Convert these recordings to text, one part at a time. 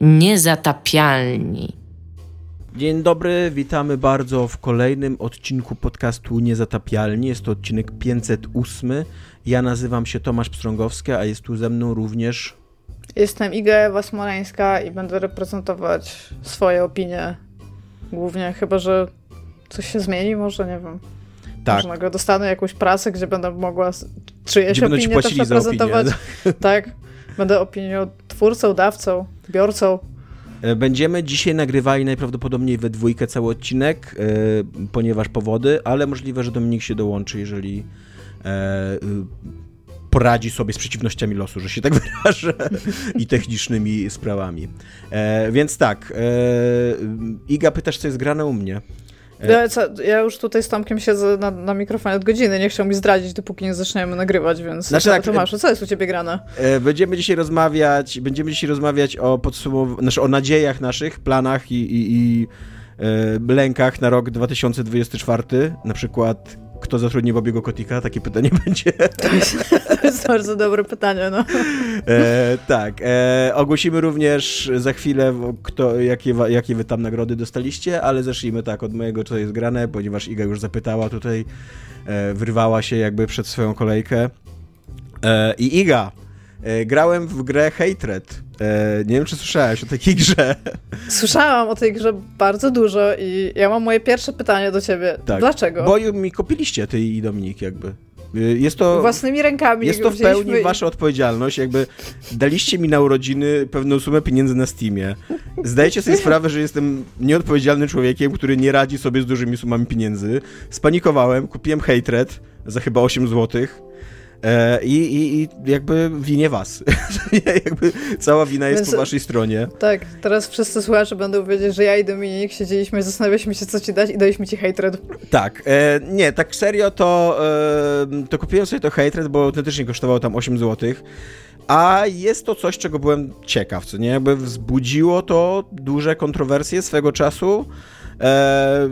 Niezatapialni. Dzień dobry, witamy bardzo w kolejnym odcinku podcastu Niezatapialni. Jest to odcinek 508. Ja nazywam się Tomasz Pstrągowski, a jest tu ze mną również... Jestem Iga Ewa Smoleńska i będę reprezentować swoje opinie głównie, chyba że coś się zmieni, może nie wiem. Tak. Może nagle dostanę jakąś pracę, gdzie będę mogła czyjeś Gdzie opinie też reprezentować. opinię. Tak. Będę opiniotwórcą, dawcą, biorcą. E, Będziemy dzisiaj nagrywali najprawdopodobniej we dwójkę cały odcinek, e, ponieważ powody, ale możliwe, że Dominik się dołączy, jeżeli e, poradzi sobie z przeciwnościami losu, że się tak wyrażę, i technicznymi sprawami. Więc tak, Iga, pytasz, co jest grane u mnie? E, Ja, co, ja już tutaj z Tomkiem siedzę na, na mikrofonie od godziny, nie chciał mi zdradzić, dopóki nie zaczniemy nagrywać, więc Znaczy tak, Tomaszu, co jest u ciebie grane? E, Będziemy dzisiaj rozmawiać, będziemy dzisiaj rozmawiać o podsumowaniu, znaczy o nadziejach naszych, planach i, i, i e, lękach na rok 2024. Na przykład, kto zatrudni Bobiego Kotika? Takie pytanie będzie. To jest bardzo dobre pytanie, no. E, tak. E, ogłosimy również za chwilę, kto, jakie, jakie wy tam nagrody dostaliście, ale zacznijmy tak od mojego, co jest grane, ponieważ Iga już zapytała tutaj, e, wyrwała się jakby przed swoją kolejkę. E, I Iga, e, grałem w grę Hatred. E, nie wiem, czy słyszałeś o takiej grze. Słyszałam o tej grze bardzo dużo i ja mam moje pierwsze pytanie do ciebie. Tak. Dlaczego? Bo mi kupiliście, ty i Dominik jakby. E, Jest to... Własnymi rękami Jest to w pełni i- wasza odpowiedzialność, jakby daliście mi na urodziny pewną sumę pieniędzy na Steamie. Zdajecie sobie sprawę, że jestem nieodpowiedzialnym człowiekiem, który nie radzi sobie z dużymi sumami pieniędzy. Spanikowałem, kupiłem Hatred za chyba 8 zł. E, i, i, I jakby winię was. jakby cała wina jest Więc- po waszej stronie. Tak, teraz wszyscy słuchacze będą wiedzieć, że ja i Dominik siedzieliśmy zastanawialiśmy się, co ci dać i daliśmy ci hatred. Tak, e, nie, tak serio to, e, to kupiłem sobie to Hatred, bo autentycznie kosztowało tam 8 zł. A jest to coś, czego byłem ciekaw, co nie? Jakby wzbudziło to duże kontrowersje swego czasu. E,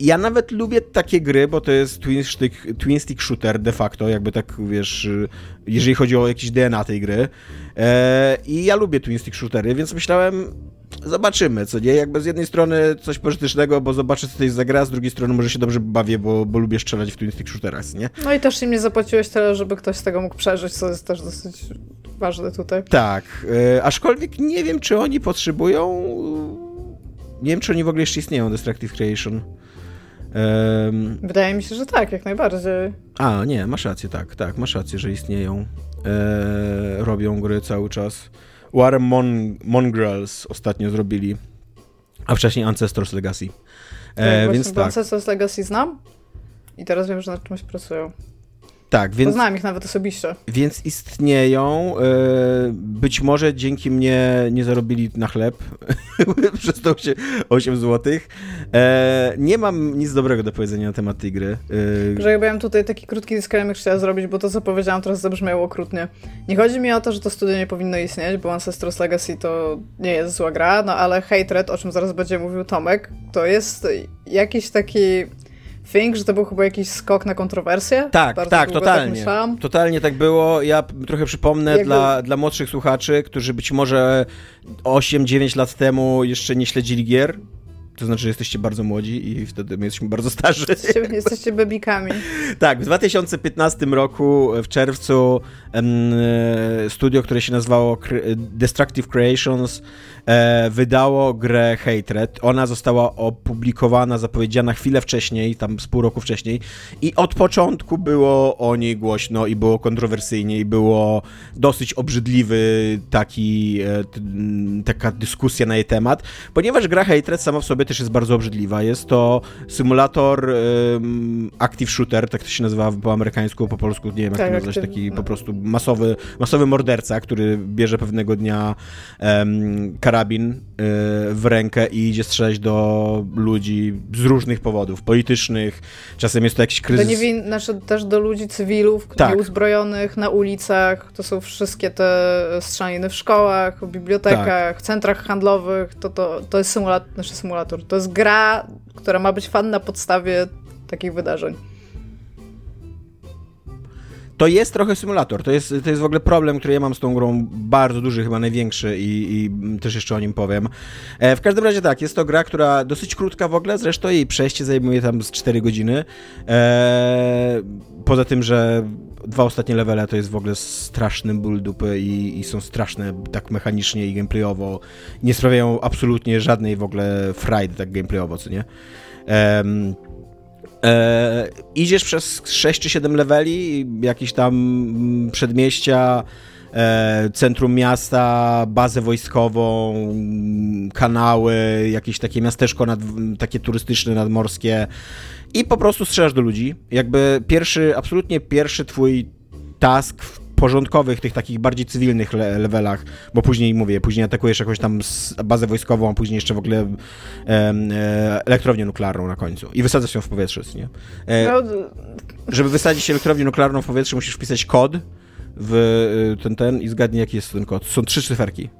ja nawet lubię takie gry, bo to jest twin stick, twin stick shooter de facto, jakby tak, wiesz, jeżeli chodzi o jakieś DNA tej gry. E, I ja lubię twin stick shootery, więc myślałem, zobaczymy, co nie? Jakby z jednej strony coś pożytecznego, bo zobaczę, co to jest za gra, z drugiej strony może się dobrze bawię, bo, bo lubię strzelać w twin stick shooterach, nie? No i też im nie zapłaciłeś tyle, żeby ktoś z tego mógł przeżyć, co jest też dosyć ważne tutaj. Tak, e, aczkolwiek nie wiem, czy oni potrzebują... Nie wiem, czy oni w ogóle jeszcze istnieją, Destructive Creation. Em, Wydaje mi się, że tak, jak najbardziej. A, nie, masz rację, tak, tak, masz rację, że istnieją. E, robią gry cały czas. War Mon Mongrels ostatnio zrobili, a wcześniej Ancestors Legacy. Tak, E, właśnie, więc tak, Ancestors Legacy znam i teraz wiem, że nad czymś pracują. Tak, więc, Poznałem ich nawet osobiście. więc istnieją. E, być może dzięki mnie nie zarobili na chleb przez to 8 zł. E, nie mam nic dobrego do powiedzenia na temat tej gry. E, Że ja tutaj taki krótki disclaimer chciała zrobić, bo to, co powiedziałam, teraz zabrzmiało okrutnie. Nie chodzi mi o to, że to studio nie powinno istnieć, bo Ancestors Legacy to nie jest zła gra, no ale Hatred, o czym zaraz będzie mówił Tomek, to jest jakiś taki thing, że to był chyba jakiś skok na kontrowersję. Tak, Bardzo tak, długo totalnie. Tak. Totalnie tak było. Ja trochę przypomnę Jakby- dla, dla młodszych słuchaczy, którzy być może 8-9 lat temu jeszcze nie śledzili gier. To znaczy, że jesteście bardzo młodzi i wtedy my jesteśmy bardzo starzy. Jesteście, jesteście bebikami. Tak, w 2015 roku w czerwcu e, studio, które się nazywało Destructive Creations e, wydało grę Hatred. Ona została opublikowana, zapowiedziana chwilę wcześniej, tam z pół roku wcześniej i od początku było o niej głośno i było kontrowersyjnie i było dosyć obrzydliwy taki, e, t- taka dyskusja na jej temat, ponieważ gra Hatred sama w sobie też jest bardzo obrzydliwa. Jest to symulator em, active shooter, tak to się nazywa po amerykańsku, po polsku, nie wiem jak Tak, to nazwać, taki no. po prostu masowy, masowy morderca, który bierze pewnego dnia em, karabin e, w rękę i idzie strzelać do ludzi z różnych powodów, politycznych, czasem jest to jakiś Do kryzys... niewin, znaczy też do ludzi cywilów, Tak. nieuzbrojonych na ulicach. To są wszystkie te strzelaniny w szkołach, w bibliotekach, Tak. centrach handlowych. To, to, to jest symulator, znaczy symulator. To jest gra, która ma być fan na podstawie takich wydarzeń. To jest trochę symulator. To jest, to jest w ogóle problem, który ja mam z tą grą, bardzo duży, chyba największy i, i też jeszcze o nim powiem. E, w każdym razie tak, jest to gra, która dosyć krótka w ogóle, zresztą jej przejście zajmuje tam z 4 godziny. E, poza tym, że dwa ostatnie levele to jest w ogóle straszny ból dupy i, i, są straszne tak mechanicznie i gameplayowo. Nie sprawiają absolutnie żadnej w ogóle frajdy tak gameplayowo, co nie? E, idziesz przez 6 czy 7 leveli, jakieś tam mm, przedmieścia, e, centrum miasta, bazę wojskową, kanały, jakieś takie miasteczko nad, takie turystyczne, nadmorskie i po prostu strzelasz do ludzi. Jakby pierwszy, absolutnie pierwszy twój task w porządkowych, tych takich bardziej cywilnych le levelach, bo później mówię, później atakujesz jakąś tam bazę wojskową, a później jeszcze w ogóle e, e, elektrownię nuklearną na końcu i wysadzasz ją w powietrze, nie? E, no, żeby wysadzić elektrownię nuklearną w powietrze, musisz wpisać kod w e, ten, ten i zgadnij jaki jest ten kod. Są trzy cyferki.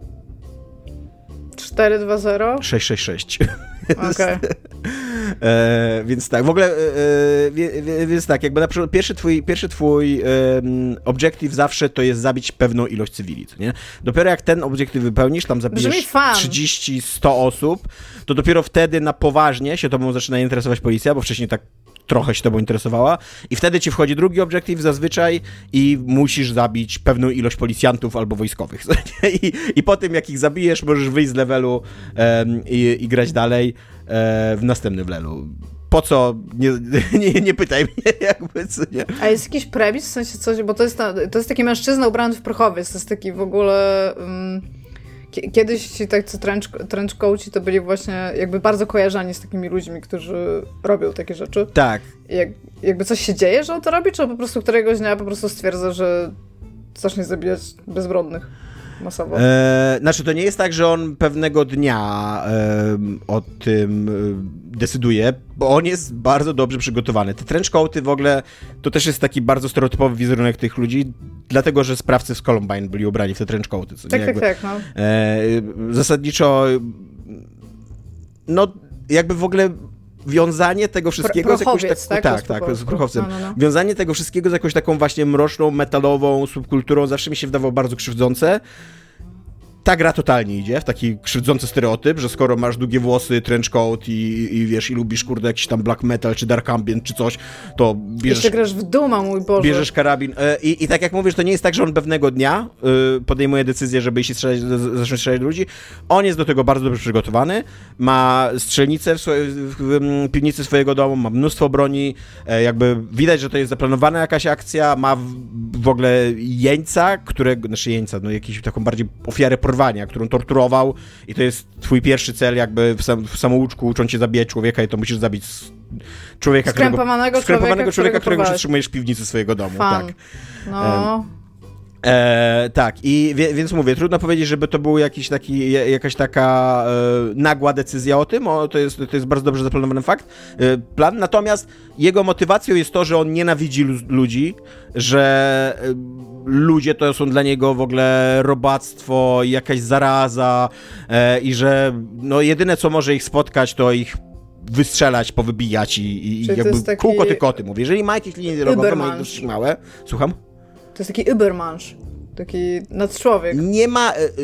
420? 666. Okej. Okay. E, więc tak, w ogóle, e, e, więc tak, jakby na przykład pierwszy twój, pierwszy twój e, objective zawsze to jest zabić pewną ilość cywili, nie? Dopiero jak ten objective wypełnisz, tam zabijesz 30-100 osób, to dopiero wtedy na poważnie się tobą zaczyna interesować policja, bo wcześniej tak trochę się tobą interesowała i wtedy ci wchodzi drugi obiektyw zazwyczaj i musisz zabić pewną ilość policjantów albo wojskowych. I, i po tym, jak ich zabijesz, możesz wyjść z levelu um, i, i, grać dalej um, w następnym levelu po co, nie, nie, nie pytaj mnie, jakby, co nie. A jest jakiś premis, w sensie coś, bo to jest, to jest taki mężczyzna ubrany w prochowiec, to jest taki w ogóle... Um Kiedyś ci tak co trench, trench coachi to byli właśnie jakby bardzo kojarzani z takimi ludźmi, którzy robią takie rzeczy. Tak. Jak, jakby coś się dzieje, że on to robi, czy po prostu któregoś dnia po prostu stwierdza, że zacznie zabijać bezbronnych masowo? E, znaczy to nie jest tak, że on pewnego dnia e, o tym e, decyduje, bo on jest bardzo dobrze przygotowany. Te trenchcoaty w ogóle to też jest taki bardzo stereotypowy wizerunek tych ludzi, dlatego, że sprawcy z Columbine byli ubrani w te trenchcoaty. Co tak, tak, tak, no. E, zasadniczo no jakby w ogóle wiązanie tego wszystkiego z jakąś taką... Tak, tak, tak, z prochowcem. No, no, no. Wiązanie tego wszystkiego z jakąś taką właśnie mroczną, metalową subkulturą zawsze mi się wydawało bardzo krzywdzące ta gra totalnie idzie w taki krzywdzący stereotyp, że skoro masz długie włosy, trenchcoat i, i wiesz, i lubisz, kurde, jakiś tam black metal, czy dark ambient, czy coś, to bierzesz... Jeszcze grasz w Duma, mój Boże. Bierzesz karabin. E, I, I tak jak mówisz, to nie jest tak, że on pewnego dnia y, podejmuje decyzję, żeby iść strzelać, zacząć strzelać ludzi. On jest do tego bardzo dobrze przygotowany, ma strzelnicę w, swoje, w, piwnicy swojego domu, ma mnóstwo broni, e, jakby widać, że to jest zaplanowana jakaś akcja, ma w, w ogóle jeńca, którego, znaczy jeńca, no jakiś taką bardziej ofiarę porwania, którą torturował i to jest twój pierwszy cel jakby w, sam, w samouczku, uczą cię zabijać człowieka i to musisz zabić człowieka, skrępowanego którego, człowieka, człowieka, którego przytrzymujesz w piwnicy swojego domu. Fan. Tak. No... E, tak, i wie, więc mówię, trudno powiedzieć, żeby to był jakiś taki, jakaś taka e, nagła decyzja o tym, o, to, jest, to jest bardzo dobrze zaplanowany fakt, e, plan, natomiast jego motywacją jest to, że on nienawidzi ludzi, że e, ludzie to są dla niego w ogóle robactwo, jakaś zaraza e, i że no jedyne co może ich spotkać to ich wystrzelać, powybijać i, i jakby taki... kółko ty koty, mówię. Jeżeli ma jakieś linie dialogowe, ma ich małe, słucham? To jest taki Ubermensch. Taki nadczłowiek. Nie ma. Y,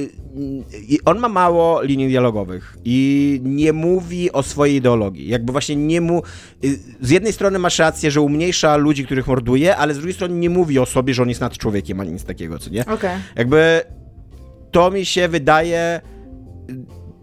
y, on ma mało linii dialogowych i nie mówi o swojej ideologii. Jakby właśnie nie mu. Y, z jednej strony masz rację, że umniejsza ludzi, których morduje, ale z drugiej strony nie mówi o sobie, że on jest nad człowiekiem, ani nic takiego, co nie? Okej. Okay. Jakby to mi się wydaje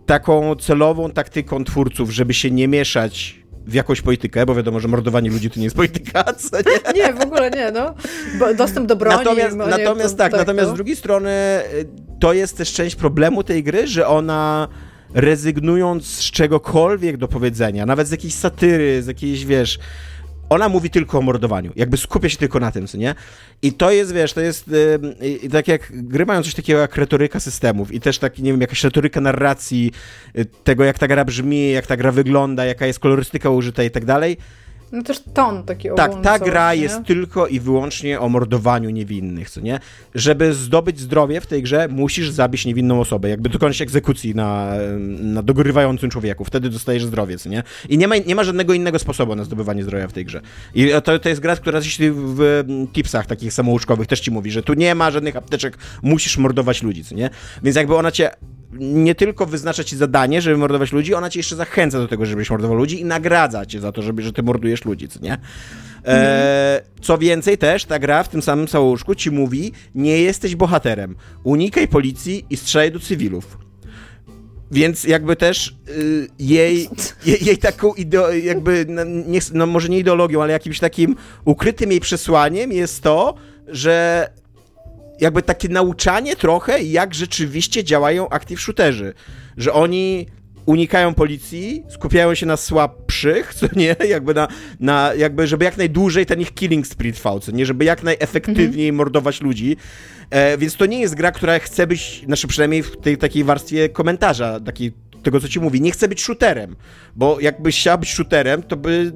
taką celową taktyką twórców, żeby się nie mieszać w jakąś politykę, bo wiadomo, że mordowanie ludzi to nie jest polityka, co nie? nie, w ogóle nie, no. Bo dostęp do broni. Natomiast, no, natomiast tak, tak, natomiast z drugiej strony y, to jest też część problemu tej gry, że ona rezygnując z czegokolwiek do powiedzenia, nawet z jakiejś satyry, z jakiejś, wiesz, ona mówi tylko o mordowaniu, jakby skupia się tylko na tym, co nie? I to jest, wiesz, to jest yy, tak jak gry mają coś takiego jak retoryka systemów i też tak, nie wiem, jakaś retoryka narracji, yy, tego jak ta gra brzmi, jak ta gra wygląda, jaka jest kolorystyka użyta i tak dalej. No też ton taki Tak, ogólny. ta gra nie? jest tylko i wyłącznie o mordowaniu niewinnych, co nie? Żeby zdobyć zdrowie w tej grze, musisz zabić niewinną osobę, jakby dokonać egzekucji na, na dogorywającym człowieku, wtedy dostajesz zdrowie, co nie? I nie ma, nie ma żadnego innego sposobu na zdobywanie zdrowia w tej grze. I to, to jest gra, która jeśli w tipsach takich samouczkowych też ci mówi, że tu nie ma żadnych apteczek, musisz mordować ludzi, co nie? Więc jakby ona cię nie tylko wyznacza ci zadanie, żeby mordować ludzi, ona cię jeszcze zachęca do tego, żebyś mordował ludzi i nagradza cię za to, żeby, że ty mordujesz ludzi, co nie? E, co więcej też, ta gra w tym samym całuszku ci mówi, nie jesteś bohaterem, unikaj policji i strzelaj do cywilów. Więc jakby też y, jej, jej, jej taką ideo, jakby, no, nie, no może nie ideologią, ale jakimś takim ukrytym jej przesłaniem jest to, że jakby takie nauczanie trochę, jak rzeczywiście działają active shooterzy. Że oni unikają policji, skupiają się na słabszych, co nie, jakby na, na jakby, żeby jak najdłużej ten ich killing spree trwał, co nie, żeby jak najefektywniej mordować ludzi. E, więc to nie jest gra, która chce być, znaczy przynajmniej w tej takiej warstwie komentarza, takiej, tego co ci mówi, nie chce być shooterem, bo jakbyś chciała być shooterem, to by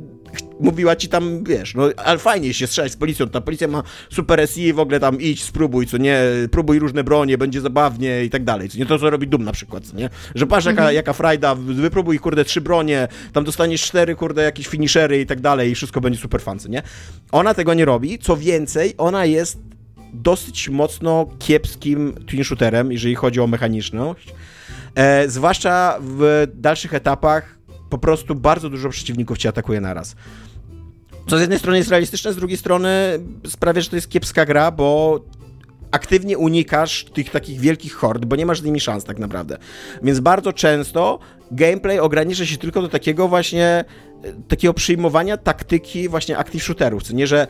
mówiła ci tam, wiesz, no ale fajnie się strzelać z policją, ta policja ma super SI, w ogóle tam idź, spróbuj, co nie, próbuj różne bronie, będzie zabawnie i tak dalej, co nie, to co robi Doom na przykład, co nie, że patrz jaka, jaka frajda, wypróbuj kurde trzy bronie, tam dostaniesz cztery kurde jakieś finishery i tak dalej i wszystko będzie super fan, co nie. Ona tego nie robi, co więcej, ona jest dosyć mocno kiepskim twin shooterem, jeżeli chodzi o mechaniczność. E, zwłaszcza w dalszych etapach po prostu bardzo dużo przeciwników cię atakuje naraz. Co z jednej strony jest realistyczne, z drugiej strony sprawia, że to jest kiepska gra, bo aktywnie unikasz tych takich wielkich hord, bo nie masz z nimi szans tak naprawdę. Więc bardzo często gameplay ogranicza się tylko do takiego właśnie e, takiego przyjmowania taktyki właśnie active shooterów, co nie, że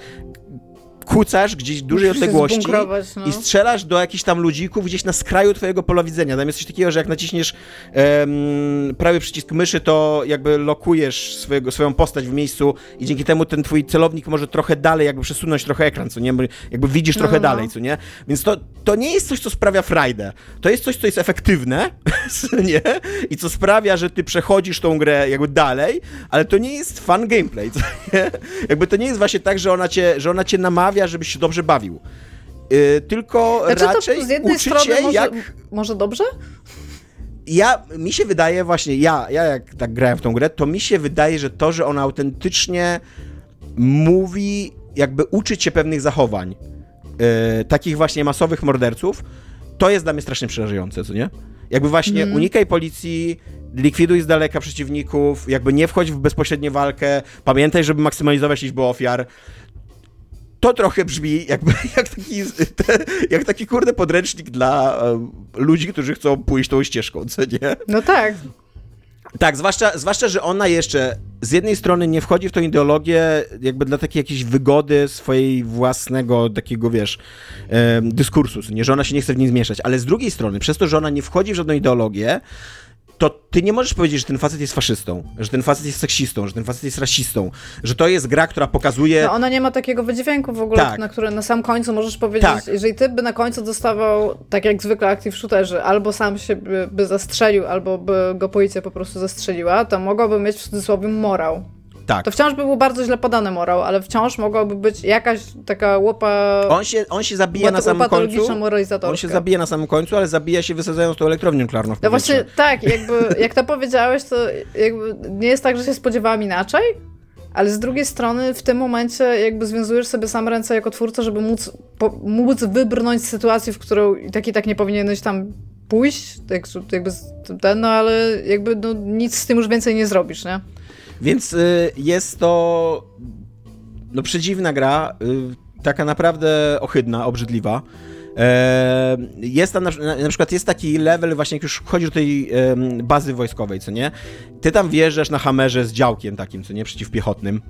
kucasz gdzieś w dużej Musisz odległości no. i strzelasz do jakichś tam ludzików gdzieś na skraju twojego pola widzenia. Tam jest coś takiego, że jak naciśniesz em, prawy przycisk myszy, to jakby lokujesz swojego, swoją postać w miejscu i dzięki temu ten twój celownik może trochę dalej jakby przesunąć trochę ekran, co nie? Jakby widzisz No, trochę no. dalej, co nie? Więc to, to nie jest coś, co sprawia frajdę. To jest coś, co jest efektywne, nie? I co sprawia, że ty przechodzisz tą grę jakby dalej, ale to nie jest fun gameplay, co nie? Jakby to nie jest właśnie tak, że ona cię, że ona cię namawia, żebyś się dobrze bawił. Yy, tylko Znaczy raczej to z jednej uczy strony może, jak może dobrze? ja, mi się wydaje właśnie, ja, ja jak tak grałem w tą grę, to mi się wydaje, że to, że ona autentycznie mówi, jakby uczy cię pewnych zachowań, yy, takich właśnie masowych morderców, to jest dla mnie strasznie przerażające, co nie? Jakby właśnie Mhm. unikaj policji, likwiduj z daleka przeciwników, jakby nie wchodź w bezpośrednią walkę, pamiętaj, żeby maksymalizować liczbę ofiar. To trochę brzmi jakby jak taki, te, jak taki kurde podręcznik dla e, ludzi, którzy chcą pójść tą ścieżką, co nie? No tak. Tak, zwłaszcza, zwłaszcza, że ona jeszcze z jednej strony nie wchodzi w tą ideologię jakby dla takiej jakiejś wygody swojej własnego takiego, wiesz, dyskursu, nie, że ona się nie chce w nim zmieszać, ale z drugiej strony, przez to, że ona nie wchodzi w żadną ideologię, to ty nie możesz powiedzieć, że ten facet jest faszystą, że ten facet jest seksistą, że ten facet jest rasistą, że to jest gra, która pokazuje... No ona nie ma takiego wydźwięku w ogóle, Tak. na które na sam końcu możesz powiedzieć, Tak. jeżeli ty by na końcu dostawał, tak jak zwykle active shooterzy, albo sam się by, by zastrzelił, albo by go policja po prostu zastrzeliła, to mogłoby mieć w cudzysłowie morał. Tak. To wciąż by był bardzo źle podany morał, ale wciąż mogłaby być jakaś taka łopa... On się, on się zabija na samym końcu, on się zabija na samym końcu, ale zabija się wysadzając tą elektrownię nuklearną w No właśnie tak, jakby jak to powiedziałeś, to jakby nie jest tak, że się spodziewałam inaczej, ale z drugiej strony w tym momencie jakby związujesz sobie sam ręce jako twórca, żeby móc, po, móc wybrnąć z sytuacji, w którą i tak i tak nie powinieneś tam pójść, tak, jakby ten, no ale jakby no, nic z tym już więcej nie zrobisz, nie? Więc y, jest to no przedziwna gra, y, taka naprawdę ohydna, obrzydliwa. E, jest tam na, na, przykład jest taki level właśnie jak już wchodzisz do tej bazy wojskowej, co nie? Ty tam wjeżdżasz na hamerze z działkiem takim, co nie, przeciwpiechotnym.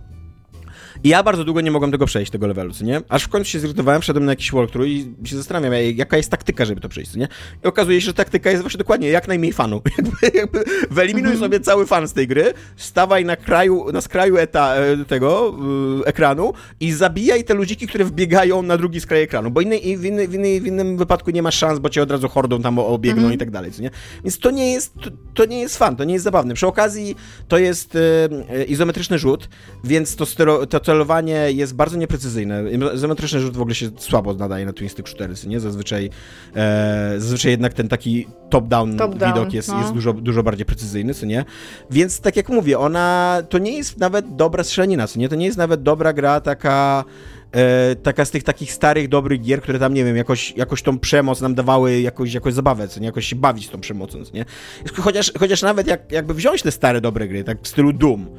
I ja bardzo długo nie mogłem tego przejść, tego levelu, co nie? Aż w końcu się zirytowałem, wszedłem na jakiś walkthrough i się zastanawiam, jaka jest taktyka, żeby to przejść, co nie? I okazuje się, że taktyka jest właśnie dokładnie jak najmniej fanu. jakby, jakby wyeliminuj mhm. sobie cały fan z tej gry, stawaj na kraju, na skraju eta, e, tego yy, ekranu i zabijaj te ludziki, które wbiegają na drugi skraj ekranu, bo inny, w, inny, w, inny, w innym wypadku nie masz szans, bo cię od razu hordą tam obiegną mhm. i tak dalej, co nie? Więc to nie jest, to, to, nie jest fan, to nie jest zabawne. Przy okazji to jest yy, izometryczny rzut, więc to, stero, to celowanie jest bardzo nieprecyzyjne. Izometryczny rzut w ogóle się słabo nadaje na Twin Stick 4, nie? Zazwyczaj, e, zazwyczaj jednak ten taki top-down top widok jest, no. jest dużo, dużo bardziej precyzyjny, co nie? Więc tak jak mówię, ona to nie jest nawet dobra strzelanina, co nie? To nie jest nawet dobra gra taka e, taka z tych takich starych, dobrych gier, które tam, nie wiem, jakoś, jakoś tą przemoc nam dawały jakoś, jakoś zabawę, co nie? Jakoś się bawić z tą przemocą, co nie? Chociaż, chociaż nawet jak, jakby wziąć te stare, dobre gry, tak w stylu Doom,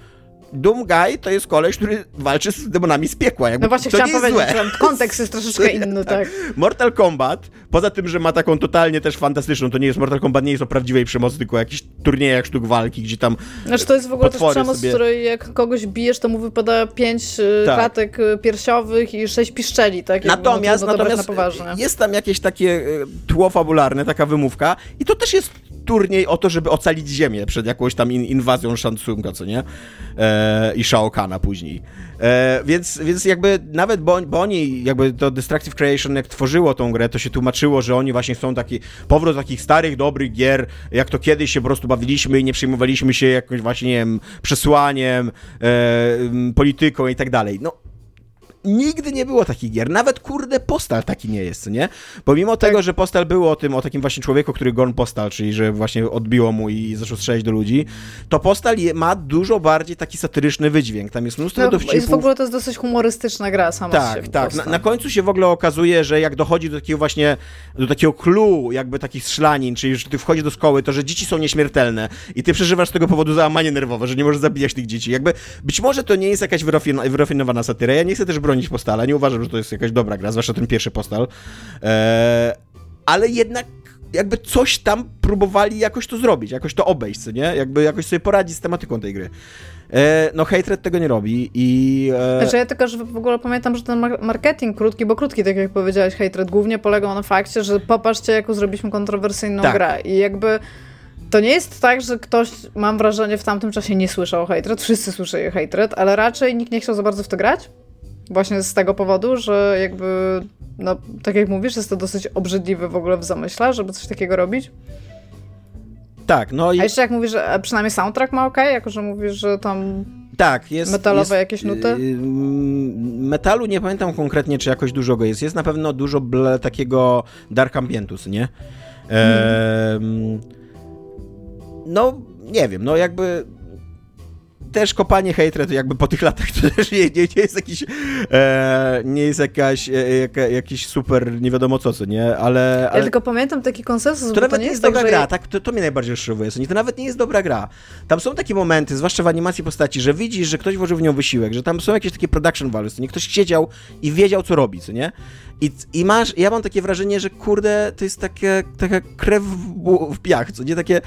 Doom Guy to jest koleś, który walczy z demonami z piekła. Jakby no właśnie, chciałam powiedzieć, że kontekst jest troszeczkę inny, tak. Mortal Kombat, poza tym, że ma taką totalnie też fantastyczną, to nie jest Mortal Kombat, nie jest o prawdziwej przemocy, tylko o jakichś turniejach sztuk walki, gdzie tam Znaczy to jest w ogóle też przemoc, sobie... w której jak kogoś bijesz, to mu wypada pięć y, tak. klatek y, piersiowych i sześć piszczeli, tak? natomiast, natomiast jest tam jakieś takie y, tło fabularne, taka wymówka i to też jest turniej o to, żeby ocalić ziemię przed jakąś tam in inwazją Shansunga, co nie? E, I Shao Kahna później. E, więc, więc jakby nawet, bo, bo oni, jakby to Destructive Creation jak tworzyło tą grę, to się tłumaczyło, że oni właśnie są taki powrót takich starych, dobrych gier, jak to kiedyś się po prostu bawiliśmy i nie przejmowaliśmy się jakimś właśnie, nie wiem, przesłaniem, e, polityką i tak dalej. No, nigdy nie było takich gier. Nawet kurde Postal taki nie jest, nie? Pomimo tak. tego, że Postal było o tym, o takim właśnie człowieku, który gon Postal, czyli że właśnie odbiło mu i zaczął strzelać do ludzi, to Postal ma dużo bardziej taki satyryczny wydźwięk. Tam jest mnóstwo no, dowcipów. Jest w ogóle to jest dosyć humorystyczna gra sama Tak, tak. Na, na, końcu się w ogóle okazuje, że jak dochodzi do takiego właśnie, do takiego clue, jakby takich strzelanin, czyli że ty wchodzi do szkoły, to że dzieci są nieśmiertelne i ty przeżywasz z tego powodu załamanie nerwowe, że nie możesz zabijać tych dzieci. Jakby być może to nie jest jakaś wyrafinowana satyra. Ja nie chcę też bronić bronić postala. Nie uważam, że to jest jakaś dobra gra, zwłaszcza ten pierwszy postal. Eee, ale jednak jakby coś tam próbowali jakoś to zrobić, jakoś to obejść, co nie? Jakby jakoś sobie poradzić z tematyką tej gry. E, no Hatred tego nie robi i... E... Znaczy ja tylko, że w ogóle pamiętam, że ten marketing krótki, bo krótki, tak jak powiedziałeś, Hatred głównie polegał na fakcie, że popatrzcie, jaką zrobiliśmy kontrowersyjną tak. grę i jakby... To nie jest tak, że ktoś, mam wrażenie, w tamtym czasie nie słyszał o Hatred, wszyscy słyszeli o Hatred, ale raczej nikt nie chciał za bardzo w to grać. Właśnie z tego powodu, że jakby, no tak jak mówisz, jest to dosyć obrzydliwe w ogóle w zamyśle, żeby coś takiego robić. Tak, no i... A jeszcze jak mówisz, że przynajmniej soundtrack ma ok, jako że mówisz, że tam tak, jest. Metalowe jest, jakieś nuty? Yy, metalu nie pamiętam konkretnie, czy jakoś dużo go jest. Jest na pewno dużo ble, takiego dark ambientus, nie? Hmm. no, nie wiem, no jakby też kopanie hatred jakby po tych latach to też nie, nie, nie jest jakiś e, nie jest jakaś, e, jaka, jakiś super nie wiadomo co, co, nie? Ale, ale... Ja tylko pamiętam taki konsensus, to nawet to nie jest, jest dobra tak, gra, tak? To, to mnie najbardziej rozczarowuje. To nawet nie jest dobra gra. Tam są takie momenty, zwłaszcza w animacji postaci, że widzisz, że ktoś włożył w nią wysiłek, że tam są jakieś takie production values, nie? Ktoś siedział i wiedział, co robi, co nie? I, I masz, ja mam takie wrażenie, że kurde, to jest takie, taka krew w, w piach, co nie? Takie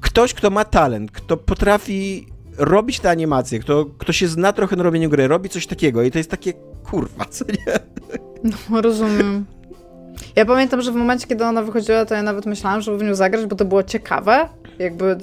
ktoś, kto ma talent, kto potrafi robić te animacje, kto, kto się zna trochę na robieniu gry, robi coś takiego i to jest takie kurwa, co nie? No, rozumiem. Ja pamiętam, że w momencie, kiedy ona wychodziła, to ja nawet myślałam, żeby w nią zagrać, bo to było ciekawe, jakby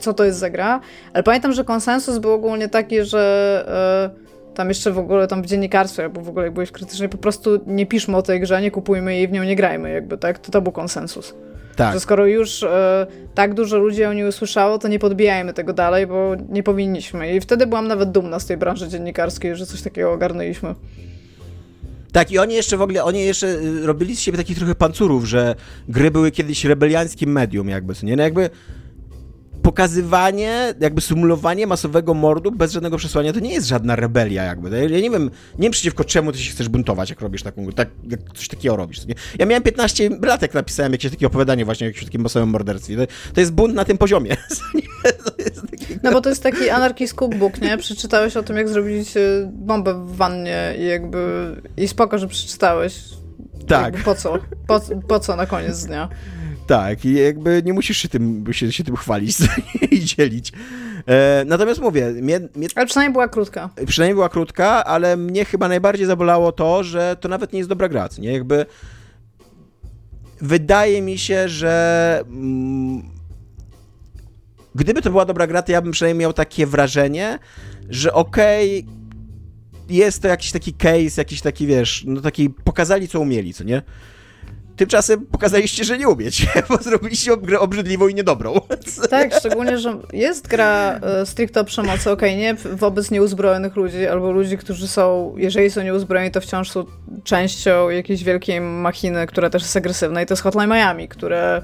co to jest za gra, ale pamiętam, że konsensus był ogólnie taki, że yy, tam jeszcze w ogóle tam w dziennikarstwie, albo w ogóle jak byłeś krytyczny, po prostu nie piszmy o tej grze, nie kupujmy jej, w nią nie grajmy, jakby, tak? To to był konsensus. Tak. Że skoro już e, tak dużo ludzi o niej usłyszało, to nie podbijajmy tego dalej, bo nie powinniśmy. I wtedy byłam nawet dumna z tej branży dziennikarskiej, że coś takiego ogarnęliśmy. Tak, i oni jeszcze w ogóle, oni jeszcze y, robili z siebie takich trochę pancurów, że gry były kiedyś rebeliańskim medium jakby, nie? No jakby pokazywanie, jakby symulowanie masowego mordu bez żadnego przesłania, to nie jest żadna rebelia jakby. Ja nie wiem, nie wiem przeciwko czemu ty się chcesz buntować, jak robisz taką, tak, jak coś takiego robisz. Nie? Ja miałem 15 lat, jak napisałem jakieś takie opowiadanie właśnie o jakimś takim masowym morderstwie. To, to jest bunt na tym poziomie. Taki... No bo to jest taki anarchist cookbook, nie? Przeczytałeś o tym, jak zrobić y, bombę w wannie i jakby... I spoko, że przeczytałeś. Tak. Jakby po co? Po, po co na koniec dnia? Tak, i jakby nie musisz się tym, się, się tym chwalić i dzielić. E, natomiast mówię, mnie, mnie, Ale przynajmniej była krótka. przynajmniej była krótka, ale mnie chyba najbardziej zabolało to, że to nawet nie jest dobra gra, nie? Jakby wydaje mi się, że mm, gdyby to była dobra gra, to ja bym przynajmniej miał takie wrażenie, że okej, jest to jakiś taki case, jakiś taki, wiesz, no taki, pokazali co umieli, co nie? Tymczasem pokazaliście, że nie umiecie, bo zrobiliście grę obrzydliwą i niedobrą. Tak, szczególnie, że jest gra e, stricte o przemocy, okej, nie wobec nieuzbrojonych ludzi, albo ludzi, którzy są, jeżeli są nieuzbrojeni, to wciąż są częścią jakiejś wielkiej machiny, która też jest agresywna i to jest Hotline Miami, które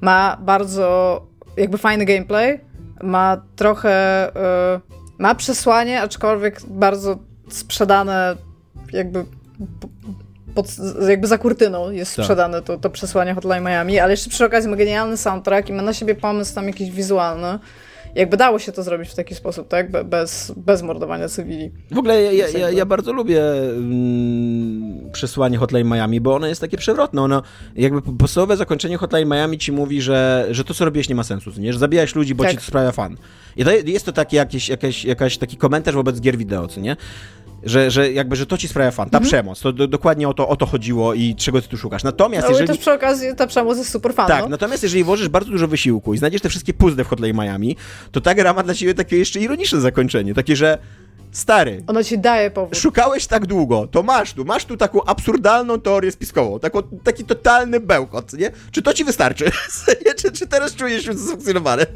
ma bardzo jakby fajny gameplay, ma trochę, e, ma przesłanie, aczkolwiek bardzo sprzedane jakby pod, jakby za kurtyną jest Tak. sprzedane to, to przesłanie Hotline Miami, ale jeszcze przy okazji ma genialny soundtrack i ma na siebie pomysł tam jakiś wizualny. Jakby dało się to zrobić w taki sposób, tak? Be- Bez, bez mordowania cywili. W ogóle ja, ja, ja, ja bardzo lubię mm, przesłanie Hotline Miami, bo ono jest takie przewrotne. Ono, jakby podstawowe zakończenie Hotline Miami ci mówi, że, że to, co robiłeś, nie ma sensu, nie? że zabijałeś ludzi, bo Tak. ci to sprawia fan. I to jest to taki jakiś, jakaś, jakaś taki komentarz wobec gier wideo, co nie? Że, że jakby, że to ci sprawia fan. Ta Mhm. przemoc, to do, dokładnie o to, o to chodziło i czego ty tu szukasz. Natomiast Ale jeżeli... też przy okazji ta przemoc jest super fan, Tak, no. natomiast jeżeli włożysz bardzo dużo wysiłku i znajdziesz te wszystkie puzzle w Hotline Miami, to ta gra ma dla ciebie takie jeszcze ironiczne zakończenie, takie, że stary, Ona ci daje powód. szukałeś tak długo, to masz tu, masz tu taką absurdalną teorię spiskową, taką, taki totalny bełkot, nie? Czy to ci wystarczy? Czy, czy teraz czujesz się usatysfakcjonowany?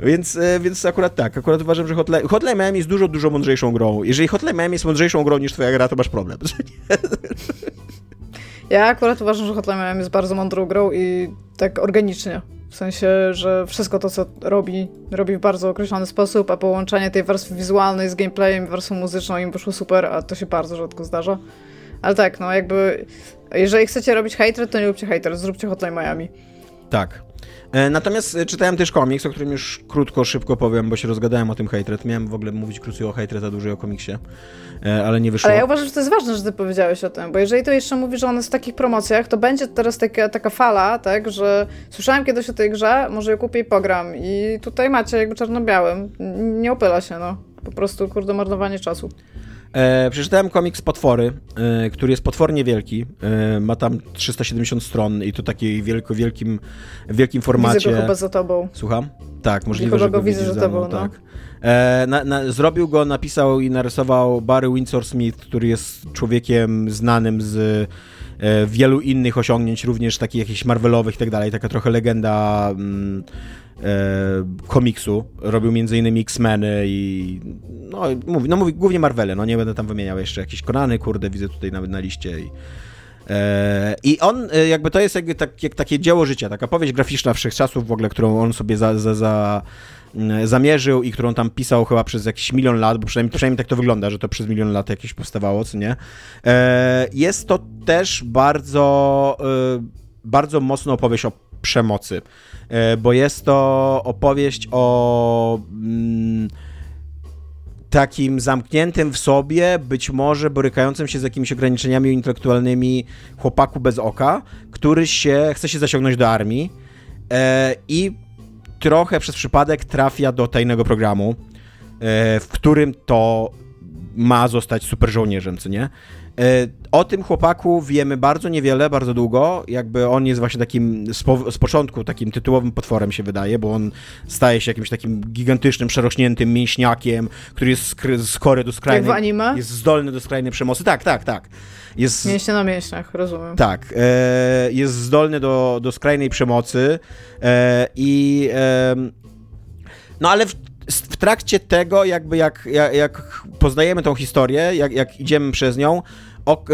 Więc, e, więc akurat tak, akurat uważam, że Hotline, Hotline Miami jest dużo, dużo mądrzejszą grą. Jeżeli Hotline Miami jest mądrzejszą grą niż twoja gra, to masz problem. Ja akurat uważam, że Hotline Miami jest bardzo mądrą grą i tak organicznie. W sensie, że wszystko to, co robi, robi w bardzo określony sposób, a połączenie tej warstwy wizualnej z gameplayem i warstwą muzyczną im wyszło super, a to się bardzo rzadko zdarza. Ale tak, no jakby, jeżeli chcecie robić hatred, to nie róbcie hatred, zróbcie Hotline Miami. Tak. E, Natomiast e, czytałem też komiks, o którym już krótko, szybko powiem, bo się rozgadałem o tym Hatred. Miałem w ogóle mówić krócej o Hatred, a dłużej o komiksie, e, ale nie wyszło. Ale ja uważam, że to jest ważne, że ty powiedziałeś o tym, bo jeżeli to jeszcze mówisz, że on jest w takich promocjach, to będzie teraz taka, taka fala, tak, że słyszałem kiedyś o tej grze, może ją kupię i pogram i tutaj macie jakby czarno-białym, nie opyla się, no. Po prostu, kurde, marnowanie czasu. E, przeczytałem komiks Potwory, e, który jest potwornie wielki. E, ma tam 370 stron i to takiej wielko, wielkim, wielkim formacie. Widzę go chyba za tobą. Słucham? Tak, możliwe, że go go widzę za tobą, mną, no. tak. E, na, na, zrobił go, napisał i narysował Barry Windsor Smith, który jest człowiekiem znanym z e, wielu innych osiągnięć, również takich jakichś Marvelowych i tak dalej, taka trochę legenda mm, komiksu. Robił innymi X-Meny i no, mówi, no mówi głównie Marvele, no nie będę tam wymieniał jeszcze jakieś Konany, kurde, widzę tutaj nawet na liście i E, I on, e, jakby to jest jakby tak, jak takie dzieło życia, taka powieść graficzna wszechczasów w ogóle, którą on sobie za, za, za, zamierzył i którą tam pisał chyba przez jakiś milion lat, bo przynajmniej, przynajmniej tak to wygląda, że to przez milion lat jakieś powstawało, co nie? E, Jest to też bardzo, e, bardzo mocno opowieść o przemocy, e, bo jest to opowieść o... mm, takim zamkniętym w sobie, być może borykającym się z jakimiś ograniczeniami intelektualnymi chłopaku bez oka, który się chce się zasiągnąć do armii e, i trochę przez przypadek trafia do tajnego programu, e, w którym to ma zostać super żołnierzem, co nie? E, O tym chłopaku wiemy bardzo niewiele, bardzo długo. Jakby on jest właśnie takim z, po, z początku takim tytułowym potworem się wydaje, bo on staje się jakimś takim gigantycznym, przerośniętym mięśniakiem, który jest skory do Jak w skrajnej... anime? Jest zdolny do skrajnej przemocy. Tak, tak, tak. Jest, Mięśnie na mięśniach, rozumiem. tak, e, jest zdolny do, do skrajnej przemocy e, i em, no ale w, w trakcie tego jakby jak, jak, jak poznajemy tą historię, jak, jak idziemy przez nią,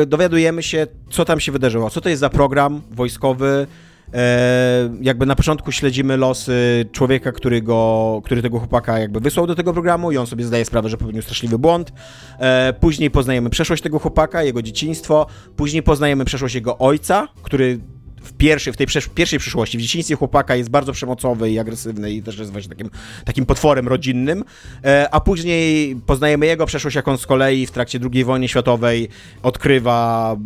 dowiadujemy się, co tam się wydarzyło, co to jest za program wojskowy, E, jakby na początku śledzimy losy człowieka, który, go, który tego chłopaka jakby wysłał do tego programu i on sobie zdaje sprawę, że popełnił straszliwy błąd. E, później poznajemy przeszłość tego chłopaka, jego dzieciństwo. Później poznajemy przeszłość jego ojca, który w pierwszej, w tej pierwszej przyszłości, w dzieciństwie chłopaka jest bardzo przemocowy i agresywny i też jest właśnie takim, takim potworem rodzinnym, e, a później poznajemy jego przeszłość, jak on z kolei w trakcie II wojny światowej odkrywa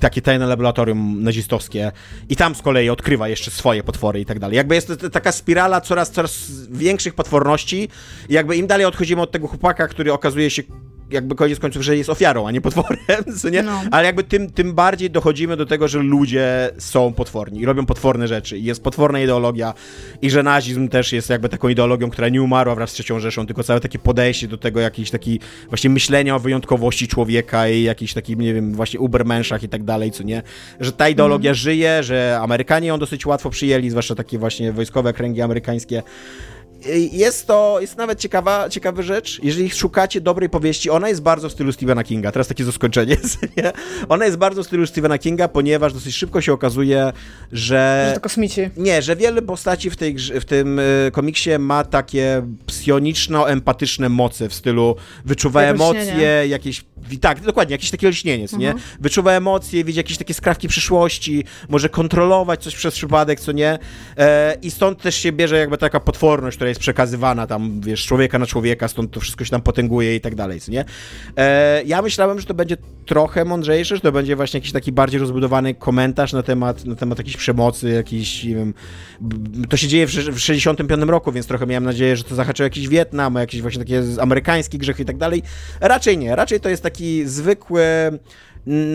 takie tajne laboratorium nazistowskie i tam z kolei odkrywa jeszcze swoje potwory i tak dalej. Jakby jest taka spirala coraz, coraz większych potworności i jakby im dalej odchodzimy od tego chłopaka, który okazuje się jakby koniec końców, że jest ofiarą, a nie potworem, co nie? No. Ale jakby tym, tym bardziej dochodzimy do tego, że ludzie są potworni i robią potworne rzeczy i jest potworna ideologia i że nazizm też jest jakby taką ideologią, która nie umarła wraz z trzecią Rzeszą, tylko całe takie podejście do tego, jakiś taki właśnie myślenia o wyjątkowości człowieka i jakiś taki, nie wiem, właśnie ubermenszach i tak dalej, co nie? Że ta ideologia mm. żyje, że Amerykanie ją dosyć łatwo przyjęli, zwłaszcza takie właśnie wojskowe kręgi amerykańskie, jest to, jest nawet ciekawa, ciekawa rzecz, jeżeli szukacie dobrej powieści, ona jest bardzo w stylu Stephena Kinga, teraz takie zaskoczenie, nie? Ona jest bardzo w stylu Stephena Kinga, ponieważ dosyć szybko się okazuje, że... Że to kosmici. Nie, że wiele postaci w, tej, w tym y, komiksie ma takie psioniczno-empatyczne moce w stylu wyczuwa Jak emocje, jakieś... Tak, dokładnie, jakieś takie lśnienie, mhm. nie? Wyczuwa emocje, widzi jakieś takie skrawki przyszłości, może kontrolować coś przez przypadek, co nie? E, I stąd też się bierze jakby taka potworność, która która jest przekazywana tam, wiesz, człowieka na człowieka, stąd to wszystko się tam potęguje i tak dalej, nie? E, ja myślałem, że to będzie trochę mądrzejsze, że to będzie właśnie jakiś taki bardziej rozbudowany komentarz na temat, na temat jakiejś przemocy, jakiś, nie wiem, to się dzieje w, w 65 roku, więc trochę miałem nadzieję, że to zahaczyło jakiś Wietnam, jakieś właśnie takie amerykańskie grzechy i tak dalej. Raczej nie, raczej to jest taki zwykły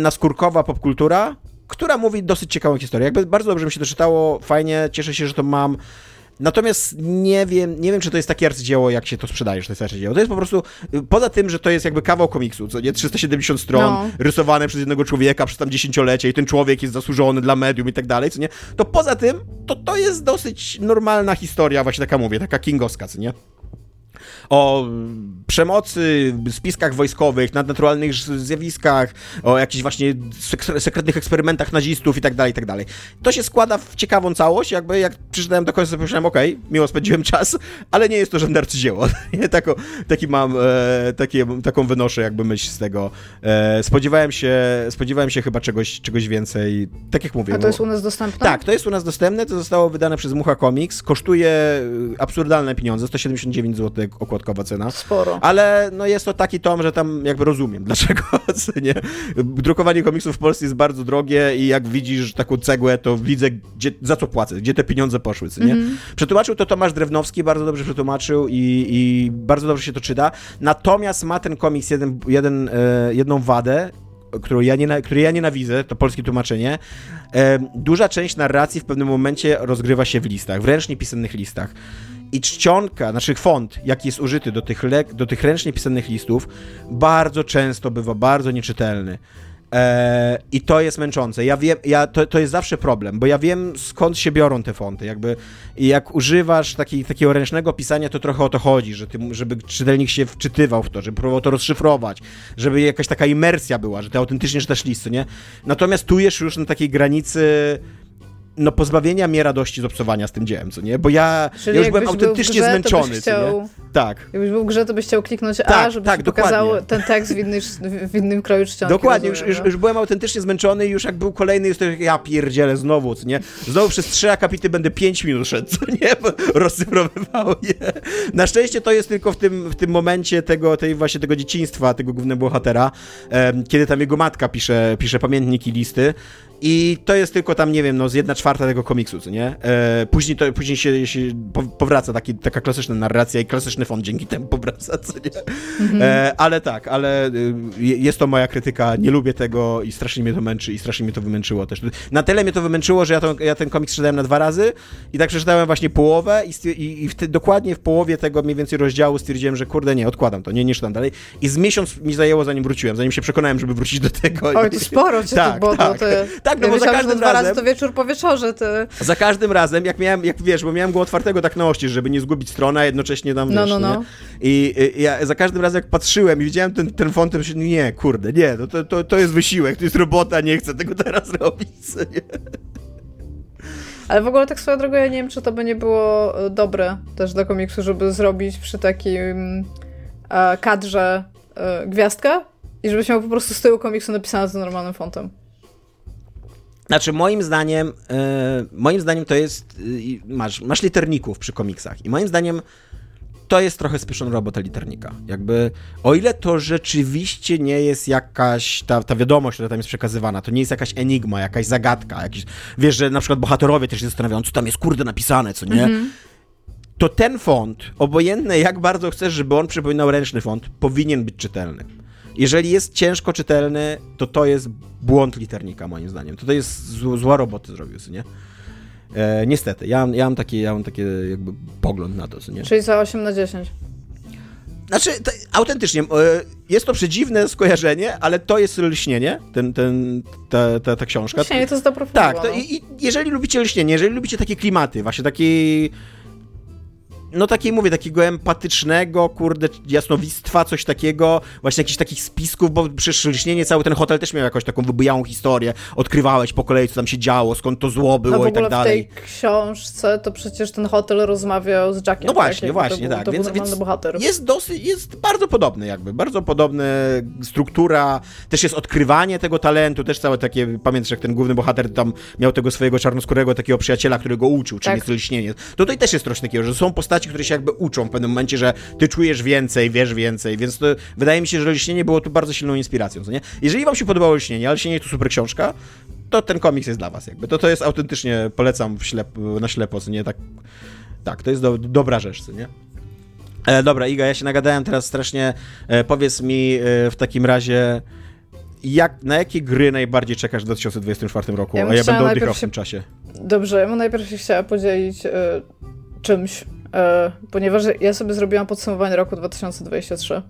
naskórkowa popkultura, która mówi dosyć ciekawą historię. Jakby bardzo dobrze mi się to czytało, fajnie, cieszę się, że to mam. Natomiast nie wiem, nie wiem, czy to jest takie arcydzieło, jak się to sprzedaje, że to jest arcydzieło. To jest po prostu, poza tym, że to jest jakby kawał komiksu, co nie, 370 stron, no. rysowane przez jednego człowieka przez tam dziesięciolecie i ten człowiek jest zasłużony dla medium i tak dalej, co nie, to poza tym, to to jest dosyć normalna historia, właśnie taka mówię, taka kingowska, co nie? O przemocy, spiskach wojskowych, nadnaturalnych zjawiskach, o jakichś właśnie sekretnych eksperymentach nazistów i tak dalej, i tak dalej. To się składa w ciekawą całość, jakby jak przeczytałem do końca, to pomyślałem, okej, okay, miło spędziłem czas, ale nie jest to żadne arcydzieło. Tako, taki mam, e, takie, taką wynoszę jakby myśl z tego. E, spodziewałem się, spodziewałem się chyba czegoś, czegoś więcej, tak jak mówię. A to jest u nas dostępne? Tak, to jest u nas dostępne, to zostało wydane przez Mucha Comics, kosztuje e, absurdalne pieniądze, 179 zł okładkowa cena. Sporo. Ale no jest to taki tom, że tam jakby rozumiem, dlaczego, nie? Drukowanie komiksów w Polsce jest bardzo drogie i jak widzisz taką cegłę, to widzę, gdzie, za co płacę, gdzie te pieniądze poszły, nie? Mm. Przetłumaczył to Tomasz Drewnowski, bardzo dobrze przetłumaczył i, i bardzo dobrze się to czyta. Natomiast ma ten komiks jeden, jeden, e, jedną wadę, którą ja, nie, której ja nienawidzę, to polskie tłumaczenie. E, duża część narracji w pewnym momencie rozgrywa się w listach, w ręcznie pisanych listach i czcionka, znaczy font, jaki jest użyty do tych, do tych ręcznie pisanych listów, bardzo często bywa bardzo nieczytelny. Eee, I to jest męczące. Ja wiem, ja, to, to jest zawsze problem, bo ja wiem skąd się biorą te fonty. Jakby, jak używasz taki, takiego ręcznego pisania, to trochę o to chodzi, że ty, żeby czytelnik się wczytywał w to, żeby próbował to rozszyfrować, żeby jakaś taka imersja była, że ty autentycznie czytasz listy, nie? Natomiast tu jest już na takiej granicy no pozbawienia mnie radości z obcowania z tym dziełem, co nie? Bo ja, ja już byłem autentycznie grze, zmęczony, chciał, nie? Tak. Jakbyś był w grze, to byś chciał kliknąć tak, A, żeby tak, pokazał ten tekst w, inny, w innym kroju czcionki. Dokładnie, już, już, już, byłem autentycznie zmęczony i już jak był kolejny, już to ja pierdzielę znowu, co nie? Znowu przez trzy akapity będę pięć minut szedł, co nie? Rozsyfrowywał je. Na szczęście to jest tylko w tym, w tym momencie tego, tej właśnie tego dzieciństwa, tego głównego bohatera, kiedy tam jego matka pisze, pisze pamiętniki, listy i to jest tylko tam, nie wiem, no z jedna czwarta tego komiksu, co nie? E, później, to, później się, się powraca taki, taka klasyczna narracja i klasyczny font dzięki temu powraca, co nie? Mhm. E, ale tak, ale y, jest to moja krytyka, nie lubię tego i strasznie mnie to męczy i strasznie mnie to wymęczyło też. Na tyle mnie to wymęczyło, że ja, to, ja ten komiks czytałem na dwa razy i tak przeczytałem właśnie połowę i, i, i w te, dokładnie w połowie tego mniej więcej rozdziału stwierdziłem, że kurde, nie, odkładam to, nie, nie czytam dalej. I z miesiąc mi zajęło, zanim wróciłem, zanim się przekonałem, żeby wrócić do tego. Oj, to sporo cię tak, to tak, tak, no bo za każdym razem... razy to wieczór po wieczorze, ty. Za każdym razem, jak miałem, jak wiesz, bo miałem go otwartego tak na ości, żeby nie zgubić strony, a jednocześnie tam, no, wiesz, no, no. I, I, ja za każdym razem, jak patrzyłem i widziałem ten, ten font, to myślałem, nie, kurde, nie, no to, to, to jest wysiłek, to jest robota, nie chcę tego teraz robić, nie? Ale w ogóle tak swoją drogą, ja nie wiem, czy to by nie było e, dobre też do komiksu, żeby zrobić przy takim kadrze e, gwiazdkę i żebyś miał po prostu z tyłu komiksu napisane z normalnym fontem. Znaczy, moim zdaniem, yy, moim zdaniem to jest, yy, masz, masz literników przy komiksach i moim zdaniem to jest trochę spieszona robota liternika. Jakby, o ile to rzeczywiście nie jest jakaś, ta, ta wiadomość, która tam jest przekazywana, to nie jest jakaś enigma, jakaś zagadka, jakiś, wiesz, że na przykład bohaterowie też się zastanawiają, co tam jest kurde napisane, co nie? Mhm. To ten font, obojętne jak bardzo chcesz, żeby on przypominał ręczny font, powinien być czytelny. Jeżeli jest ciężko czytelny, to to jest błąd liternika, moim zdaniem. To, to jest zła roboty zrobił, nie? E, niestety, ja, ja, mam taki, ja mam taki jakby pogląd na to, co nie? Czyli za 8 na 10. Znaczy, to, autentycznie, e, jest to przedziwne skojarzenie, ale to jest lśnienie, ten, ten, ta, ta, ta książka. Lśnienie to jest dobra Tak, to, i, i jeżeli lubicie lśnienie, jeżeli lubicie takie klimaty, właśnie taki no takiej mówię, takiego empatycznego, kurde, jasnowictwa, coś takiego, właśnie jakichś takich spisków, bo przecież lśnienie, cały ten hotel też miał jakąś taką wybujałą historię, odkrywałeś po kolei, co tam się działo, skąd to zło było no, i tak dalej. w tej książce to przecież ten hotel rozmawiał z Jackiem. No właśnie, tak? właśnie, był, tak. Więc, więc bohater. jest dosyć, jest bardzo podobny jakby, bardzo podobna struktura, też jest odkrywanie tego talentu, też całe takie, pamiętasz jak ten główny bohater tam miał tego swojego czarnoskórego takiego przyjaciela, który go uczył, czym tak. jest lśnienie. To tutaj też jest coś takiego, że są postaci postaci, które się jakby uczą w pewnym momencie, że ty czujesz więcej, wiesz więcej, więc to, wydaje mi się, że Lśnienie było tu bardzo silną inspiracją, co nie? Jeżeli wam się podobało Lśnienie, ale Lśnienie to super książka, to ten komiks jest dla was jakby. To, to jest autentycznie, polecam ślep, na ślepo, co nie? Tak, tak to jest do, dobra rzecz, co nie? E, dobra, Iga, ja się nagadałem teraz strasznie. E, powiedz mi e, w takim razie, jak, na jakie gry najbardziej czekasz w 2024 roku? Ja a ja będę oddychał w tym czasie. Dobrze, ja bym najpierw się chciała podzielić y, czymś, E, ponieważ ja sobie zrobiłam podsumowanie roku 2023.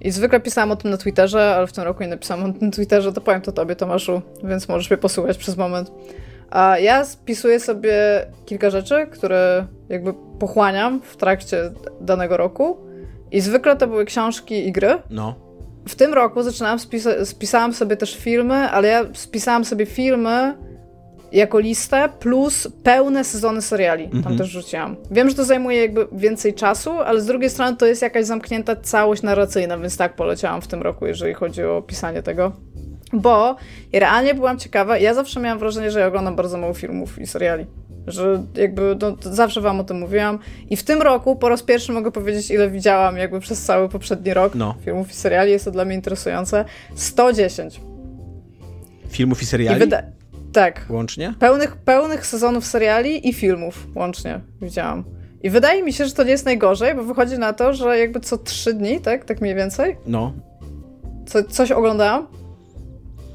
I zwykle pisałam o tym na Twitterze, ale w tym roku nie napisałam o tym na Twitterze, to powiem to tobie, Tomaszu, więc możesz mnie posłuchać przez moment. A ja spisuję sobie kilka rzeczy, które jakby pochłaniam w trakcie danego roku. I zwykle to były książki i gry. No. W tym roku zaczynałam, spisa- spisałam sobie też filmy, ale ja spisałam sobie filmy, jako listę, plus pełne sezony seriali. Tam mhm. też rzuciłam. Wiem, że to zajmuje jakby więcej czasu, ale z drugiej strony to jest jakaś zamknięta całość narracyjna, więc tak poleciałam w tym roku, jeżeli chodzi o pisanie tego. Bo realnie byłam ciekawa, ja zawsze miałam wrażenie, że ja oglądam bardzo mało filmów i seriali. Że jakby no, zawsze wam o tym mówiłam. I w tym roku po raz pierwszy mogę powiedzieć, ile widziałam jakby przez cały poprzedni rok no. filmów i seriali. Jest to dla mnie interesujące. 110. Filmów i seriali? I wyda- tak. Łącznie? Pełnych, pełnych sezonów seriali i filmów łącznie widziałam. I wydaje mi się, że to nie jest najgorzej, bo wychodzi na to, że jakby co trzy dni, tak? Tak mniej więcej? No. Co, coś oglądałam.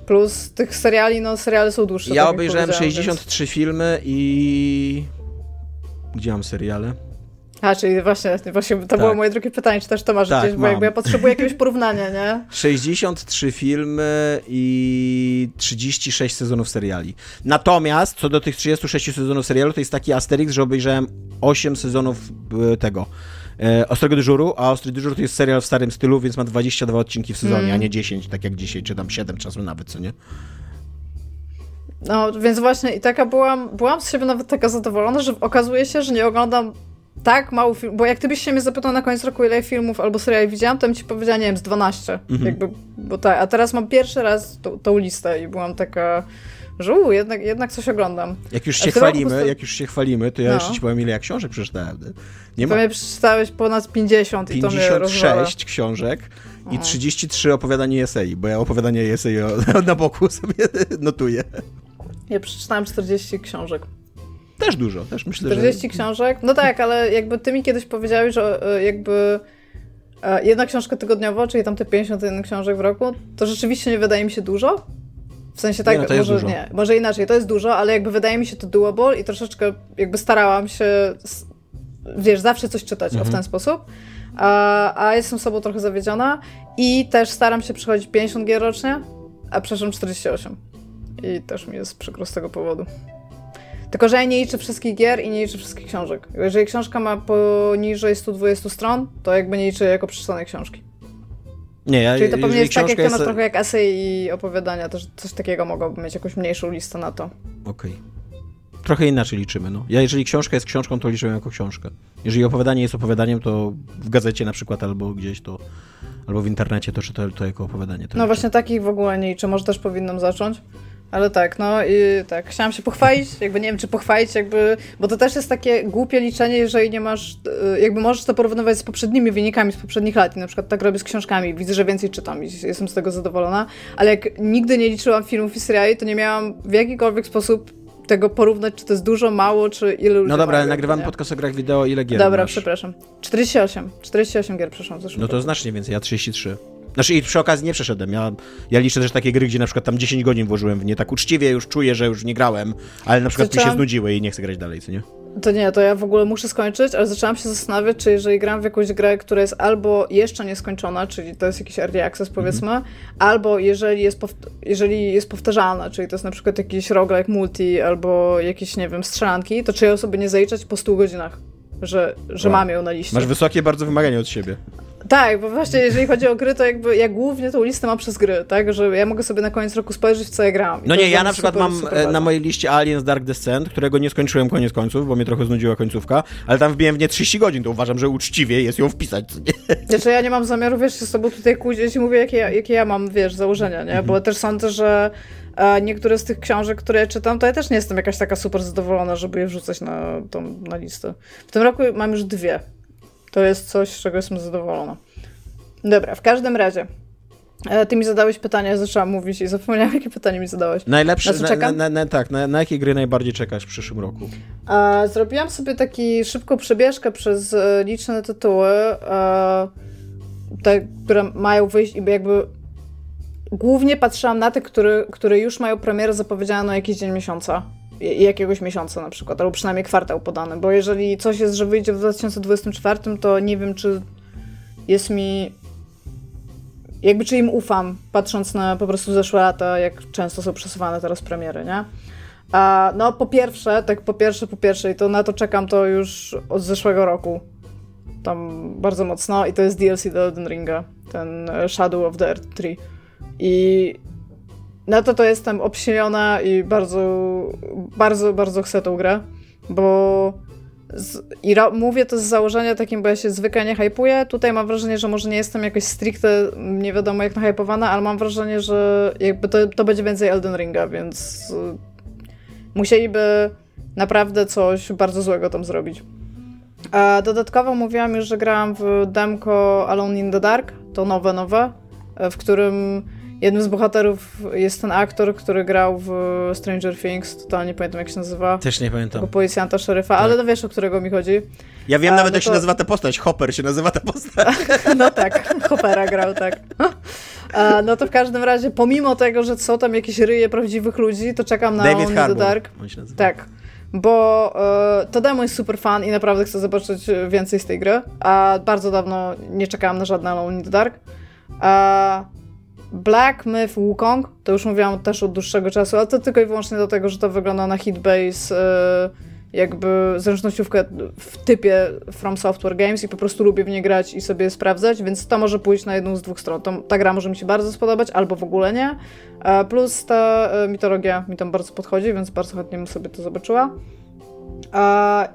Plus tych seriali, no seriale są dłuższe. Ja tak obejrzałem 63 więc... filmy i... Gdzie mam seriale? A, czyli właśnie, właśnie to tak. było moje drugie pytanie, czy też to masz tak, gdzieś, bo jakby ja potrzebuję jakiegoś porównania, nie? 63 filmy i 36 sezonów seriali. Natomiast, co do tych 36 sezonów serialu, to jest taki Asterix, że obejrzałem 8 sezonów e, tego e, Ostrego Dyżuru, a Ostry Dyżur to jest serial w starym stylu, więc ma 22 odcinki w sezonie, mm. a nie 10, tak jak dzisiaj, czy tam 7 czasu nawet, co nie? No, więc właśnie i taka byłam, byłam z siebie nawet taka zadowolona, że okazuje się, że nie oglądam tak mało film, bo jak ty byś się mnie zapytał na koniec roku, ile filmów albo seriali widziałam, to bym ci powiedziała, nie wiem, z 12. Mhm. Jakby, bo tak, a teraz mam pierwszy raz tą, tą listę i byłam taka, że u, jednak, jednak coś oglądam. Jak już się chwalimy, prostu... jak już się chwalimy, to ja no. jeszcze ci powiem, ile ja książek przeczytałem. Nie ma... przeczytałeś ponad 50 i to mnie 56 książek i 33 opowiadanie esei, bo ja opowiadanie esei na boku sobie notuję. Ja przeczytałam 40 książek. Też dużo, też myślę, 40 że... książek? No tak, ale jakby ty mi kiedyś powiedziałeś, że e, jakby e, jedna książka tygodniowo, czyli tam te 51 książek w roku, to rzeczywiście nie wydaje mi się dużo. W sensie tak, nie, no może, nie, może inaczej, to jest dużo, ale jakby wydaje mi się to doable i troszeczkę jakby starałam się, wiesz, zawsze coś czytać mhm. w ten sposób. A, a jestem sobą trochę zawiedziona i też staram się przychodzić 50 gier rocznie, a przeszłam 48. I też mi jest przykro z tego powodu. Tylko, że ja nie liczę wszystkich gier i nie liczę wszystkich książek. Jeżeli książka ma poniżej 120 stron, to jakby nie liczę jako przeczytanej książki. Nie, ja, Czyli to pewnie jest tak jak jest... trochę jak esej i opowiadania, też coś takiego mogłoby mieć jakąś mniejszą listę na to. Okej. Okay. Trochę inaczej liczymy, no. Ja jeżeli książka jest książką, to liczę ją jako książkę. Jeżeli opowiadanie jest opowiadaniem, to w gazecie na przykład albo gdzieś to, albo w internecie to czytam to jako opowiadanie. To no liczę. właśnie takich w ogóle nie liczę, może też powinnam zacząć. Ale tak, no i tak, chciałam się pochwalić, jakby nie wiem, czy pochwalić, jakby, bo to też jest takie głupie liczenie, jeżeli nie masz, y, jakby możesz to porównywać z poprzednimi wynikami z poprzednich lat i na przykład tak robię z książkami, widzę, że więcej czytam i jestem z tego zadowolona, ale jak nigdy nie liczyłam filmów i seriali, to nie miałam w jakikolwiek sposób tego porównać, czy to jest dużo, mało, czy ile ludzi No dobra, ale nagrywamy nie? podcast o grach wideo, ile gier Dobra, masz? przepraszam. 48. 48 gier przeszłam w zeszłym No to roku. znacznie więcej, ja 33. Znaczy i przy okazji nie przeszedłem, ja, ja liczę też takie gry, gdzie na przykład tam 10 godzin włożyłem w nie, tak uczciwie już czuję, że już nie grałem, ale na przykład mi się znudziły i nie chcę grać dalej, co nie? To nie, to ja w ogóle muszę skończyć, ale zaczęłam się zastanawiać, czy jeżeli gram w jakąś grę, która jest albo jeszcze nieskończona, czyli to jest jakiś early access powiedzmy, albo jeżeli jest, jeżeli jest powtarzalna, czyli to jest na przykład jakiś roguelike multi, albo jakieś, nie wiem, strzelanki, to czy ją sobie nie zaliczać po 100 godzinach, że, że mam ją na liście. Masz wysokie bardzo wymagania od siebie. Tak, bo właśnie jeżeli chodzi o gry, to jakby ja głównie tą listę mam przez gry, tak, że ja mogę sobie na koniec roku spojrzeć, w co ja grałam. I No nie, ja na przykład super, mam super e, na mojej liście Aliens Dark Descent, którego nie skończyłem koniec końców, bo mnie trochę znudziła końcówka, ale tam wbiłem w nie 30 godzin, to uważam, że uczciwie jest ją wpisać. nie? Znaczy ja nie mam zamiaru, wiesz, się z tobą tutaj kłócić i mówię, jakie, ja- jakie ja mam, wiesz, założenia, nie? Bo też sądzę, że niektóre z tych książek, które czytam, to ja też nie jestem jakaś taka super zadowolona, żeby je wrzucać na, tą, na listę. W tym roku mam już dwie. To jest coś, z czego jestem zadowolona. Dobra, w każdym razie. E, ty mi zadałeś pytanie, zaczęłam mówić i zapomniałam, jakie pytanie mi zadałeś. Najlepsze, Na na, na, na, tak, na, na jakie gry najbardziej czekasz w przyszłym roku? E, zrobiłam sobie taki szybką przebieżkę przez e, liczne tytuły, e, te, które mają wyjść i jakby głównie patrzyłam na te, które, które już mają premierę zapowiedzianą na jakiś dzień miesiąca. Jakiegoś miesiąca na przykład, albo przynajmniej kwartał podany, bo jeżeli coś jest, że wyjdzie w 2024, to nie wiem, czy jest mi jakby czy im ufam, patrząc na po prostu zeszłe lata, jak często są przesuwane teraz premiery, nie? A, no po pierwsze, tak po pierwsze, po pierwsze i to na to czekam to już od zeszłego roku. Tam bardzo mocno i to jest DLC do Elden Ringa, ten e, Shadow of the Earth 3. I na to to jestem obsiejona i bardzo, bardzo, bardzo chcę tą grę, bo z, i mówię to z założenia takim, bo ja się zwykle nie hypuję. Tutaj mam wrażenie, że może nie jestem jakoś stricte nie wiadomo jak nahypowana, ale mam wrażenie, że jakby to, to będzie więcej Elden Ringa, więc y, musieliby naprawdę coś bardzo złego tam zrobić. A dodatkowo mówiłam już, że grałam w demko Alone in the Dark, to nowe, nowe, w którym jednym z bohaterów jest ten aktor, który grał w Stranger Things, totalnie nie pamiętam jak się nazywa, Też nie pamiętam. tego policjanta, szeryfa, ale no wiesz o którego mi chodzi. Ja wiem A, nawet no jak się to- nazywa ta postać, Hopper się nazywa ta postać. No tak, Hoppera grał, tak. A, no to w każdym razie, pomimo tego, że są tam jakieś ryje prawdziwych ludzi, to czekam na David Only the Harbour. Dark. On się nazywa. Tak, bo e, to demo jest super fan i naprawdę chcę zobaczyć e, więcej z tej gry, a bardzo dawno nie czekałam na żadne Alone in the Dark. A Black Myth Wukong, to już mówiłam też od dłuższego czasu, ale to tylko i wyłącznie do tego, że to wygląda na hitbase, e, jakby zręcznościówkę w typie From Software Games i po prostu lubię w nie grać i sobie sprawdzać, więc to może pójść na jedną z dwóch stron. To, ta gra może mi się bardzo spodobać, albo w ogóle nie. E, Plus ta e, mitologia mi tam bardzo podchodzi, więc bardzo chętnie bym sobie to zobaczyła.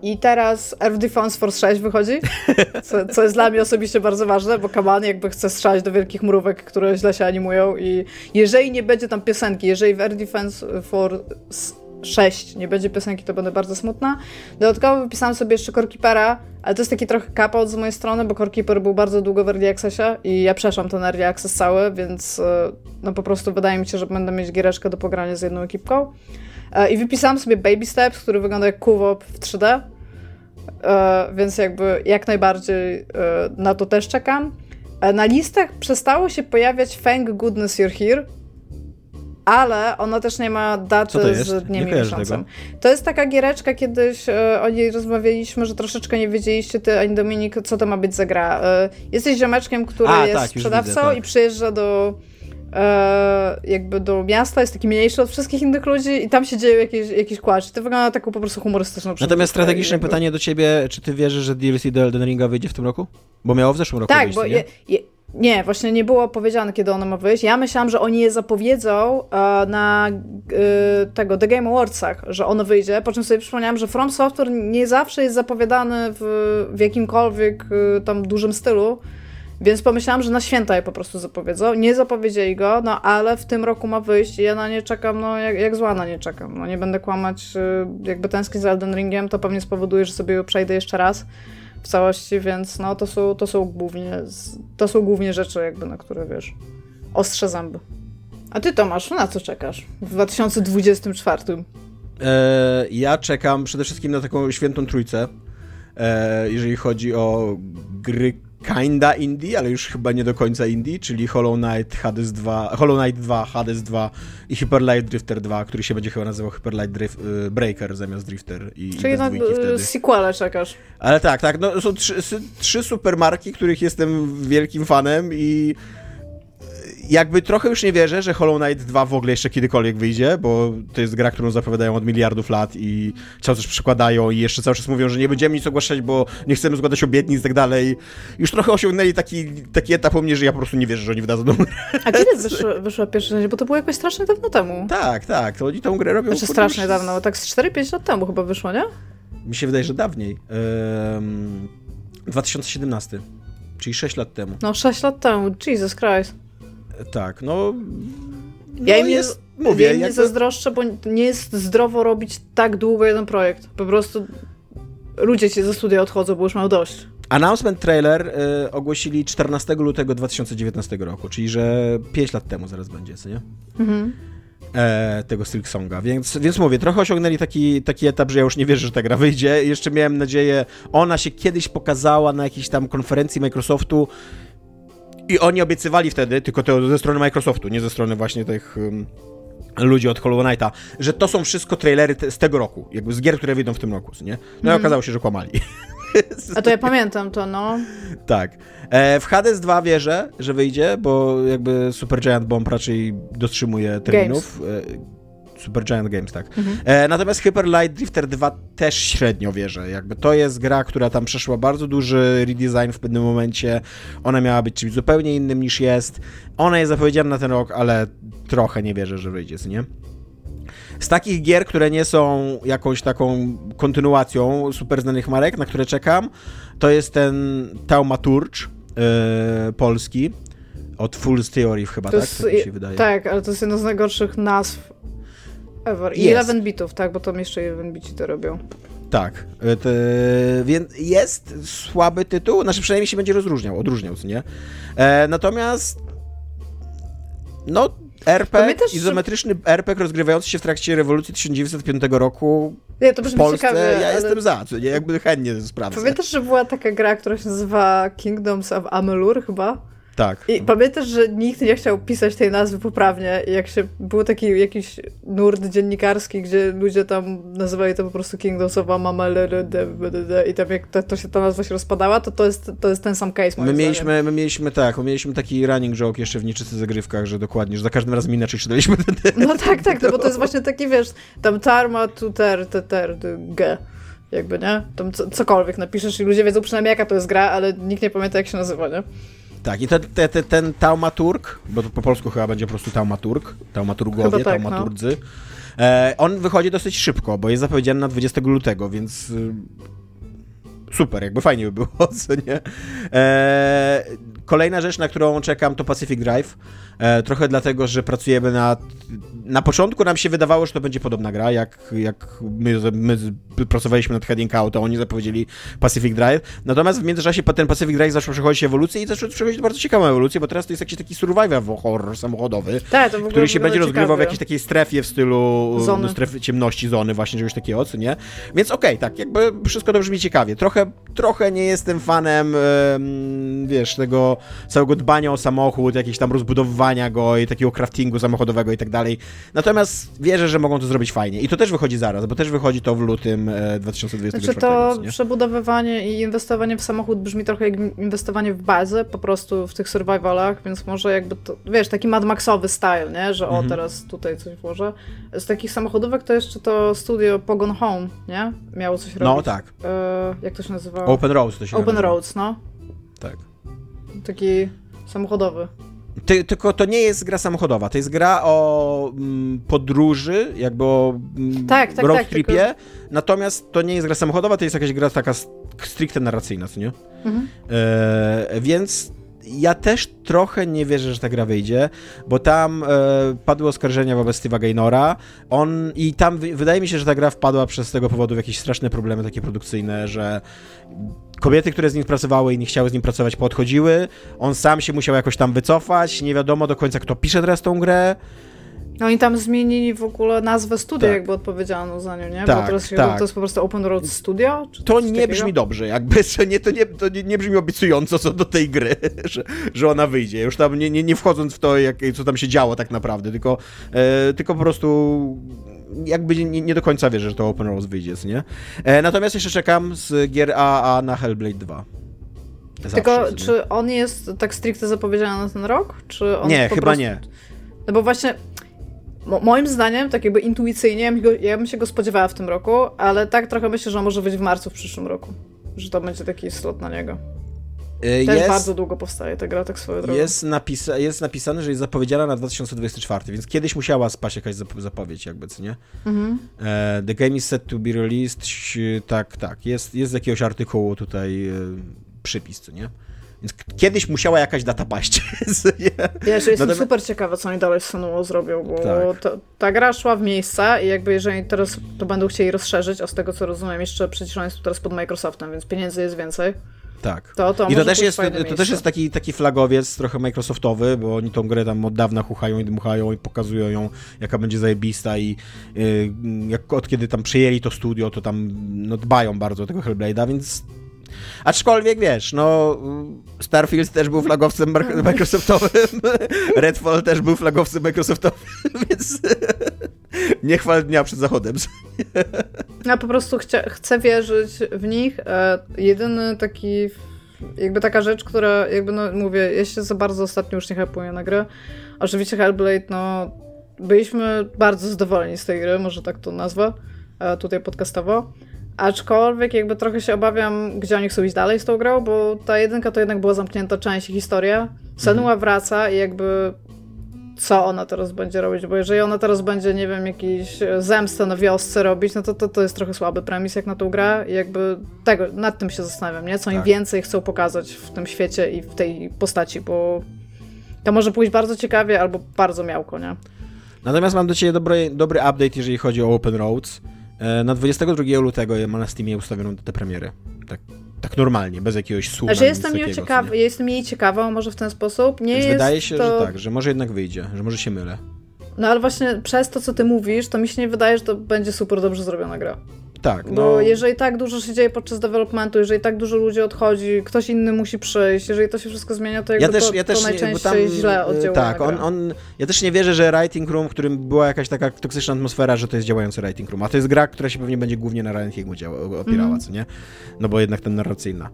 I teraz Earth Defense Force 6 wychodzi, co, co jest dla mnie osobiście bardzo ważne, bo Kaman jakby chce strzelać do wielkich mrówek, które źle się animują i jeżeli nie będzie tam piosenki, jeżeli w Earth Defense Force 6 nie będzie piosenki, to będę bardzo smutna. Dodatkowo wypisałam sobie jeszcze Corkeepera, ale to jest taki trochę kapout z mojej strony, bo Corkeeper był bardzo długo w Early Accessie i ja przeszłam ten Early Access cały, więc e, no po prostu wydaje mi się, że będę mieć giereczkę do pogrania z jedną ekipką. E, I wypisałam sobie Baby Steps, który wygląda jak Kuwop w 3D, e, więc jakby jak najbardziej e, na to też czekam. Na listach przestało się pojawiać Thank Goodness You're Here, ale ona też nie ma daty z dniem Nie i miesiącem. To jest taka giereczka, kiedyś e, o niej rozmawialiśmy, że troszeczkę nie wiedzieliście, ty ani Dominik, co to ma być za gra. E, jesteś ziomeczkiem, który A, jest tak, sprzedawcą widzę, tak. i przyjeżdża do jakby do miasta, jest taki mniejszy od wszystkich innych ludzi i tam się dzieje jakiś, jakiś kłacz. To wygląda na taką po prostu humorystyczną Natomiast strategiczne jakby- pytanie do ciebie, czy ty wierzysz, że DLC do Elden Ringa wyjdzie w tym roku? Bo miało w zeszłym roku Tak, wyjść, bo nie? je, je, nie, właśnie nie było powiedziane, kiedy ono ma wyjść. Ja myślałam, że oni je zapowiedzą e, na e, tego The Game Awardsach, że ono wyjdzie, po czym sobie przypomniałam, że From Software nie zawsze jest zapowiadany w, w jakimkolwiek e, tam dużym stylu Więc pomyślałam, że na święta je po prostu zapowiedzą. Nie zapowiedzieli go, no ale w tym roku ma wyjść i ja na nie czekam, no jak, jak zła na nie czekam. No nie będę kłamać, y, jakby tęsknić za Elden Ringiem, to pewnie spowoduje, że sobie przejdę jeszcze raz w całości, więc no to są, to są głównie, to są głównie rzeczy jakby, na które wiesz, ostrze zęby. A ty Tomasz, na co czekasz w 2024? E, ja czekam przede wszystkim na taką świętą trójcę, e, jeżeli chodzi o gry kinda indie, ale już chyba nie do końca indie, czyli Hollow Knight, Hades 2, Hollow Knight 2, Hades 2 i Hyper Light Drifter 2, który się będzie chyba nazywał Hyper Light Drif y, Breaker zamiast Drifter i Czyli na y, sequele czekasz. Ale tak, tak, no są trzy, trzy super marki, których jestem wielkim fanem i jakby trochę już nie wierzę, że Hollow Knight 2 w ogóle jeszcze kiedykolwiek wyjdzie, bo to jest gra, którą zapowiadają od miliardów lat i cały czas przykładają i jeszcze cały czas mówią, że nie będziemy nic ogłaszać, bo nie chcemy składać obietnic i tak dalej. Już trochę osiągnęli taki, taki etap u mnie, że ja po prostu nie wierzę, że oni wydadzą tą grę. A kiedy wyszła, wyszła pierwsza część? Bo to było jakoś strasznie dawno temu. Tak, tak, to oni tą grę robią... Znaczy strasznie już... dawno, bo tak z 4-5 lat temu chyba wyszło, nie? Mi się wydaje, że dawniej. Um, 2017, czyli 6 lat temu. No 6 lat temu, Jesus Christ. Tak, no. no ja im nie, jest, mówię, ja im nie zazdroszczę, bo nie jest zdrowo robić tak długo jeden projekt. Po prostu ludzie ci ze studia odchodzą, bo już mają dość. Announcement trailer y, ogłosili 14 lutego 2019 roku, czyli że 5 lat temu zaraz będzie, co nie? Mhm. E, tego Silksonga, więc, więc mówię, trochę osiągnęli taki, taki etap, że ja już nie wierzę, że ta gra wyjdzie. Jeszcze miałem nadzieję, ona się kiedyś pokazała na jakiejś tam konferencji Microsoftu i oni obiecywali wtedy, tylko to ze strony Microsoftu, nie ze strony właśnie tych um, ludzi od Hollow Knighta, że to są wszystko trailery te, z tego roku, jakby z gier, które wyjdą w tym roku, nie? No i mhm. okazało się, że kłamali. A to ja pamiętam to, no. tak. E, w Hades 2 wierzę, że wyjdzie, bo jakby Super Giant Bomb raczej dotrzymuje terminów. Games. E, Super Giant Games, tak. Mhm. E, natomiast Hyper Light Drifter 2 też średnio wierzę. Jakby to jest gra, która tam przeszła bardzo duży redesign w pewnym momencie. Ona miała być czymś zupełnie innym niż jest. Ona jest zapowiedziana na ten rok, ale trochę nie wierzę, że wyjdzie, nie? Z takich gier, które nie są jakąś taką kontynuacją super znanych marek, na które czekam, to jest ten Taumaturge yy, polski od Full Theory chyba, to tak? Jest, tak mi się wydaje. Tak, ale to jest jedna z najgorszych nazw Ever. I 11 bitów, tak, bo tam jeszcze 11 bici to robią. Tak, e, to, więc jest słaby tytuł, znaczy przynajmniej się będzie rozróżniał, odróżniał, nie? E, natomiast no RPG, izometryczny. RPG rozgrywający się w trakcie rewolucji 1905 roku nie, to w Polsce, ciekawe, ja ale... jestem za, jakby chętnie sprawdzę. Pamiętasz, że była taka gra, która się nazywa Kingdoms of Amalur chyba? Tak. I pamiętasz, że nikt nie chciał pisać tej nazwy poprawnie jak się, był taki jakiś nurt dziennikarski, gdzie ludzie tam nazywali to po prostu Kingdoms of i tam jak to, to, się ta nazwa się rozpadała, to to jest, to jest ten sam case, my mieliśmy, my mieliśmy tak, my mieliśmy taki running joke jeszcze w nieczystych zagrywkach, że dokładnie, że za każdym razem inaczej czytaliśmy ten No tak, tak, no bo to jest właśnie taki, wiesz, tam tarma, tu ter, te, ter, g jakby, nie? Tam cokolwiek napiszesz i ludzie wiedzą przynajmniej jaka to jest gra, ale nikt nie pamięta jak się nazywa, nie? Tak, i ten, ten, ten taumaturg, bo to po polsku chyba będzie po prostu taumaturg, taumaturgowie, tak, no. taumaturdzy, no. e, on wychodzi dosyć szybko, bo jest zapowiedziany na 20 lutego, więc y, super, jakby fajnie by było, co nie? E, kolejna rzecz, na którą czekam, to Pacific Drive. E, trochę dlatego, że pracujemy nad... Na początku nam się wydawało, że to będzie podobna gra, jak, jak my, my pracowaliśmy nad Heading Out, a oni zapowiedzieli Pacific Drive. Natomiast w międzyczasie ten Pacific Drive zaczął przechodzić ewolucję i zaczął przechodzić bardzo ciekawą ewolucję, bo teraz to jest jakiś taki survival horror samochodowy, tak, który się będzie rozgrywał w jakiejś takiej strefie w stylu zony. strefy ciemności zony, właśnie czegoś takiego, co nie? Więc okej, okay, tak, jakby wszystko to brzmi ciekawie. Trochę, trochę nie jestem fanem, wiesz, tego całego dbania o samochód, jakieś tam rozbudowywania go i takiego craftingu samochodowego i tak dalej. Natomiast wierzę, że mogą to zrobić fajnie. I to też wychodzi zaraz, bo też wychodzi to w lutym 2024. Znaczy to nie? przebudowywanie i inwestowanie w samochód brzmi trochę jak inwestowanie w bazę, po prostu w tych survivalach, więc może jakby to, wiesz, taki Mad Maxowy style, nie? Że mhm. o, teraz tutaj coś włożę. Z takich samochodówek to jeszcze to studio Pogon Home, nie? Miało coś no, robić. No tak. E, jak to się nazywa? Open Roads to się Open nazywa. Roads, no. Tak. Taki samochodowy. Ty, tylko to nie jest gra samochodowa, to jest gra o mm, podróży, jakby o mm, tak, tak, road tak, tripie, tylko... natomiast to nie jest gra samochodowa, to jest jakaś gra taka stricte narracyjna, co nie? Mhm. E, więc ja też trochę nie wierzę, że ta gra wyjdzie, bo tam e, padły oskarżenia wobec Steve'a Gaynora. On i tam wy, wydaje mi się, że ta gra wpadła przez tego powodu w jakieś straszne problemy takie produkcyjne, że kobiety, które z nim pracowały i nie chciały z nim pracować, podchodziły. On sam się musiał jakoś tam wycofać. Nie wiadomo do końca, kto pisze teraz tą grę. No i tam zmienili w ogóle nazwę studia, Tak. jakby odpowiedzialno za nią, nie? Tak, Bo teraz tak. to jest po prostu Open Road Studio? To nie takiego? brzmi dobrze, jakby to nie, to nie, to nie, nie brzmi obiecująco co do tej gry, że, że ona wyjdzie. Już tam nie, nie, nie wchodząc w to, jak, co tam się działo tak naprawdę, tylko, e, tylko po prostu jakby nie, nie do końca wierzę, że to Open Rose wyjdzie, nie? E, natomiast jeszcze czekam z gier AA na Hellblade 2. Zawsze, Tylko czy on jest tak stricte zapowiedziany na ten rok? Czy on Nie, chyba prostu... nie. No bo właśnie mo moim zdaniem, tak jakby intuicyjnie, ja bym, się go spodziewała w tym roku, ale tak trochę myślę, że on może być w marcu w przyszłym roku. Że to będzie taki slot na niego. E, Też jest, bardzo długo powstaje ta gra, tak swoją drogą. jest, napisa jest napisane, że jest zapowiedziana na 2024, więc kiedyś musiała spaść jakaś zap zapowiedź, jakby, co nie? Mhm. E, The game is set to be released. Tak, tak. Jest, jest z jakiegoś artykułu tutaj e, przypis, co nie? Kiedyś musiała jakaś data paść. jeszcze jestem super ciekawa, co oni dalej z Senuą zrobią, bo Tak. to, ta gra szła w miejsca i jakby jeżeli teraz to będą chcieli rozszerzyć, a z tego co rozumiem, jeszcze przecież on jest teraz pod Microsoftem, więc pieniędzy jest więcej, Tak. to to I to też, jest, to też jest taki, taki flagowiec trochę Microsoftowy, bo oni tą grę tam od dawna chuchają i dmuchają i pokazują ją, jaka będzie zajebista i y, jak, od kiedy tam przyjęli to studio, to tam no, dbają bardzo o tego Hellblade'a, więc Aczkolwiek wiesz, no Starfield też był flagowcem Microsoftowym, Redfall też był flagowcem Microsoftowym, więc nie chwal dnia przed zachodem. Ja po prostu chcia, chcę wierzyć w nich. E, jedyny taki, jakby taka rzecz, która, jakby no mówię, ja się za bardzo ostatnio już nie hypuję na grę. Oczywiście Hellblade, no byliśmy bardzo zadowoleni z tej gry, może tak to nazwę, e, tutaj podcastowo. Aczkolwiek jakby trochę się obawiam, gdzie oni chcą iść dalej z tą grą, bo ta jedynka to jednak była zamknięta część i historia. Senua wraca i jakby co ona teraz będzie robić, bo jeżeli ona teraz będzie, nie wiem, jakiś e, zemstę na wiosce robić, no to, to to jest trochę słaby premis jak na tą grę i jakby tego, nad tym się zastanawiam, nie? Co Tak. więcej chcą pokazać w tym świecie i w tej postaci, bo to może pójść bardzo ciekawie albo bardzo miałko, nie? Natomiast mam do Ciebie dobry, dobry update, jeżeli chodzi o Open Roads. E, Na 22 lutego ma na Steamie ustawioną tę premierę. Tak, tak normalnie, bez jakiegoś. Znaczy nic jestem jej takiego, ciekawa, ja jestem jej ciekawa, może w ten sposób. Nie Więc jest wydaje się, to... że tak, że może jednak wyjdzie, że może się mylę. No ale właśnie przez to, co ty mówisz, to mi się nie wydaje, że to będzie super dobrze zrobiona gra. Tak, Bo no. jeżeli tak dużo się dzieje podczas developmentu, jeżeli tak dużo ludzi odchodzi, ktoś inny musi przyjść, jeżeli to się wszystko zmienia, to Ja też, to, ja też to nie, najczęściej tam, źle e, oddziałuje Tak, on, on, ja też nie wierzę, że Writing Room, w którym była jakaś taka toksyczna atmosfera, że to jest działający Writing Room, a to jest gra, która się pewnie będzie głównie na rankingu działa, opierała, Mhm. co nie? No bo jednak ten narracyjna.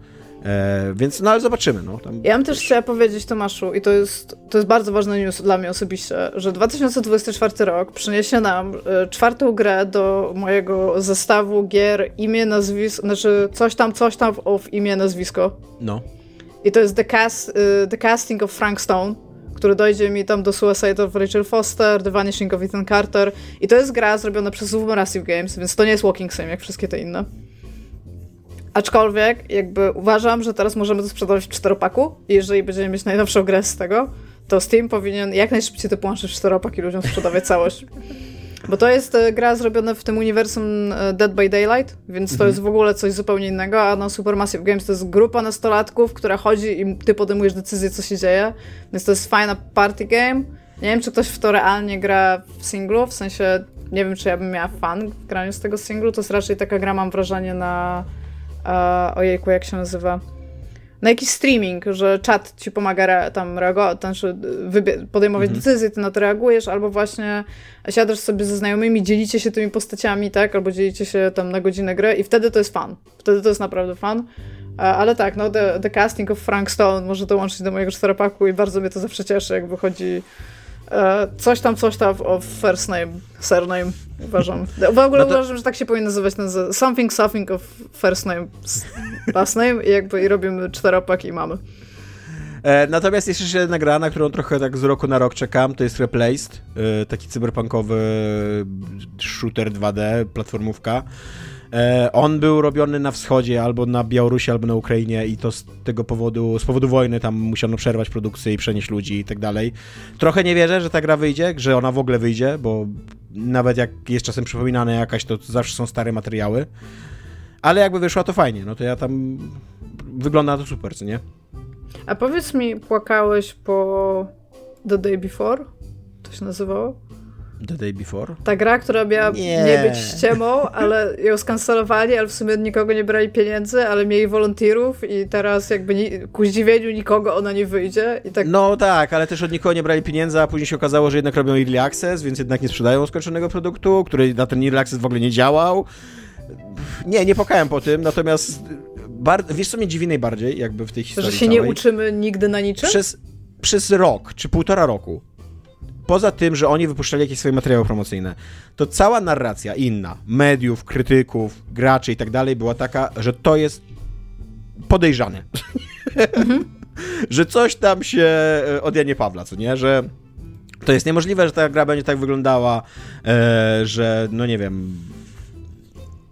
E, więc, no ale zobaczymy, no. Tam, Ja bym też chciała powiedzieć Tomaszu, i to jest, to jest bardzo ważny news dla mnie osobiście, że 2024 rok przyniesie nam e, czwartą grę do mojego zestawu gier imię, nazwisko, znaczy coś tam, coś tam of imię, nazwisko. no. I to jest The, cast, y, the Casting of Frank Stone, który dojdzie mi tam do Suicide of Rachel Foster, The Vanishing of Ethan Carter. I to jest gra zrobiona przez Supermassive Games, więc to nie jest Walking Sim, jak wszystkie te inne. Aczkolwiek, jakby uważam, że teraz możemy to sprzedawać w czteropaku i jeżeli będziemy mieć najnowszą grę z tego, to Steam powinien jak najszybciej te połączyć w czteropak i ludziom sprzedawać całość. Bo to jest e, gra zrobiona w tym uniwersum e, Dead by Daylight, więc to jest w ogóle coś zupełnie innego, a no Supermassive Games to jest grupa nastolatków, która chodzi i ty podejmujesz decyzję, co się dzieje, więc to jest fajna party game. Nie wiem, czy ktoś w to realnie gra w singlu, w sensie nie wiem, czy ja bym miała fan w graniu z tego singlu, to jest raczej taka gra, mam wrażenie, na e, ojejku, jak się nazywa? Na jakiś streaming, że czat ci pomaga re, tam reagować, znaczy podejmować decyzje, ty na to reagujesz, albo właśnie siadasz sobie ze znajomymi, dzielicie się tymi postaciami, tak, albo dzielicie się tam na godzinę gry i wtedy to jest fan. Wtedy to jest naprawdę fan. Ale tak, no the, the casting of Frank Stone może dołączyć do mojego czteropaku i bardzo mnie to zawsze cieszy, jak wychodzi coś tam, coś tam of first name, surname, uważam. W ogóle No to- uważam, że tak się powinien nazywać ten something, something of first name, last name i jakby i robimy czteropak i mamy. E, natomiast jeszcze jedna gra, na którą trochę tak z roku na rok czekam, to jest Replaced, e, taki cyberpunkowy shooter 2D, platformówka. E, on był robiony na wschodzie, albo na Białorusi, albo na Ukrainie i to z tego powodu, z powodu wojny tam musiano przerwać produkcję i przenieść ludzi i tak dalej. Trochę nie wierzę, że ta gra wyjdzie, że ona w ogóle wyjdzie, bo nawet jak jest czasem przypominane jakaś, to zawsze są stare materiały. Ale jakby wyszła, to fajnie. No to ja tam... Wygląda to super, co nie? A powiedz mi, płakałeś po The Day Before? To się nazywało? The Day Before? Ta gra, która miała nie, nie być ściemą, ale ją skancelowali, ale w sumie od nikogo nie brali pieniędzy, ale mieli wolontierów i teraz jakby ni ku zdziwieniu nikogo ona nie wyjdzie. I tak... No tak, ale też od nikogo nie brali pieniędzy, a później się okazało, że jednak robią Early Access, więc jednak nie sprzedają skończonego produktu, który na ten Early Access w ogóle nie działał. Nie, nie pokałem po tym, natomiast bar... wiesz co mnie dziwi najbardziej jakby w tej historii Że się całej? nie uczymy nigdy na niczym? Przez, przez rok, czy półtora roku poza tym, że oni wypuszczali jakieś swoje materiały promocyjne, to cała narracja inna, mediów, krytyków, graczy i tak dalej była taka, że to jest podejrzane. Że coś tam się e, od Janie Pawla, co nie? Że to jest niemożliwe, że ta gra będzie tak wyglądała, e, że no nie wiem,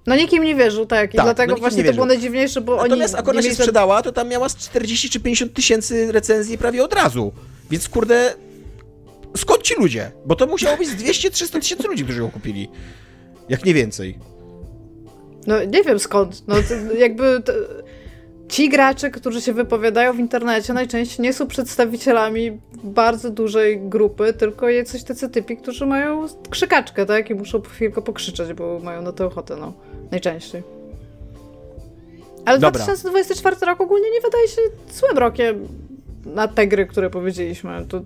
no nikim nie wierzył, tak. I tak, dlatego no właśnie to było najdziwniejsze, bo Natomiast oni... Natomiast ona się sprzedała, to tam miała 40 czy 50 tysięcy recenzji prawie od razu. Więc kurde, skąd ci ludzie? Bo to musiało być z 200-300 tysięcy ludzi, którzy ją kupili. Jak nie więcej. No nie wiem skąd. No jakby to, ci gracze, którzy się wypowiadają w internecie, najczęściej nie są przedstawicielami bardzo dużej grupy, tylko jacyś tacy typi, którzy mają krzykaczkę, tak? I muszą chwilkę pokrzyczeć, bo mają na to ochotę, no. Najczęściej. Ale Dobra. 2024 rok ogólnie nie wydaje się złym rokiem na te gry, które powiedzieliśmy. To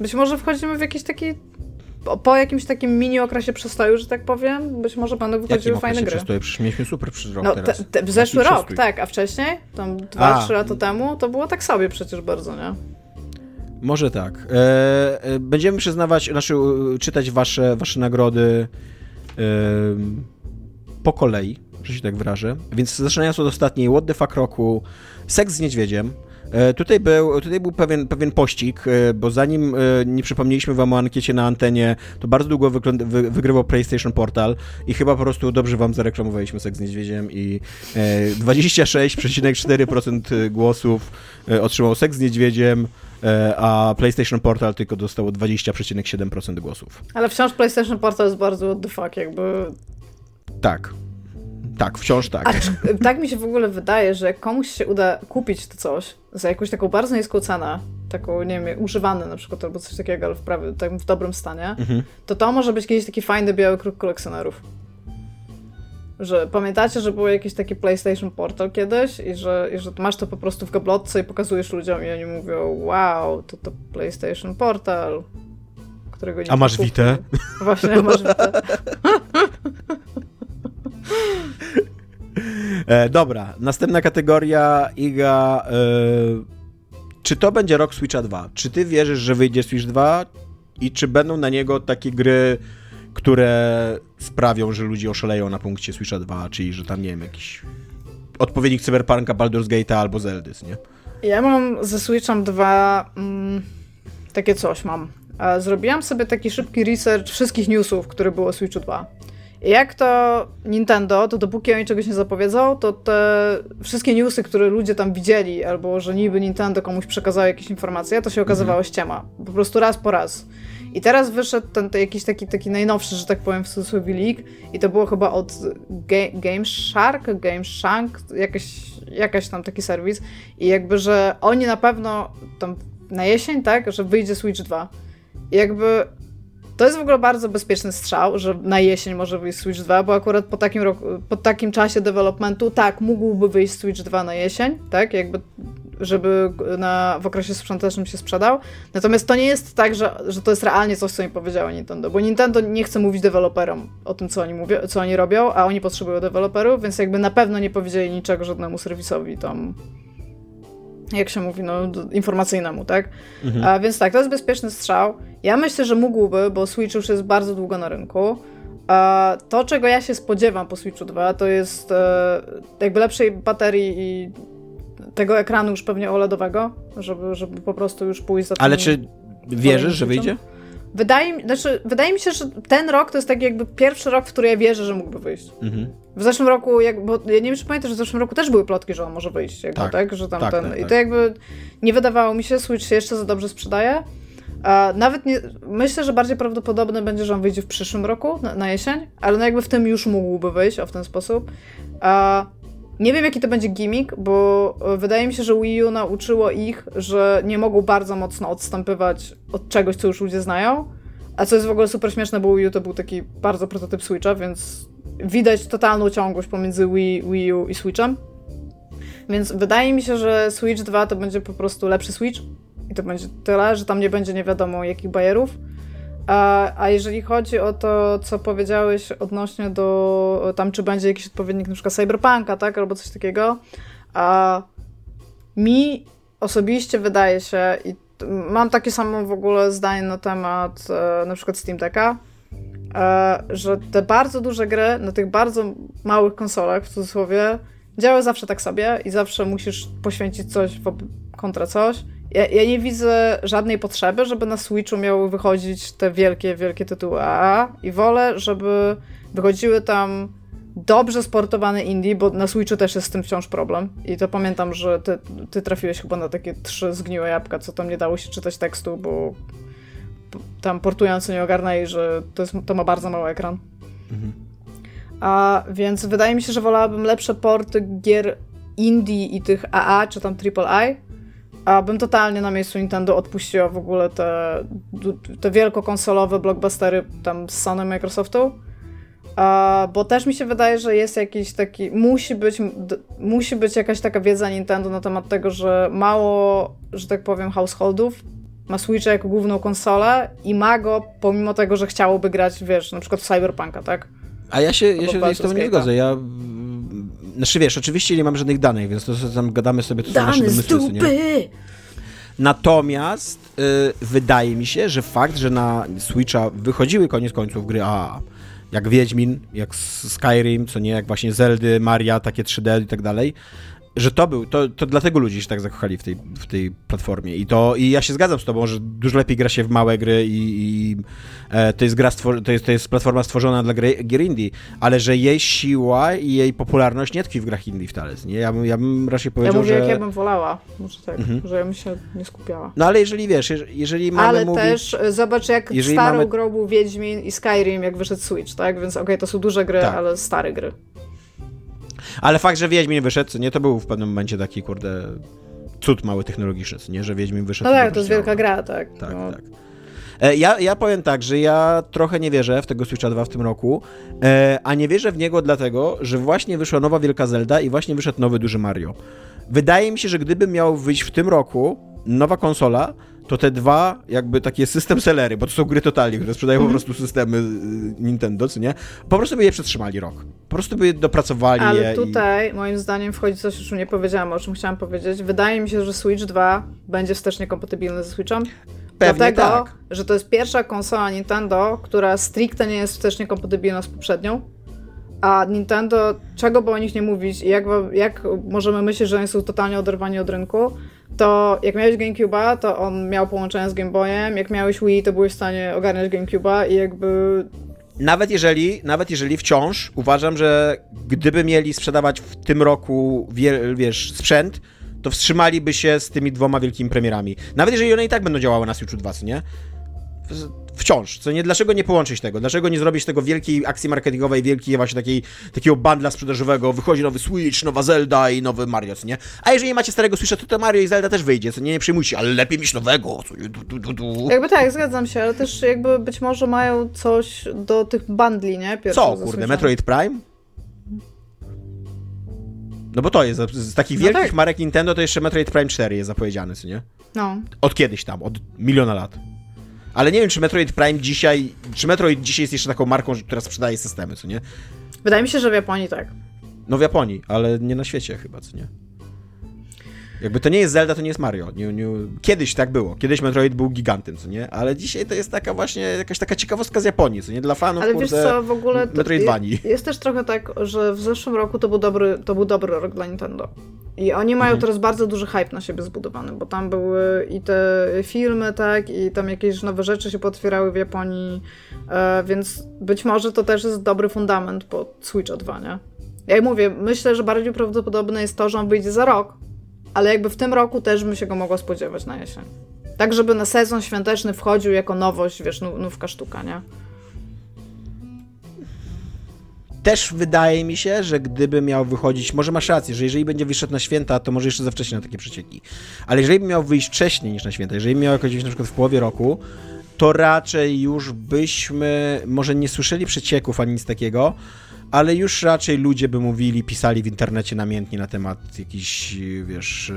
być może wchodzimy w jakiś taki po jakimś takim mini okresie przestoju, że tak powiem, być może będą wychodziły fajne gry. Przestoju? Przecież mieliśmy super przez rok no, teraz. Te, te, zeszły rok, przestój? tak, a wcześniej, tam 2-3 lata temu, to było tak sobie przecież bardzo, nie? Może tak. E, e, będziemy przyznawać, znaczy czytać wasze, wasze nagrody e, po kolei, że się tak wyrażę. Więc zaczynając od ostatniej What the fuck roku, Seks z niedźwiedziem, tutaj był, tutaj był pewien, pewien pościg, e, bo zanim e, nie przypomnieliśmy wam o ankiecie na antenie, to bardzo długo wy, wygrywał PlayStation Portal i chyba po prostu dobrze wam zareklamowaliśmy Seks z Niedźwiedziem i 26,4% głosów otrzymał Seks z Niedźwiedziem, a PlayStation Portal tylko dostało 20,7% głosów. Ale wciąż PlayStation Portal jest bardzo what the fuck, jakby... Tak. Tak, wciąż tak. A, tak mi się w ogóle wydaje, że jak komuś się uda kupić to coś za jakąś taką bardzo niską cenę, taką, nie wiem, używane na przykład, albo coś takiego, ale w, prawie, tak w dobrym stanie, mhm. to to może być kiedyś taki fajny biały kruk kolekcjonerów. Że pamiętacie, że był jakiś taki PlayStation Portal kiedyś i że, i że masz to po prostu w gablotce i pokazujesz ludziom i oni mówią, wow, to to PlayStation Portal, którego nie A masz Witę? Właśnie, a masz Witę. E, dobra, następna kategoria, Iga. E, czy to będzie rok Switcha 2? Czy ty wierzysz, że wyjdzie Switch 2 i czy będą na niego takie gry, które sprawią, że ludzie oszaleją na punkcie Switcha 2, czyli że tam, nie wiem, jakiś odpowiednik Cyberpunka, Baldur's Gate'a albo Zeldys, nie? Ja mam ze Switchem 2 mm, takie coś mam. Zrobiłam sobie taki szybki research wszystkich newsów, które było o Switchu 2. Jak to Nintendo, to dopóki oni czegoś nie zapowiedzą, to te wszystkie newsy, które ludzie tam widzieli, albo że niby Nintendo komuś przekazało jakieś informacje, to się okazywało mhm. ściema. Po prostu raz po raz. I teraz wyszedł ten, ten jakiś taki, taki najnowszy, że tak powiem, w cudzysłowie leak i to było chyba od Ga Game Shark, Game Shank, jakaś, jakaś tam taki serwis i jakby, że oni na pewno tam na jesień, tak, że wyjdzie Switch 2. I jakby to jest w ogóle bardzo bezpieczny strzał, że na jesień może wyjść Switch 2, bo akurat po takim, roku, po takim czasie developmentu, tak, mógłby wyjść Switch 2 na jesień, tak, jakby żeby na, w okresie sprzątecznym się sprzedał. Natomiast to nie jest tak, że, że to jest realnie coś, co mi powiedziało Nintendo, bo Nintendo nie chce mówić deweloperom o tym, co oni, mówią, co oni robią, a oni potrzebują deweloperów, więc jakby na pewno nie powiedzieli niczego żadnemu serwisowi tam jak się mówi, no, informacyjnemu, tak? Mhm. A, więc tak, to jest bezpieczny strzał. Ja myślę, że mógłby, bo Switch już jest bardzo długo na rynku. A to, czego ja się spodziewam po Switchu 2, to jest e, jakby lepszej baterii i tego ekranu już pewnie OLEDowego, żeby, żeby po prostu już pójść za tym. Ale czy wierzysz, że wyjdzie? Wydaje mi, znaczy, wydaje mi się, że ten rok to jest taki jakby pierwszy rok, w który ja wierzę, że mógłby wyjść. Mhm. W zeszłym roku, jak, bo ja nie wiem, czy pamiętasz, że w zeszłym roku też były plotki, że on może wyjść, jakby, tak, tak? Że tam tak, ten, tak, I tak. to jakby nie wydawało mi się, Switch się jeszcze za dobrze sprzedaje. Nawet nie, myślę, że bardziej prawdopodobne będzie, że on wyjdzie w przyszłym roku, na, na jesień, ale no jakby w tym już mógłby wyjść, o w ten sposób. Nie wiem, jaki to będzie gimmick, bo wydaje mi się, że Wii U nauczyło ich, że nie mogą bardzo mocno odstępywać od czegoś, co już ludzie znają. A co jest w ogóle super śmieszne, bo Wii U to był taki bardzo prototyp Switcha, więc widać totalną ciągłość pomiędzy Wii, Wii U i Switchem. Więc wydaje mi się, że Switch 2 to będzie po prostu lepszy Switch. I to będzie tyle, że tam nie będzie nie wiadomo jakich bajerów. A, a jeżeli chodzi o to, co powiedziałeś odnośnie do tam, czy będzie jakiś odpowiednik przykład Cyberpunka, tak, albo coś takiego, a mi osobiście wydaje się, i mam takie samo w ogóle zdanie na temat e, na przykład Steam Decka, e, że te bardzo duże gry na tych bardzo małych konsolach, w cudzysłowie, działają zawsze tak sobie i zawsze musisz poświęcić coś w kontra coś. Ja, ja, nie widzę żadnej potrzeby, żeby na Switchu miały wychodzić te wielkie, wielkie tytuły AAA i wolę, żeby wychodziły tam dobrze sportowane indie, bo na Switchu też jest z tym wciąż problem. I to pamiętam, że ty, ty trafiłeś chyba na takie trzy zgniłe jabłka, co tam nie dało się czytać tekstu, bo tam portujący nie ogarnęli, że to, jest, to ma bardzo mały ekran. Mhm. A więc wydaje mi się, że wolałabym lepsze porty gier indie i tych AA, czy tam AAA, a bym totalnie na miejscu Nintendo odpuściła w ogóle te, te wielkokonsolowe blockbustery tam z Sony Microsoftu. A, bo też mi się wydaje, że jest jakiś taki. Musi być, musi być jakaś taka wiedza Nintendo na temat tego, że mało, że tak powiem, householdów ma Switcha jako główną konsolę i ma go, pomimo tego, że chciałoby grać, wiesz, na przykład w Cyberpunka, tak? A ja się, ja się tutaj z tobą nie zgodzę. Ja znaczy wiesz, oczywiście nie mam żadnych danych, więc to tam gadamy sobie, to są nasze domysły, nie? Natomiast y, wydaje mi się, że fakt, że na Switcha wychodziły koniec końców gry AAA, jak Wiedźmin, jak Skyrim, co nie, jak właśnie Zeldy, Maria, takie 3D i tak dalej, że to był, to, to dlatego ludzie się tak zakochali w tej, w tej platformie. I to i ja się zgadzam z tobą, że dużo lepiej gra się w małe gry i, i e, to, jest gra stwor- to, jest, to jest platforma stworzona dla gry, gier indie, ale że jej siła i jej popularność nie tkwi w grach indie wcale. Nie? Ja, bym, ja bym raczej powiedział, ja mówię, że... jak ja bym wolała, może tak, mhm. że ja bym się nie skupiała. No ale jeżeli wiesz, jeżeli mamy Ale mówić... też zobacz, jak starą mamy... grą był Wiedźmin i Skyrim, jak wyszedł Switch, tak? Więc okej, okay, to są duże gry, tak. ale stare gry. Ale fakt, że Wiedźmin wyszedł, nie, to był w pewnym momencie taki, kurde, cud mały technologiczny, nie, że Wiedźmin wyszedł. No tak, to jest wielka gra, tak. Tak, no. tak. E, ja, ja powiem tak, że ja trochę nie wierzę w tego Switcha 2 w tym roku, e, a nie wierzę w niego dlatego, że właśnie wyszła nowa Wielka Zelda i właśnie wyszedł nowy Duży Mario. Wydaje mi się, że gdyby miał wyjść w tym roku nowa konsola, to te dwa jakby takie system sellery, bo to są gry totalnie, które sprzedają mm -hmm. po mhm. prostu systemy y, Nintendo, co nie? Po prostu by je przetrzymali rok. Po prostu by je dopracowali Ale tutaj i... moim zdaniem wchodzi coś, o czym nie powiedziałam, o czym chciałam powiedzieć. Wydaje mi się, że Switch 2 będzie wstecznie kompatybilny ze Switchem. Pewnie Dlatego, tak. że to jest pierwsza konsola Nintendo, która stricte nie jest wstecznie kompatybilna z poprzednią. A Nintendo, czego by o nich nie mówić i jak, jak możemy myśleć, że oni są totalnie oderwani od rynku, to jak miałeś GameCube'a, to on miał połączenie z Game Boyem, jak miałeś Wii, to byłeś w stanie ogarniać GameCube'a i jakby... Nawet jeżeli, nawet jeżeli wciąż uważam, że gdyby mieli sprzedawać w tym roku, wiesz, sprzęt, to wstrzymaliby się z tymi dwoma wielkimi premierami. Nawet jeżeli one i tak będą działały na Switchu 2, nie? Wciąż, co nie, dlaczego nie połączyć tego? Dlaczego nie zrobić tego wielkiej akcji marketingowej, wielkiej właśnie takiej, takiego bandla sprzedażowego, wychodzi nowy Switch, nowa Zelda i nowy Mario, co nie? A jeżeli macie starego Switcha, to to Mario i Zelda też wyjdzie, co nie, nie przejmujcie, ale lepiej mieć nowego, co nie, du, du, du. Jakby tak, zgadzam się, ale też jakby być może mają coś do tych bandli, nie? co, kurde, Metroid Prime? No bo to jest, z takich no wielkich tak. marek Nintendo to jeszcze Metroid Prime 4 jest zapowiedziany, co nie? No. Od kiedyś tam, od miliona lat. Ale nie wiem, czy Metroid Prime dzisiaj, czy Metroid dzisiaj jest jeszcze taką marką, która sprzedaje systemy, co nie? Wydaje mi się, że w Japonii tak. No w Japonii, ale nie na świecie chyba, co nie? Jakby to nie jest Zelda, to nie jest Mario. Kiedyś tak było. Kiedyś Metroid był gigantem, co nie? Ale dzisiaj to jest taka właśnie jakaś taka ciekawostka z Japonii, co nie? Dla fanów, Ale kurde, wiesz co, w ogóle Metroidvanii. Jest, jest też trochę tak, że w zeszłym roku to był dobry, to był dobry rok dla Nintendo. I oni mają mhm. teraz bardzo duży hype na siebie zbudowany, bo tam były i te filmy, tak, i tam jakieś nowe rzeczy się potwierały w Japonii, e, więc być może to też jest dobry fundament pod Switcha 2, nie? Jak mówię, myślę, że bardziej prawdopodobne jest to, że on wyjdzie za rok, ale jakby w tym roku też bym się go mogła spodziewać na jesień. Tak, żeby na sezon świąteczny wchodził jako nowość, wiesz, nówka sztuka, nie? Też wydaje mi się, że gdyby miał wychodzić, może masz rację, że jeżeli będzie wyszedł na święta, to może jeszcze za wcześnie na takie przecieki. Ale jeżeli by miał wyjść wcześniej niż na święta, jeżeli miał jakoś na przykład w połowie roku, to raczej już byśmy może nie słyszeli przecieków ani nic takiego, ale już raczej ludzie by mówili, pisali w internecie namiętnie na temat jakichś, wiesz,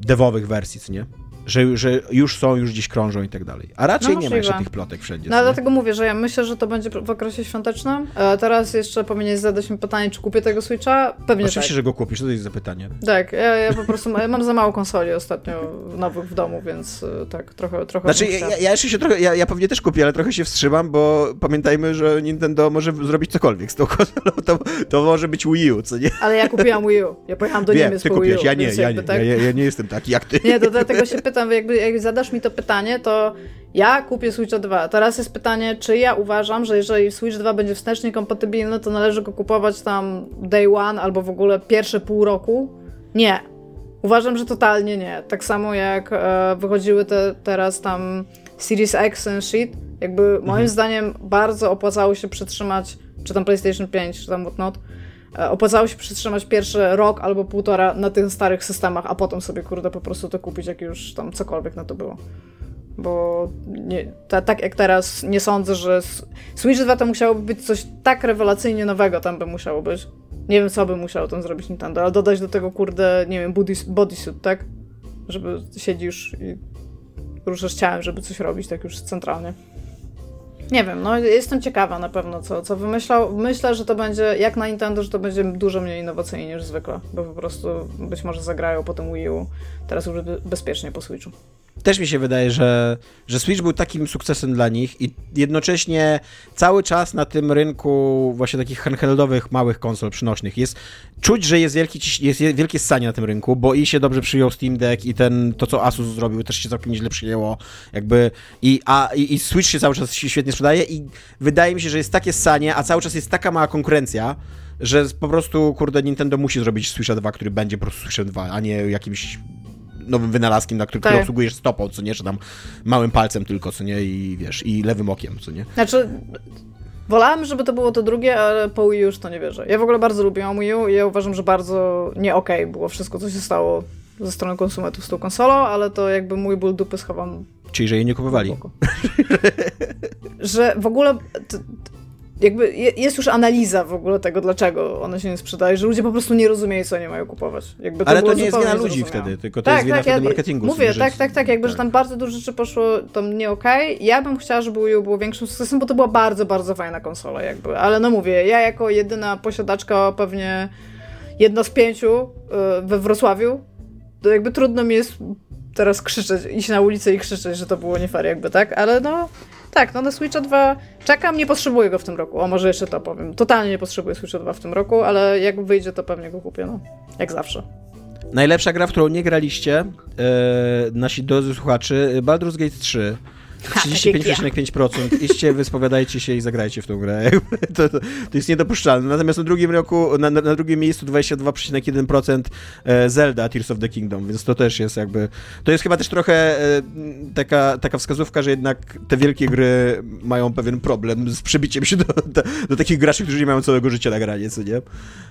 devowych wersji, co nie? Że, że już są, już gdzieś krążą i tak dalej. A raczej no, nie ma jeszcze tych plotek wszędzie. No dlatego mówię, że ja myślę, że to będzie w okresie świątecznym. A teraz jeszcze powinieneś zadać mi pytanie, czy kupię tego Switcha? Pewnie Oczywiście, tak. że go kupisz, to jest zapytanie. Tak, ja, ja po prostu ja mam za mało konsoli ostatnio nowych w domu, więc e, tak, trochę trochę. Znaczy, ja, ja, jeszcze się trochę, ja, ja pewnie też kupię, ale trochę się wstrzymam, bo pamiętajmy, że Nintendo może zrobić cokolwiek z tą konsolą, to, to może być Wii U, co nie? Ale ja kupiłam Wii U, ja pojechałam do Wiem, Niemiec ty po kupiłeś, Wii U. Ja nie, ja nie, tak... ja, ja, nie jestem taki jak ty. Nie, to dlatego się pytam, jakby, jak zadasz mi to pytanie, to ja kupię Switcha 2. Teraz jest pytanie, czy ja uważam, że jeżeli Switch 2 będzie wstecznie kompatybilny, to należy go kupować tam day one albo w ogóle pierwsze pół roku? Nie. Uważam, że totalnie nie. Tak samo jak e, wychodziły te teraz tam Series X and shit, jakby mhm. moim zdaniem bardzo opłacało się przytrzymać, czy tam PlayStation 5, czy tam whatnot, opłacało się przytrzymać pierwszy rok albo półtora na tych starych systemach, a potem sobie, kurde, po prostu to kupić, jak już tam cokolwiek na to było. Bo nie, ta, tak jak teraz nie sądzę, że Switch 2 to musiałoby być coś tak rewelacyjnie nowego tam by musiało być. Nie wiem, co by musiało tam zrobić Nintendo, ale dodać do tego, kurde, nie wiem, bodysuit, tak? Żeby siedzisz i ruszasz ciałem, żeby coś robić tak już centralnie. Nie wiem, no jestem ciekawa na pewno, co, co wymyślał. Myślę, że to będzie, jak na Nintendo, że to będzie dużo mniej innowacyjnie niż zwykle, bo po prostu być może zagrają po tym Wii U, teraz już bezpiecznie po Switchu też mi się wydaje, że, że Switch był takim sukcesem dla nich i jednocześnie cały czas na tym rynku właśnie takich handheldowych, małych konsol przynośnych jest, czuć, że jest, wielki, jest wielkie ssanie na tym rynku, bo i się dobrze przyjął Steam Deck i ten, to co Asus zrobił też się całkiem nieźle przyjęło, jakby i, a, i, i Switch się cały czas świetnie sprzedaje i wydaje mi się, że jest takie ssanie, a cały czas jest taka mała konkurencja, że po prostu, kurde, Nintendo musi zrobić Switcha 2, który będzie po prostu Switchem 2, a nie jakimś nowym wynalazkiem, na który, tak. który obsługujesz stopą, co nie, czy tam małym palcem tylko, co nie, i wiesz, i lewym okiem, co nie. Znaczy, wolałem, żeby to było to drugie, ale po Wii już to nie wierzę. Ja w ogóle bardzo lubiłam Wii U i ja uważam, że bardzo nie okej okay było wszystko, co się stało ze strony konsumentów z tą konsolą, ale to jakby mój ból dupy schowam. Czyli, że jej nie kupowali. że w ogóle jakby jest już analiza w ogóle tego, dlaczego one się nie sprzedaje, że ludzie po prostu nie rozumieją, co nie mają kupować. Jakby to Ale to nie jest wina ludzi wtedy, tylko to tak, jest wina tak, ja, marketingu. Mówię, tak, tak, tak, jakby, tak. że tam bardzo dużo rzeczy poszło tam nie okej. Okay. Ja bym chciała, żeby Wii U było większym sukcesem, bo to była bardzo, bardzo fajna konsola jakby. Ale no mówię, ja jako jedyna posiadaczka pewnie jedna z pięciu y, we Wrocławiu, to jakby trudno mi jest teraz krzyczeć, iść na ulicę i krzyczeć, że to było nie fair jakby, tak? Ale no, tak, no na Switcha 2 czekam, nie potrzebuję go w tym roku. O, może jeszcze to powiem. Totalnie nie potrzebuję Switcha 2 w tym roku, ale jak wyjdzie, to pewnie go kupię, no. Jak zawsze. Najlepsza gra, w którą nie graliście, yy, nasi drodzy słuchaczy, Baldur's Gate 3. 35,5%. Idźcie, wyspowiadajcie się i zagrajcie w tą grę. To, to, to jest niedopuszczalne. Natomiast na drugim roku, na, na drugim miejscu 22,1% e, Zelda Tears of the Kingdom, więc to też jest jakby, to jest chyba też trochę e, taka, taka wskazówka, że jednak te wielkie gry mają pewien problem z przebiciem się do, do, do takich graczy, którzy nie mają całego życia na granie, co nie?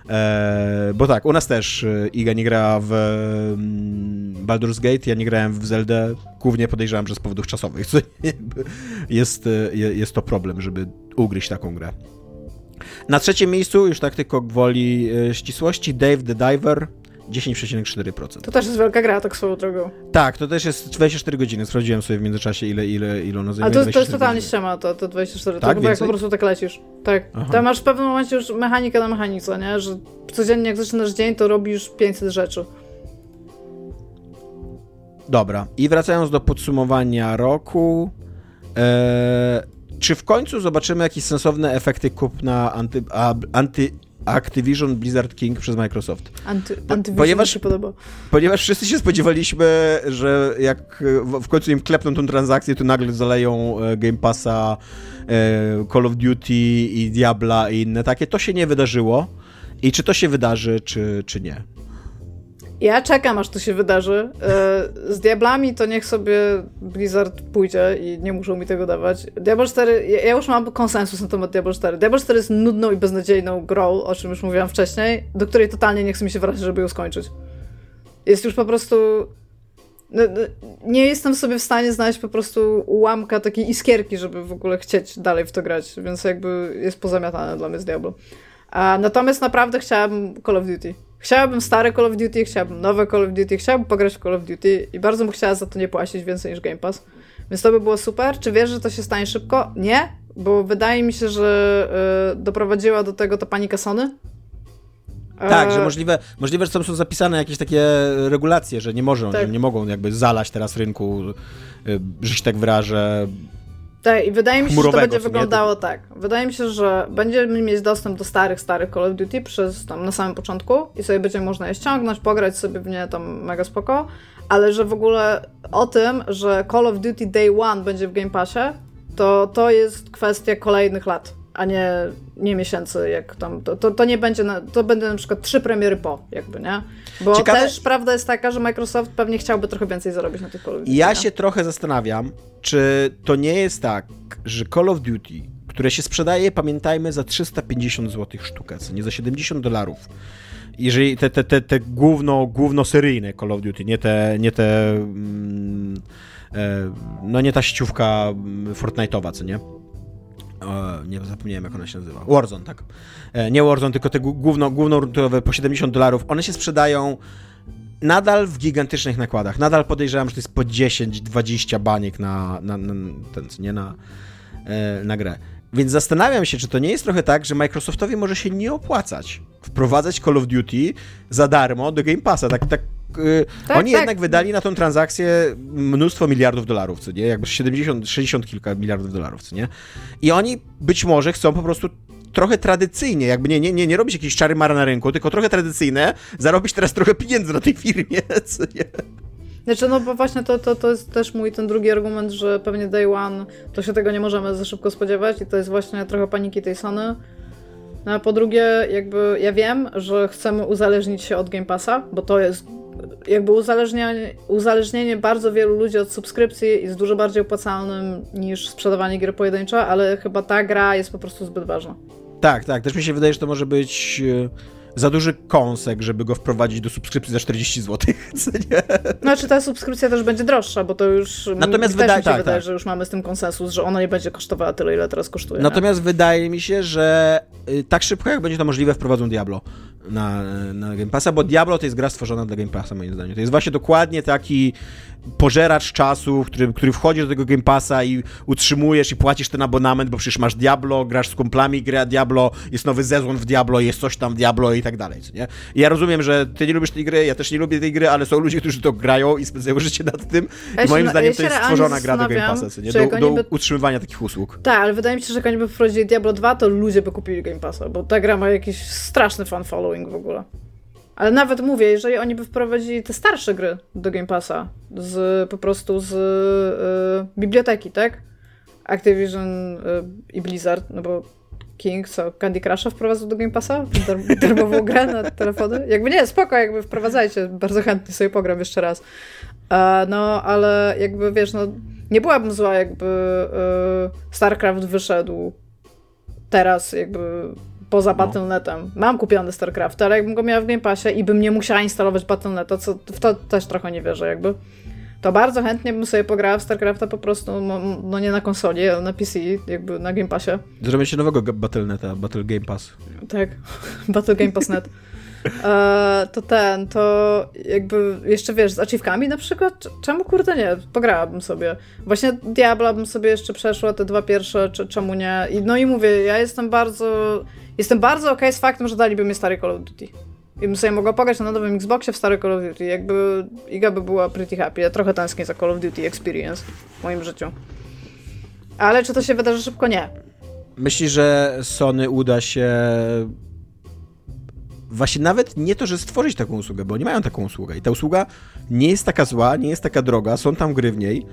E, bo tak, u nas też Iga nie gra w mm, Baldur's Gate, ja nie grałem w Zeldę, głównie podejrzewam, że z powodów czasowych, jest, e, jest to problem, żeby ugryźć taką grę. Na trzecim miejscu, już tak tylko gwoli e, ścisłości, Dave the Diver, 10,4%. To też jest wielka gra, tak swoją drogą. Tak, to też jest 24 godziny. Sprawdziłem sobie w międzyczasie, ile, ile, ile ono zajmuje. Ale to, to jest totalnie ściema, to, to 24. Tak, to jak po prostu tak lecisz. Tak. Aha. Tam masz w pewnym momencie już mechanikę na mechanice, nie? Że codziennie jak zaczynasz dzień, to robisz 500 rzeczy. Dobra, i wracając do podsumowania roku, e, czy w końcu zobaczymy jakieś sensowne efekty kupna anty, a, anty Activision Blizzard King przez Microsoft. Anty, Antyvision ponieważ, się podoba. Ponieważ wszyscy się spodziewaliśmy, że jak w końcu im klepną tą transakcję, to nagle zaleją e, Game Passa, e, Call of Duty i Diabla i inne takie. To się nie wydarzyło. I czy to się wydarzy, czy, czy nie? Ja czekam, aż to się wydarzy. E, z Diablami to niech sobie Blizzard pójdzie i nie muszą mi tego dawać. Diablo 4, ja już mam konsensus na temat Diablo 4. Diablo 4 jest nudną i beznadziejną grą, o czym już mówiłam wcześniej, do której totalnie nie chce mi się wracać, żeby ją skończyć. Jest już po prostu... No, no, nie jestem sobie w stanie znaleźć po prostu ułamka takiej iskierki, żeby w ogóle chcieć dalej w to grać, więc jakby jest pozamiatane dla mnie z Diablo. Natomiast naprawdę chciałabym Call of Duty. Chciałabym stare Call of Duty, chciałabym nowe Call of Duty, chciałabym pograć w Call of Duty i bardzo bym chciała za to nie płacić więcej niż Game Pass. Więc to by było super. Czy wiesz, że to się stanie szybko? Nie, bo wydaje mi się, że y, doprowadziła do tego ta panika Sony. Tak, że e, możliwe, możliwe, że tam są zapisane jakieś takie regulacje, że nie, może, tak. że nie mogą jakby zalać teraz rynku, y, że się tak wyrażę, tak, i wydaje mi się, że to będzie wyglądało tak. Wydaje mi się, że będziemy mieć dostęp do starych, starych Call of Duty przez tam na samym początku i sobie będzie można je ściągnąć, pograć sobie w nie tam mega spoko, ale że w ogóle o tym, że Call of Duty Day One będzie w Game Passie, to to jest kwestia kolejnych lat, a nie, nie miesięcy, jak tam, to, to, to nie będzie, na, to będą na przykład trzy premiery po, jakby, nie? Bo Ciekawe... też prawda jest taka, że Microsoft pewnie chciałby trochę więcej zarobić na tych Call of Duty. Ja nie? się trochę zastanawiam, czy to nie jest tak, że Call of Duty, które się sprzedaje, pamiętajmy, za 350 zł sztukę, co nie za 70 dolarów. Jeżeli te, te, te, te główno, główno seryjne Call of Duty, nie te, nie te mm, e, no nie ta ściówka mm, Fortnite'owa, co nie? Nie zapomniałem jak ona się nazywa. Warzone, tak. E, nie Warzone, tylko te główno, głównoruntowe po 70 dolarów. One się sprzedają nadal w gigantycznych nakładach. Nadal podejrzewam, że to jest po 10-20 baniek na, na, na, ten, nie, na, e, na grę. Więc zastanawiam się, czy to nie jest trochę tak, że Microsoftowi może się nie opłacać wprowadzać Call of Duty za darmo do Game Passa. Tak, tak yy, tak, oni tak. jednak wydali na tą transakcję mnóstwo miliardów dolarów, co nie? Jakby 70, 60 kilka miliardów dolarów, co nie? I oni być może chcą po prostu trochę tradycyjnie, jakby nie, nie, nie, nie robić jakiejś czary mara na rynku, tylko trochę tradycyjne, zarobić teraz trochę pieniędzy na tej firmie, co nie? Znaczy, no bo właśnie to, to, to jest też mój ten drugi argument, że pewnie day one to się tego nie możemy za szybko spodziewać i to jest właśnie trochę paniki tej Sony. No a po drugie, jakby ja wiem, że chcemy uzależnić się od Game Passa, bo to jest jakby uzależnienie, uzależnienie bardzo wielu ludzi od subskrypcji jest dużo bardziej opłacalnym niż sprzedawanie gier pojedynczo, ale chyba ta gra jest po prostu zbyt ważna. Tak, tak. Też mi się wydaje, że to może być e, za duży kąsek, żeby go wprowadzić do subskrypcji za 40 zł. Znaczy ta subskrypcja też będzie droższa, bo to już Natomiast wydaje, mi się tak, wydaje, tak. że już mamy z tym konsensus, że ona nie będzie kosztowała tyle, ile teraz kosztuje. Natomiast nie? wydaje mi się, że y, tak szybko jak będzie to możliwe wprowadzą Diablo na, na Game Passa, bo Diablo to jest gra stworzona dla Game Passa moim zdaniem. To jest właśnie dokładnie taki pożeracz czasu, który, który wchodzi do tego Game Passa i utrzymujesz i płacisz ten abonament, bo przecież masz Diablo, grasz z kumplami, gra Diablo, jest nowy zezłon w Diablo, jest coś tam w Diablo i tak dalej, nie? I ja rozumiem, że ty nie lubisz tej gry, ja też nie lubię tej gry, ale są ludzie, którzy to grają i spędzają życie nad tym i moim zdaniem ja to jest stworzona gra do Game Passa, nie? Do, do by... utrzymywania takich usług. Tak, ale wydaje mi się, że jak oni by wprowadzili Diablo 2, to ludzie by kupili Game Passa, bo ta gra ma jakiś straszny fan following w ogóle. Ale nawet mówię, jeżeli oni by wprowadzili te starsze gry do Game Passa, z, po prostu z y, biblioteki, tak? Activision y, i Blizzard, no bo King, co, Candy Crusha wprowadzał do Game Passa? Dar darmową grę na telefony? Jakby nie, spoko, jakby wprowadzajcie, bardzo chętnie sobie pogram jeszcze raz. E, no, ale jakby, wiesz, no, nie byłabym zła, jakby y, StarCraft wyszedł teraz, jakby poza no. Battle.netem. Mam kupiony StarCraft, ale jakbym go miała w Game Passie i bym nie musiała instalować Battle.neta, co w to też trochę nie wierzę jakby, to bardzo chętnie bym sobie pograła w StarCrafta po prostu, no, no nie na konsoli, ale na PC, jakby na Game Passie. Zrobię się nowego Battle.neta, Battle Game Pass. Tak, Battle Game Pass Net. E, to ten, to jakby jeszcze wiesz, z achievkami na przykład, czemu kurde nie, pograłabym sobie. Właśnie Diabla bym sobie jeszcze przeszła, te dwa pierwsze, czy, czemu nie. I, no i mówię, ja jestem bardzo Jestem bardzo okej okay z faktem, że daliby mi stary Call of Duty. I bym sobie mogła pograć na nowym Xboxie w stary Call of Duty. Jakby Iga by była pretty happy. Ja trochę tęsknię za Call of Duty Experience w moim życiu. Ale czy to się wydarzy szybko? Nie. Myślisz, że Sony uda się właśnie nawet nie to, że stworzyć taką usługę, bo oni mają taką usługę i ta usługa nie jest taka zła, nie jest taka droga, są tam gry w niej,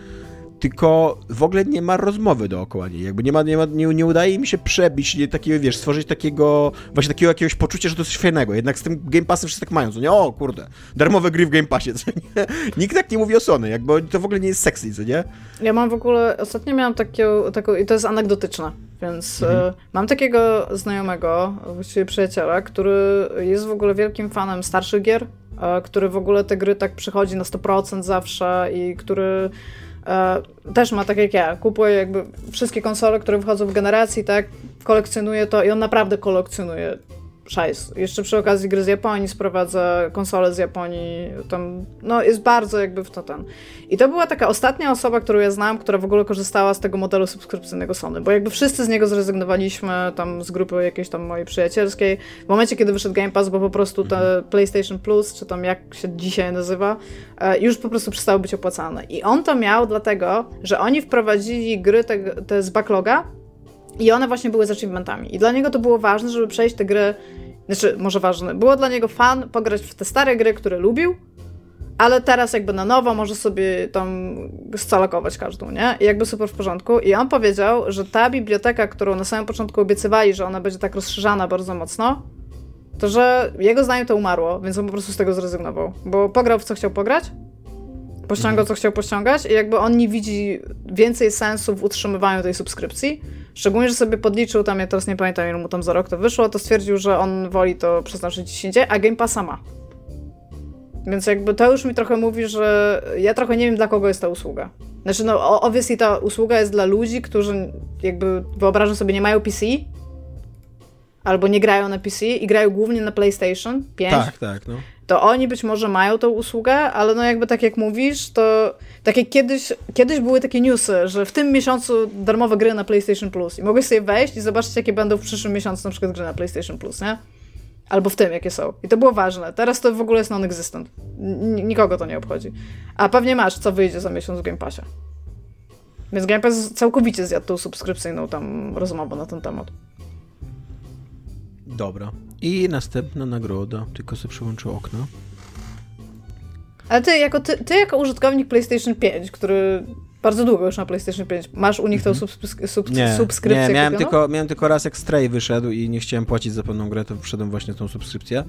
tylko w ogóle nie ma rozmowy dookoła niej, jakby nie ma, nie, ma, nie, nie udaje mi się przebić nie, takiego, wiesz, stworzyć takiego, właśnie takiego jakiegoś poczucia, że to jest fajnego, jednak z tym Game Passem wszyscy tak mają, co nie, o kurde, darmowe gry w Game Passie, co nie? Nikt tak nie mówi o Sony, jakby to w ogóle nie jest sexy, co nie? Ja mam w ogóle, ostatnio miałam taką, taką i to jest anegdotyczne, więc mhm. y, mam takiego znajomego, właściwie przyjaciela, który jest w ogóle wielkim fanem starszych gier, y, który w ogóle te gry tak przychodzi na 100% zawsze i który też ma tak jak ja, kupuje jakby wszystkie konsole, które wychodzą w generacji, tak, kolekcjonuje to i on naprawdę kolekcjonuje szajs. Jeszcze przy okazji gry z Japonii sprowadza konsole z Japonii, tam, no jest bardzo jakby w to ten. I to była taka ostatnia osoba, którą ja znam, która w ogóle korzystała z tego modelu subskrypcyjnego Sony, bo jakby wszyscy z niego zrezygnowaliśmy tam z grupy jakiejś tam mojej przyjacielskiej, w momencie, kiedy wyszedł Game Pass, bo po prostu te PlayStation Plus, czy tam jak się dzisiaj nazywa, e, już po prostu przestały być opłacane. I on to miał dlatego, że oni wprowadzili gry te, te z backloga, i one właśnie były z achievementami. I dla niego to było ważne, żeby przejść te gry. Znaczy, może ważne. Było dla niego fan pograć w te stare gry, które lubił, ale teraz jakby na nowo może sobie tam scalakować każdą, nie? I jakby super w porządku. I on powiedział, że ta biblioteka, którą na samym początku obiecywali, że ona będzie tak rozszerzana bardzo mocno, to że jego zdaniem to umarło, więc on po prostu z tego zrezygnował. Bo pograł w co chciał pograć, pościągał co chciał pościągać i jakby on nie widzi więcej sensu w utrzymywaniu tej subskrypcji, Szczególnie, że sobie podliczył tam, ja teraz nie pamiętam ile mu tam za rok to wyszło, to stwierdził, że on woli to przeznaczyć gdzieś indziej, a Game Passa ma. Więc jakby to już mi trochę mówi, że ja trochę nie wiem dla kogo jest ta usługa. Znaczy no obviously ta usługa jest dla ludzi, którzy jakby wyobrażam sobie nie mają PC, albo nie grają na PC i grają głównie na PlayStation 5. Tak, tak, no to oni być może mają tą usługę, ale no jakby tak jak mówisz, to tak jak kiedyś, kiedyś były takie newsy, że w tym miesiącu darmowe gry na PlayStation Plus i mogłeś sobie wejść i zobaczyć, jakie będą w przyszłym miesiącu na przykład gry na PlayStation Plus, nie? Albo w tym, jakie są. I to było ważne. Teraz to w ogóle jest non-existent. Nikogo to nie obchodzi. A pewnie masz, co wyjdzie za miesiąc w Game Passie. Więc Game Pass całkowicie zjadł tą subskrypcyjną tam rozmowę na ten temat. Dobra. I następna nagroda, tylko sobie przełączę okno. Ale ty jako, ty, ty jako użytkownik PlayStation 5, który bardzo długo już na PlayStation 5, masz u nich tą mhm. subskry sub nie, subskrypcję Nie, miałem tylko, miałem tylko raz jak Stray wyszedł i nie chciałem płacić za pełną grę, to wszedłem właśnie tą subskrypcję.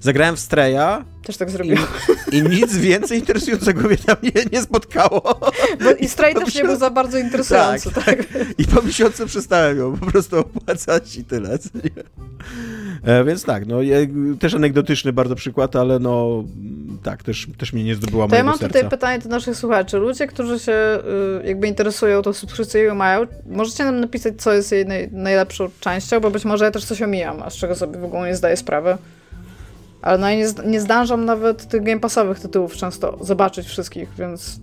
Zagrałem w Streja. Też tak zrobiłem. I, I, nic więcej interesującego mnie tam nie, nie spotkało. Bo I Stray też nie był za bardzo interesujący. Tak, tak. tak. I po miesiącu przestałem ją po prostu opłacać i tyle. E, więc tak, no też anegdotyczny bardzo przykład, ale no tak, też, też mnie nie zdobyła To ja mam serca. tutaj pytanie do naszych słuchaczy. Ludzie, którzy się y, jakby interesują tą subskrypcję i mają, możecie nam napisać, co jest jej naj, najlepszą częścią, bo być może ja też coś omijam, a z czego sobie w ogóle nie zdaję sprawy. Ale no ja nie, nie zdążam nawet tych game passowych tytułów często zobaczyć wszystkich, więc...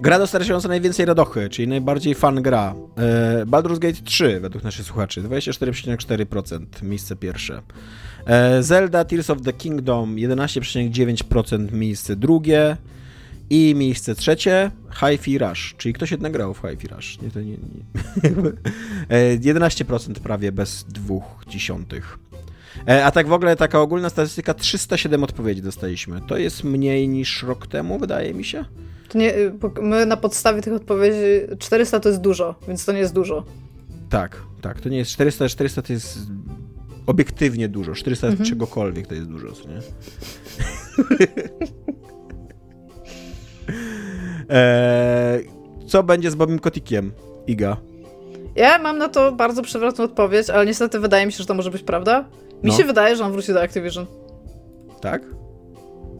Gra dostarczająca najwięcej radochy, czyli najbardziej fan gra. E, Baldur's Gate 3 według naszych słuchaczy, 24,4%, miejsce pierwsze. E, Zelda Tears of the Kingdom 11,9% miejsce drugie. I miejsce trzecie, Hi-Fi Rush, czyli ktoś jednak grał w Hi-Fi Rush. Nie, to nie, nie. 11% e, prawie bez dwóch dziesiątych. E, a tak w ogóle taka ogólna statystyka 307 odpowiedzi dostaliśmy. To jest mniej niż rok temu, wydaje mi się. To nie, y, my na podstawie tych odpowiedzi 400 to jest dużo, więc to nie jest dużo. Tak, tak, to nie jest 400, 400 to jest obiektywnie dużo. 400 mhm. czegokolwiek to jest dużo, nie? eee, co będzie z Bobim Kotikiem, Iga? Ja mam na to bardzo przewrotną odpowiedź, ale niestety wydaje mi się, że to może być prawda. Mi no. się wydaje, że on wróci do Activision. Tak?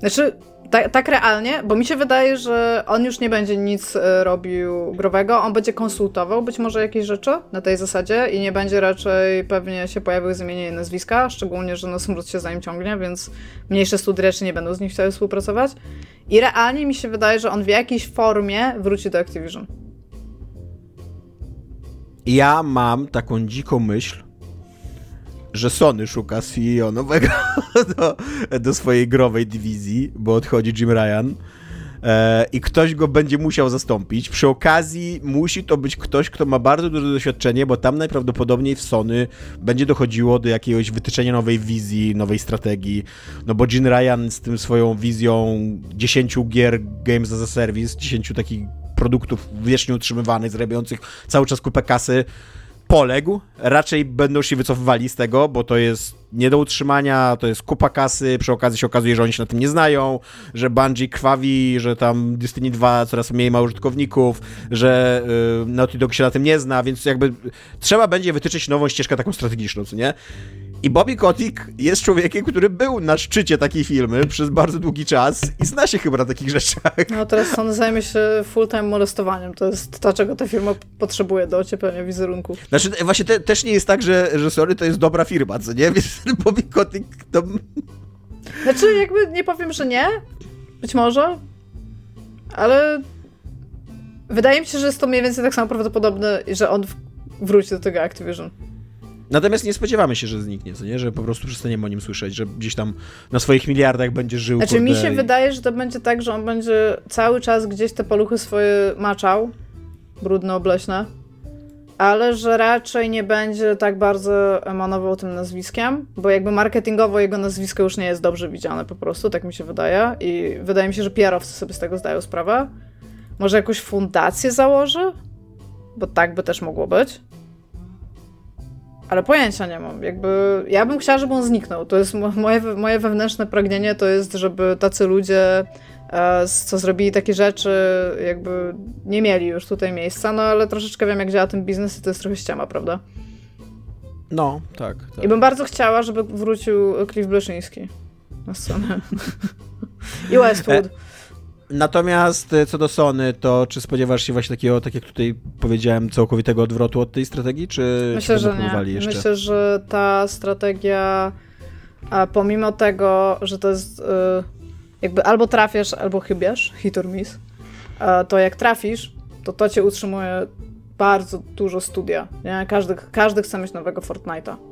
Znaczy, tak, tak realnie, bo mi się wydaje, że on już nie będzie nic e, robił growego, on będzie konsultował być może jakieś rzeczy na tej zasadzie i nie będzie raczej pewnie się pojawiły zmienienie nazwiska, szczególnie, że no smród się za nim ciągnie, więc mniejsze studia raczej nie będą z nim chciały współpracować. I realnie mi się wydaje, że on w jakiejś formie wróci do Activision. Ja mam taką dziką myśl, że Sony szuka CEO nowego do, do swojej growej dywizji, bo odchodzi Jim Ryan. e, i ktoś go będzie musiał zastąpić. Przy okazji musi to być ktoś, kto ma bardzo duże doświadczenie, bo tam najprawdopodobniej w Sony będzie dochodziło do jakiegoś wytyczenia nowej wizji, nowej strategii, no bo Jim Ryan z tym swoją wizją 10 gier Games as a Service, 10 takich produktów wiecznie utrzymywanych, zarabiających cały czas kupę kasy, poległ. Raczej będą się wycofywali z tego, bo to jest nie do utrzymania, to jest kupa kasy, przy okazji się okazuje, że oni się na tym nie znają, że Bungie krwawi, że tam Destiny 2 coraz mniej ma użytkowników, że y, Naughty Dog się na tym nie zna, więc jakby trzeba będzie wytyczyć nową ścieżkę taką strategiczną, co nie? I Bobby Kotick jest człowiekiem, który był na szczycie takiej filmy przez bardzo długi czas i zna się chyba na takich rzeczach. No teraz on zajmie się full-time molestowaniem. To jest to, czego ta firma potrzebuje do ocieplenia wizerunku. Znaczy, właśnie te, też nie jest tak, że, że sorry, to jest dobra firma, co nie? Więc Bobby Kotick to... Znaczy, jakby nie powiem, że nie. Być może. Ale wydaje mi się, że jest to mniej więcej tak samo prawdopodobne, że on wróci do tego Activision. Natomiast nie spodziewamy się, że zniknie, co nie? Że po prostu przestaniemy o nim słyszeć, że gdzieś tam na swoich miliardach będzie żył. Znaczy kurde, mi się i... wydaje, że to będzie tak, że on będzie cały czas gdzieś te paluchy swoje maczał, brudno obleśne, ale że raczej nie będzie tak bardzo emanował tym nazwiskiem, bo jakby marketingowo jego nazwisko już nie jest dobrze widziane po prostu, tak mi się wydaje i wydaje mi się, że pr sobie z tego zdają sprawę. Może jakąś fundację założy? Bo tak by też mogło być. Ale pojęcia nie mam. Jakby ja bym chciała, żeby on zniknął. To jest moje, moje wewnętrzne pragnienie, to jest, żeby tacy ludzie, e, co zrobili takie rzeczy, jakby nie mieli już tutaj miejsca, no ale troszeczkę wiem, jak działa ten biznes i to jest trochę ściema, prawda? No, tak. tak. I bym bardzo chciała, żeby wrócił Cliff Bleszyński na scenę. I Westwood. E Natomiast e, co do Sony, to czy spodziewasz się właśnie takiego, tak jak tutaj powiedziałem, całkowitego odwrotu od tej strategii, czy Myślę, że nie. Jeszcze? Myślę, że ta strategia, a pomimo tego, że to jest e, jakby albo trafiasz, albo chybiesz, hit or miss, to jak trafisz, to to cię utrzymuje bardzo dużo studia. Nie? Każdy, każdy chce mieć nowego Fortnite'a.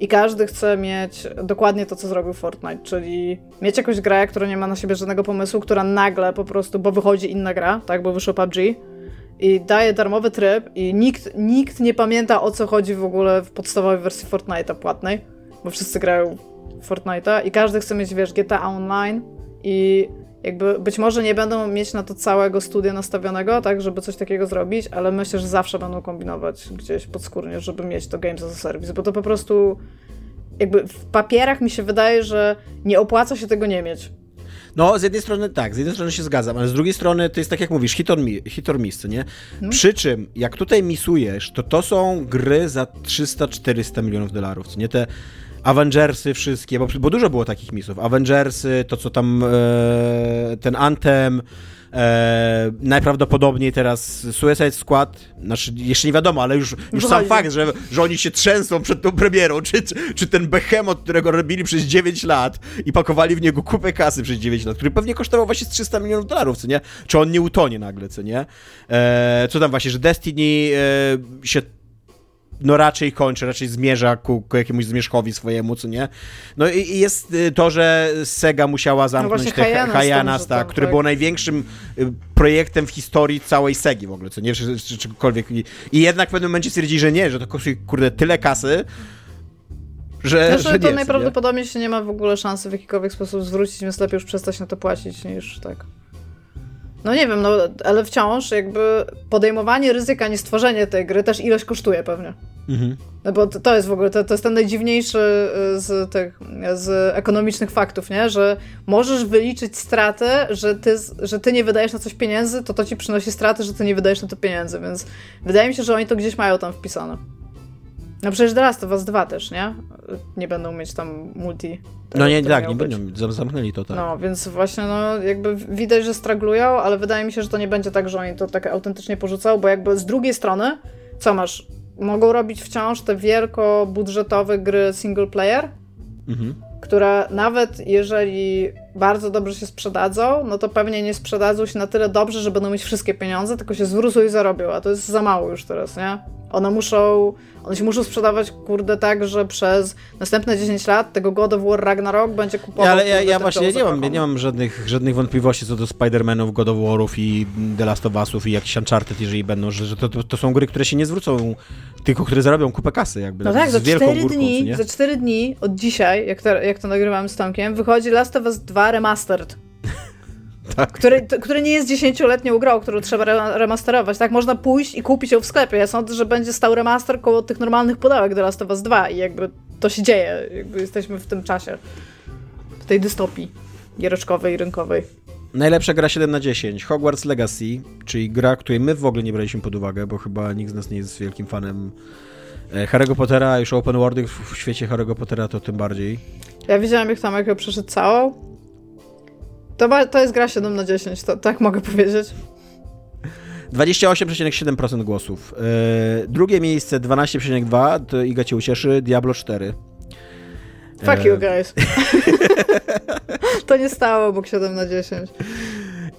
I każdy chce mieć dokładnie to, co zrobił Fortnite, czyli mieć jakąś grę, która nie ma na siebie żadnego pomysłu, która nagle po prostu, bo wychodzi inna gra, tak, bo wyszło PUBG i daje darmowy tryb i nikt, nikt nie pamięta o co chodzi w ogóle w podstawowej wersji Fortnite'a płatnej, bo wszyscy grają Fortnite'a i każdy chce mieć, wiesz, GTA Online i jakby być może nie będą mieć na to całego studia nastawionego, tak, żeby coś takiego zrobić, ale myślę, że zawsze będą kombinować gdzieś podskórnie, żeby mieć to Games as a Service, bo to po prostu jakby w papierach mi się wydaje, że nie opłaca się tego nie mieć. No, z jednej strony tak, z jednej strony się zgadzam, ale z drugiej strony to jest tak jak mówisz, hit or, mi, hit or miss, nie? Hmm. Przy czym, jak tutaj misujesz, to to są gry za 300-400 milionów dolarów, co nie? Te Avengersy wszystkie, bo, bo dużo było takich misów. Avengersy, to co tam, e, ten Anthem, e, najprawdopodobniej teraz Suicide Squad, znaczy jeszcze nie wiadomo, ale już, już sam fakt, że, że oni się trzęsą przed tą premierą, czy, czy ten behemoth, którego robili przez 9 lat i pakowali w niego kupę kasy przez 9 lat, który pewnie kosztował właśnie 300 milionów dolarów, co nie? Czy on nie utonie nagle, co nie? E, co tam właśnie, że Destiny e, się no raczej kończy, raczej zmierza ku, ku jakiemuś zmierzchowi swojemu, co nie? No i, i jest y, to, że Sega musiała no zamknąć no te Hayanas, tak, który tak. był największym y, projektem w historii całej Segi w ogóle, co nie? Czy, czy, czegokolwiek. I, I jednak w pewnym momencie stwierdzili, że nie, że to kosztuje, kurde, tyle kasy, że, znaczy, że to nie, najprawdopodobniej nie? się nie ma w ogóle szansy w jakikolwiek sposób zwrócić, więc lepiej już przestać na to płacić niż tak. No nie wiem, no ale wciąż jakby podejmowanie ryzyka, nie stworzenie tej gry też ilość kosztuje pewnie. Mhm. No bo to, to jest w ogóle, to, to jest ten najdziwniejszy y, z tych, z ekonomicznych faktów, nie? Że możesz wyliczyć stratę, że ty, że ty nie wydajesz na coś pieniędzy, to to ci przynosi straty, że ty nie wydajesz na to pieniędzy, więc wydaje mi się, że oni to gdzieś mają tam wpisane. No przecież teraz to was dwa też, nie? Nie będą mieć tam multi. no nie, tak, nie być. będą, zamknęli to, tak. No, więc właśnie, no jakby widać, że straglują, ale wydaje mi się, że to nie będzie tak, że oni to tak autentycznie porzucą, bo jakby z drugiej strony, co masz? Mogą robić wciąż te wielkobudżetowe gry single player, mhm. które nawet jeżeli bardzo dobrze się sprzedadzą, no to pewnie nie sprzedadzą się na tyle dobrze, że będą mieć wszystkie pieniądze, tylko się zwrócą i zarobią, a to jest za mało już teraz, nie? One muszą, one się muszą sprzedawać, kurde, tak, że przez następne 10 lat tego God of War Ragnarok będzie kupował. Ale ja, ja właśnie nie mam, nie mam żadnych, żadnych wątpliwości co do Spider-Manów, God of War'ów i The Last of Us'ów i jakichś Uncharted, jeżeli będą, że, że to, to, to są gry, które się nie zwrócą, tylko które zarobią kupę kasy, jakby No tak, za z wielką 4 górką, co dni, za 4 dni od dzisiaj, jak to, jak to nagrywamy z Tomkiem, wychodzi Last of Us 2 Remastered. Tak. Który, który nie jest dziesięcioletnią grą, którą trzeba re- remasterować. Tak, można pójść i kupić ją w sklepie. Ja sądzę, że będzie stał remaster koło tych normalnych pudełek do Last of Us 2 i jakby to się dzieje. Jakby jesteśmy w tym czasie. W tej dystopii giereczkowej rynkowej. Najlepsza gra 7 na 10, Hogwarts Legacy, czyli gra, której my w ogóle nie braliśmy pod uwagę, bo chyba nikt z nas nie jest wielkim fanem e, Harry'ego Pottera, już open worldy w, świecie Harry'ego Pottera to tym bardziej. Ja widziałam, jak Tomek ją przeszedł całą. To, to jest gra 7 na 10, to, tak mogę powiedzieć. 28,7% głosów. E, drugie miejsce 12,2, to Iga cię ucieszy, Diablo 4. Fuck E, you guys. to nie stało obok 7 na 10.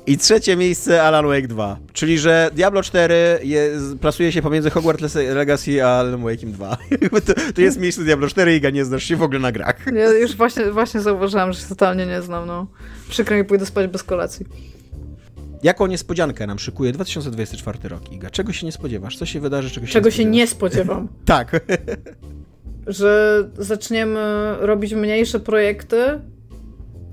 I trzecie miejsce Alan Wake 2. Czyli, że Diablo 4 jest, plasuje się pomiędzy Hogwarts Legacy a Alan Wake'iem 2. Jakby to, to jest miejsce Diablo 4 i nie znasz się w ogóle na grach. Ja już właśnie, właśnie zauważyłam, że się totalnie nie znam, no. Przykro mi, pójdę spać bez kolacji. Jaką niespodziankę nam szykuje 2024 rok, Iga? Czego się nie spodziewasz? Co się wydarzy, czego się Czego nie się nie spodziewam. Tak. że zaczniemy robić mniejsze projekty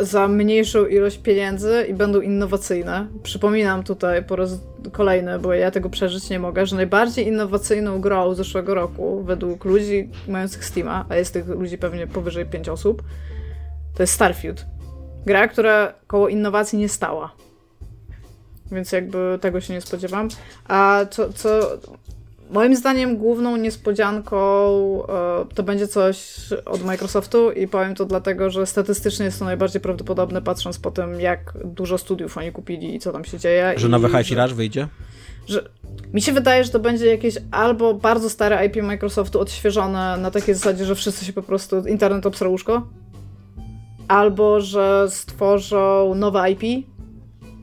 za mniejszą ilość pieniędzy i będą innowacyjne. Przypominam tutaj po raz kolejny, bo ja tego przeżyć nie mogę, że najbardziej innowacyjną grą zeszłego roku według ludzi mających Steama, a jest tych ludzi pewnie powyżej 5 osób, to jest Starfield. Gra, która koło innowacji nie stała. Więc jakby tego się nie spodziewam. A co, co moim zdaniem główną niespodzianką e, to będzie coś od Microsoftu i powiem to dlatego, że statystycznie jest to najbardziej prawdopodobne patrząc po tym, jak dużo studiów oni kupili i co tam się dzieje. Że nowy Hi-Fi Rush wyjdzie? że mi się wydaje, że to będzie jakieś albo bardzo stare IP Microsoftu odświeżone na takiej zasadzie, że wszyscy się po prostu internet obsra łóżko, albo że stworzą nowe IP,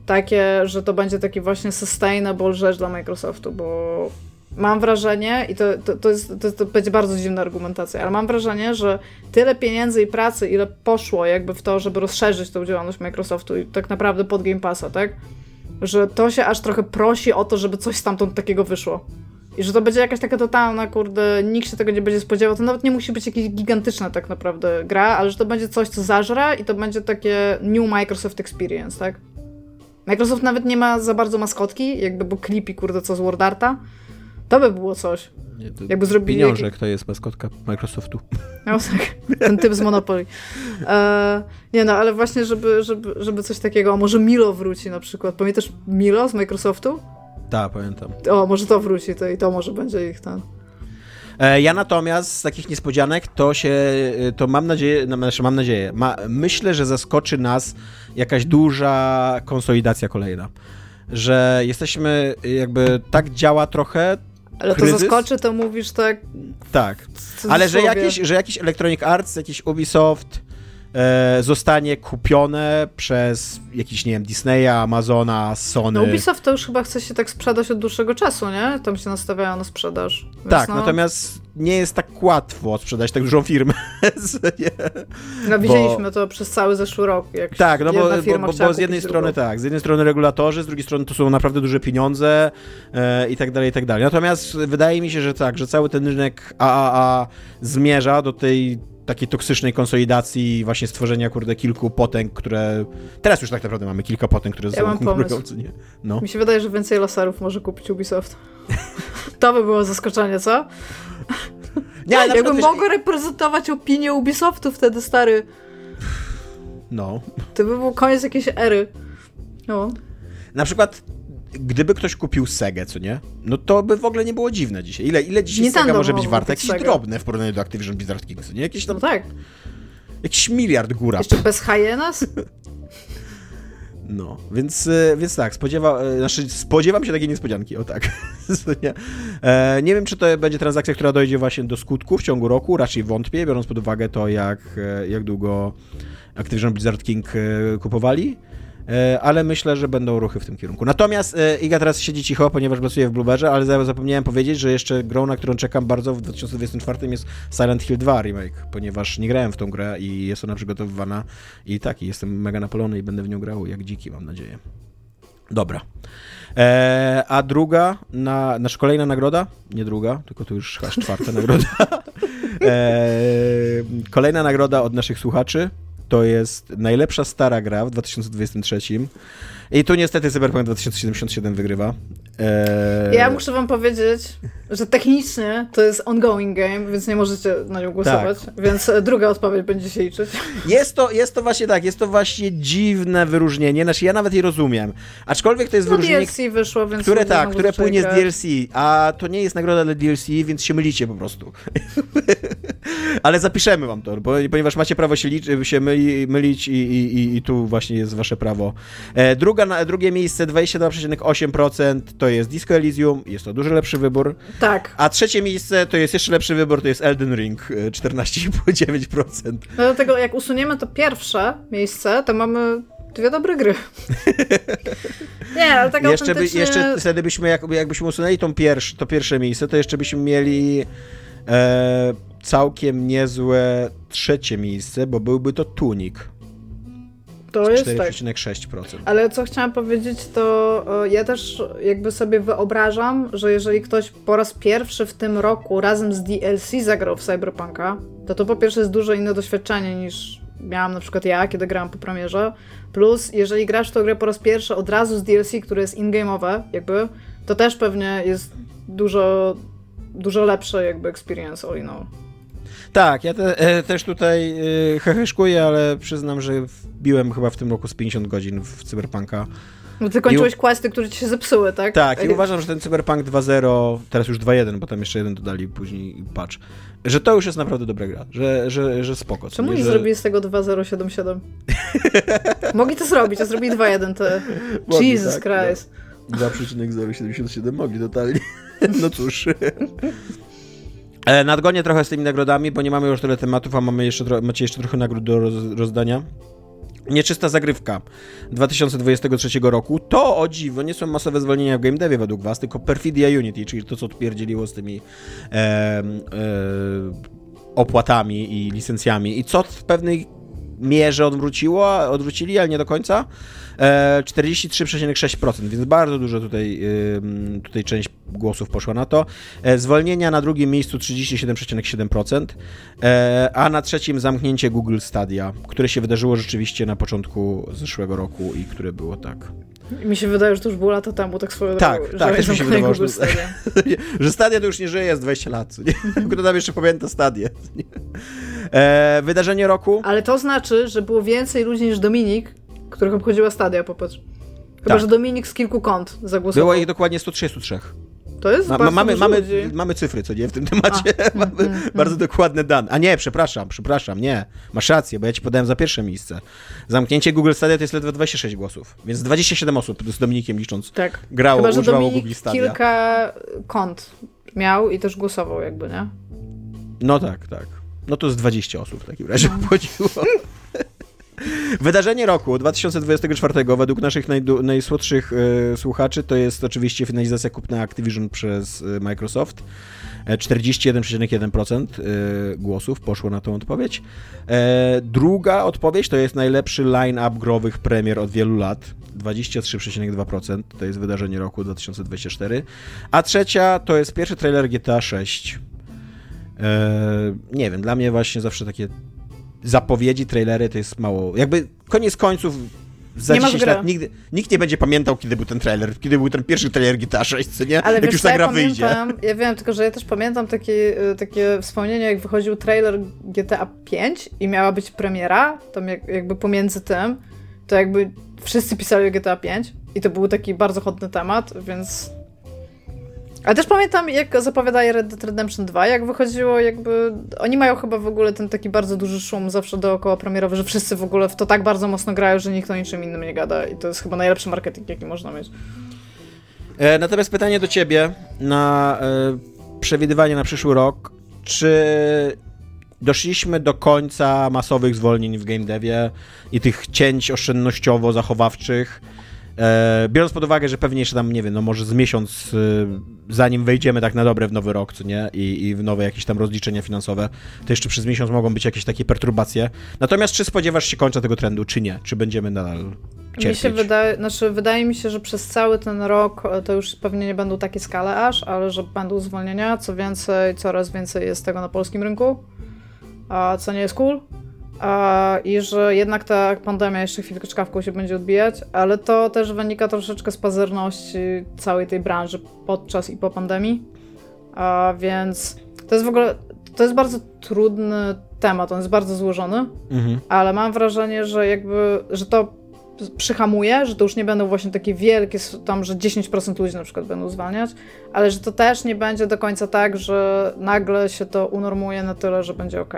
takie, że to będzie taki właśnie sustainable rzecz dla Microsoftu, bo mam wrażenie, i to, to, to, jest, to, to będzie bardzo dziwna argumentacja, ale mam wrażenie, że tyle pieniędzy i pracy, ile poszło jakby w to, żeby rozszerzyć tą działalność Microsoftu i tak naprawdę pod Game Passa, tak? że to się aż trochę prosi o to, żeby coś stamtąd takiego wyszło. I że to będzie jakaś taka totalna, kurde, nikt się tego nie będzie spodziewał. To nawet nie musi być jakaś gigantyczna tak naprawdę gra, ale że to będzie coś, co zażra i to będzie takie new Microsoft Experience, tak? Microsoft nawet nie ma za bardzo maskotki, jakby był klipi, kurde, co z Word Arta. To by było coś. Nie, to Jakby zrobili Pieniążek to jest maskotka Microsoftu. No tak, ten typ z Monopoly. E, nie no, ale właśnie, żeby, żeby, żeby coś takiego, a może Milo wróci na przykład. Pamiętasz Milo z Microsoftu? Tak, pamiętam. O, może to wróci to, i to może będzie ich ten. E, Ja natomiast z takich niespodzianek to się, e, to mam nadzieję, no, znaczy mam nadzieję, ma, myślę, że zaskoczy nas jakaś duża konsolidacja kolejna. Że jesteśmy, jakby tak działa trochę, Ale to Kryzys? zaskoczy, to mówisz tak. tak, ale że jakiś, że jakiś Electronic Arts, jakiś Ubisoft zostanie kupione przez jakiś, nie wiem, Disneya, Amazona, Sony. No Ubisoft to już chyba chce się tak sprzedać od dłuższego czasu, nie? Tam się nastawiają na sprzedaż. Więc tak, no, natomiast nie jest tak łatwo sprzedać tak dużą firmę. No widzieliśmy to przez cały zeszły rok. Jak Tak, no bo, bo, bo, bo z jednej strony drugą. tak, z jednej strony regulatorzy, z drugiej strony to są naprawdę duże pieniądze e, i tak dalej, i tak dalej. Natomiast wydaje mi się, że tak, że cały ten rynek AAA zmierza do tej takiej toksycznej konsolidacji i właśnie stworzenia, kurde, kilku potęg, które... Teraz już tak naprawdę mamy kilka potęg, które ze Ja sobą konkurują, co nie? No. Mi się wydaje, że więcej laserów może kupić Ubisoft. to by było zaskoczenie, co? Nie, ale Jakby przykład, mogło reprezentować opinię Ubisoftu wtedy, stary. No. To by był koniec jakiejś ery. No. Na przykład, gdyby ktoś kupił Segę, co nie? No to by w ogóle nie było dziwne dzisiaj. Ile, ile dzisiaj Nintendo Sega może być warta? Jakieś Segę. drobne w porównaniu do Activision Blizzard King, co nie? Jakieś tam, No tak. jakiś miliard góra. Jeszcze bez hyenas? No, więc, e, więc tak, spodziewa, e, znaczy spodziewam się takiej niespodzianki, o tak. nie. E, nie wiem, czy to będzie transakcja, która dojdzie właśnie do skutku w ciągu roku, raczej wątpię, biorąc pod uwagę to, jak, jak długo Activision Blizzard King kupowali. E, ale myślę, że będą ruchy w tym kierunku. Natomiast e, Iga teraz siedzi cicho, ponieważ pracuje w Blueberze, ale zapomniałem powiedzieć, że jeszcze grą, na którą czekam bardzo w 2024 jest Silent Hill 2 remake, ponieważ nie grałem w tą grę i jest ona przygotowywana i tak, jestem mega napalony i będę w nią grał jak dziki, mam nadzieję. Dobra. E, a druga, na, nasza kolejna nagroda, nie druga, tylko to już aż czwarta nagroda. E, kolejna nagroda od naszych słuchaczy to jest najlepsza stara gra w 2023. I tu niestety Cyberpunk 2077 wygrywa. Eee... Ja muszę wam powiedzieć, że technicznie to jest ongoing game, więc nie możecie na nią głosować, tak. więc druga odpowiedź będzie się liczyć. Jest to, jest to właśnie tak, jest to właśnie dziwne wyróżnienie, znaczy ja nawet je rozumiem. Aczkolwiek to jest no wyróżnienie, DLC wyszło, więc które tak, które płynie z DLC, a to nie jest nagroda dla DLC, więc się mylicie po prostu. Ale zapiszemy wam to, bo, ponieważ macie prawo się, liczy, się myli, mylić i, i, i, tu właśnie jest wasze prawo. E, druga, drugie miejsce 22,8% to jest Disco Elysium, jest to dużo lepszy wybór. Tak. A trzecie miejsce to jest jeszcze lepszy wybór, to jest Elden Ring, 14,9%. E, no dlatego jak usuniemy to pierwsze miejsce, to mamy dwie dobre gry. nie, ale tak jeszcze, autentycznie... by, jeszcze wtedy byśmy, jak, jakbyśmy usunęli tą pierwsz, to pierwsze miejsce, to jeszcze byśmy mieli e, całkiem niezłe trzecie miejsce, bo byłby to Tunik. To jest 4,6%. Tak. Ale co chciałam powiedzieć, to ja też jakby sobie wyobrażam, że jeżeli ktoś po raz pierwszy w tym roku razem z DLC zagrał w Cyberpunka, to to po pierwsze jest dużo inne doświadczenie niż miałam na przykład ja, kiedy grałam po premierze. Plus, jeżeli grasz w tę grę po raz pierwszy od razu z DLC, które jest in-game'owe, jakby, to też pewnie jest dużo, dużo lepsze jakby experience all in all. Tak, ja te, e, też tutaj e, heheszkuję, ale przyznam, że wbiłem chyba w tym roku z 50 godzin w Cyberpunka. No ty kończyłeś questy, które ci się zepsuły, tak? Tak, i uważam, że ten Cyberpunk 2.0, teraz już 2.1, bo tam jeszcze jeden dodali później patch, że to już jest naprawdę dobra gra, że, że, że spoko. Czemu nie, że... zrobili z tego 2.077? mogli to zrobić, a zrobili 2.1 to... Mogli, Jesus tak, Christ. No. 2.077 mogli totalnie. No cóż. E, nadgonię trochę z tymi nagrodami, bo nie mamy już tyle tematów, a mamy jeszcze macie jeszcze trochę nagród do roz, rozdania. Nieczysta zagrywka 2023 roku. To o dziwo nie są masowe zwolnienia w game devie według was, tylko Perfidia Unity, czyli to, co odpierdzieliło z tymi e, e, opłatami i licencjami. I co w pewnej mierze odwróciło, odwrócili, ale nie do końca. 43,6%, e, więc bardzo dużo tutaj, tutaj część głosów poszła na to. E, zwolnienia na drugim miejscu 37,7%, e, a na trzecim zamknięcie Google Stadia, które się wydarzyło rzeczywiście na początku zeszłego roku i które było tak. Mi się wydaje, że to już było lata temu, tak swoją Tak, drogą, tak, też mi się wydawało, że, Stadia. że Stadia to już nie żyje, jest 20 lat. Nie? Kto tam jeszcze pamięta Stadię? E, wydarzenie roku. Ale to znaczy, że było więcej ludzi niż Dominik, których obchodziła Stadia, popatrz. Chyba, tak. że Dominik z kilku kont zagłosował. Było ich dokładnie 133. To jest Ma, mamy, mamy, mamy cyfry, co nie, w tym temacie. Mamy mm, mm, bardzo dokładne dane. A nie, przepraszam, przepraszam, nie. Masz rację, bo ja ci podałem za pierwsze miejsce. Zamknięcie Google Stadia to jest ledwo 26 głosów, więc 27 osób z Dominikiem licząc tak. grało, Chyba, że używało Dominik Google Stadia. kilka kont miał i też głosował jakby, nie? No tak, tak. No to z 20 osób w takim razie obchodziło. Wydarzenie roku 2024 według naszych najsłodszych y, słuchaczy to jest oczywiście finalizacja kupna Activision przez y, Microsoft. 41,1% e, głosów poszło na tą odpowiedź. Druga odpowiedź to jest najlepszy line-up growych premier od wielu lat. 23,2% to jest wydarzenie roku 2024. A trzecia to jest pierwszy trailer GTA 6. Nie wiem, dla mnie właśnie zawsze takie zapowiedzi, trailery to jest mało. Jakby koniec końców za nie 10 lat nigdy, nikt nie będzie pamiętał, kiedy był ten trailer, kiedy był ten pierwszy trailer Guitar 6, nie? Ale jak już ta gra ja wyjdzie. Ja wiem, tylko że ja też pamiętam takie, y, takie wspomnienie, jak wychodził trailer GTA 5 i miała być premiera, tam jakby pomiędzy tym, to jakby wszyscy pisali o GTA 5 i to był taki bardzo chodny temat, więc ale też pamiętam, jak zapowiadaje Red Dead Redemption 2, jak wychodziło jakby... Oni mają chyba w ogóle ten taki bardzo duży szum zawsze dookoła premierowy, że wszyscy w ogóle w to tak bardzo mocno grają, że nikt o niczym innym nie gada i to jest chyba najlepszy marketing, jaki można mieć. E, natomiast pytanie do ciebie na e, przewidywanie na przyszły rok. Czy doszliśmy do końca masowych zwolnień w game devie i tych cięć oszczędnościowo-zachowawczych. E, biorąc pod uwagę, że pewnie jeszcze tam, nie wiem, no może z miesiąc, e, zanim wejdziemy tak na dobre w nowy rok, co nie, I, i w nowe jakieś tam rozliczenia finansowe, to jeszcze przez miesiąc mogą być jakieś takie perturbacje. Natomiast czy spodziewasz się końca tego trendu, czy nie? Czy będziemy nadal cierpieć? Mi się wydaje, znaczy wydaje mi się, że przez cały ten rok e, to już pewnie nie będą takie skale aż, ale że będą zwolnienia, co więcej, coraz więcej jest tego na polskim rynku, a co nie jest cool. I że jednak ta pandemia jeszcze chwilkę czkawką się będzie odbijać, ale to też wynika troszeczkę z pazerności całej tej branży podczas i po pandemii. A więc to jest w ogóle, to jest bardzo trudny temat, on jest bardzo złożony, mhm. ale mam wrażenie, że jakby, że to przyhamuje, że to już nie będą właśnie takie wielkie, tam, że 10% ludzi na przykład będą zwalniać, ale że to też nie będzie do końca tak, że nagle się to unormuje na tyle, że będzie ok.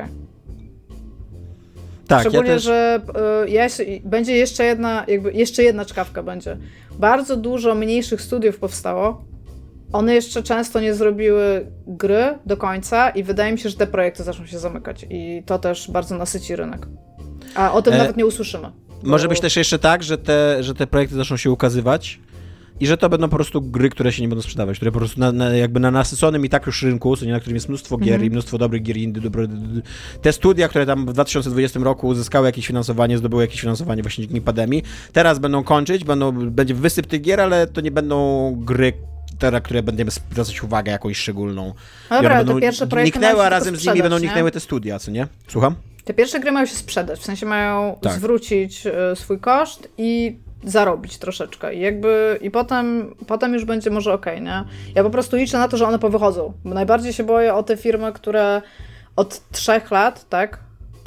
Tak, Szczególnie, ja też... że y, będzie jeszcze jedna, jakby jeszcze jedna czkawka będzie. Bardzo dużo mniejszych studiów powstało. One jeszcze często nie zrobiły gry do końca i wydaje mi się, że te projekty zaczną się zamykać i to też bardzo nasyci rynek. A o tym e... nawet nie usłyszymy. Może być też jeszcze tak, że te, że te projekty zaczną się ukazywać i że to będą po prostu gry, które się nie będą sprzedawać, które po prostu na, na, jakby na nasyconym i tak już rynku, na którym jest mnóstwo gier mm -hmm. i mnóstwo dobrych gier indy, dobro, te studia, które tam w 2020 roku uzyskały jakieś finansowanie, zdobyły jakieś finansowanie właśnie dzięki pandemii, teraz będą kończyć, będą, będzie wysyp tych gier, ale to nie będą gry, na które będziemy zwracać uwagę jakąś szczególną. No dobra, te pierwsze projekty niknęły, a razem z nimi będą niknęły te studia, co nie? Słucham? Te pierwsze gry mają się sprzedać, w sensie mają tak. zwrócić y, swój koszt i zarobić troszeczkę i jakby i potem, potem już będzie może ok, nie? Ja po prostu liczę na to, że one powychodzą, bo najbardziej się boję o te firmy, które od trzech lat, tak?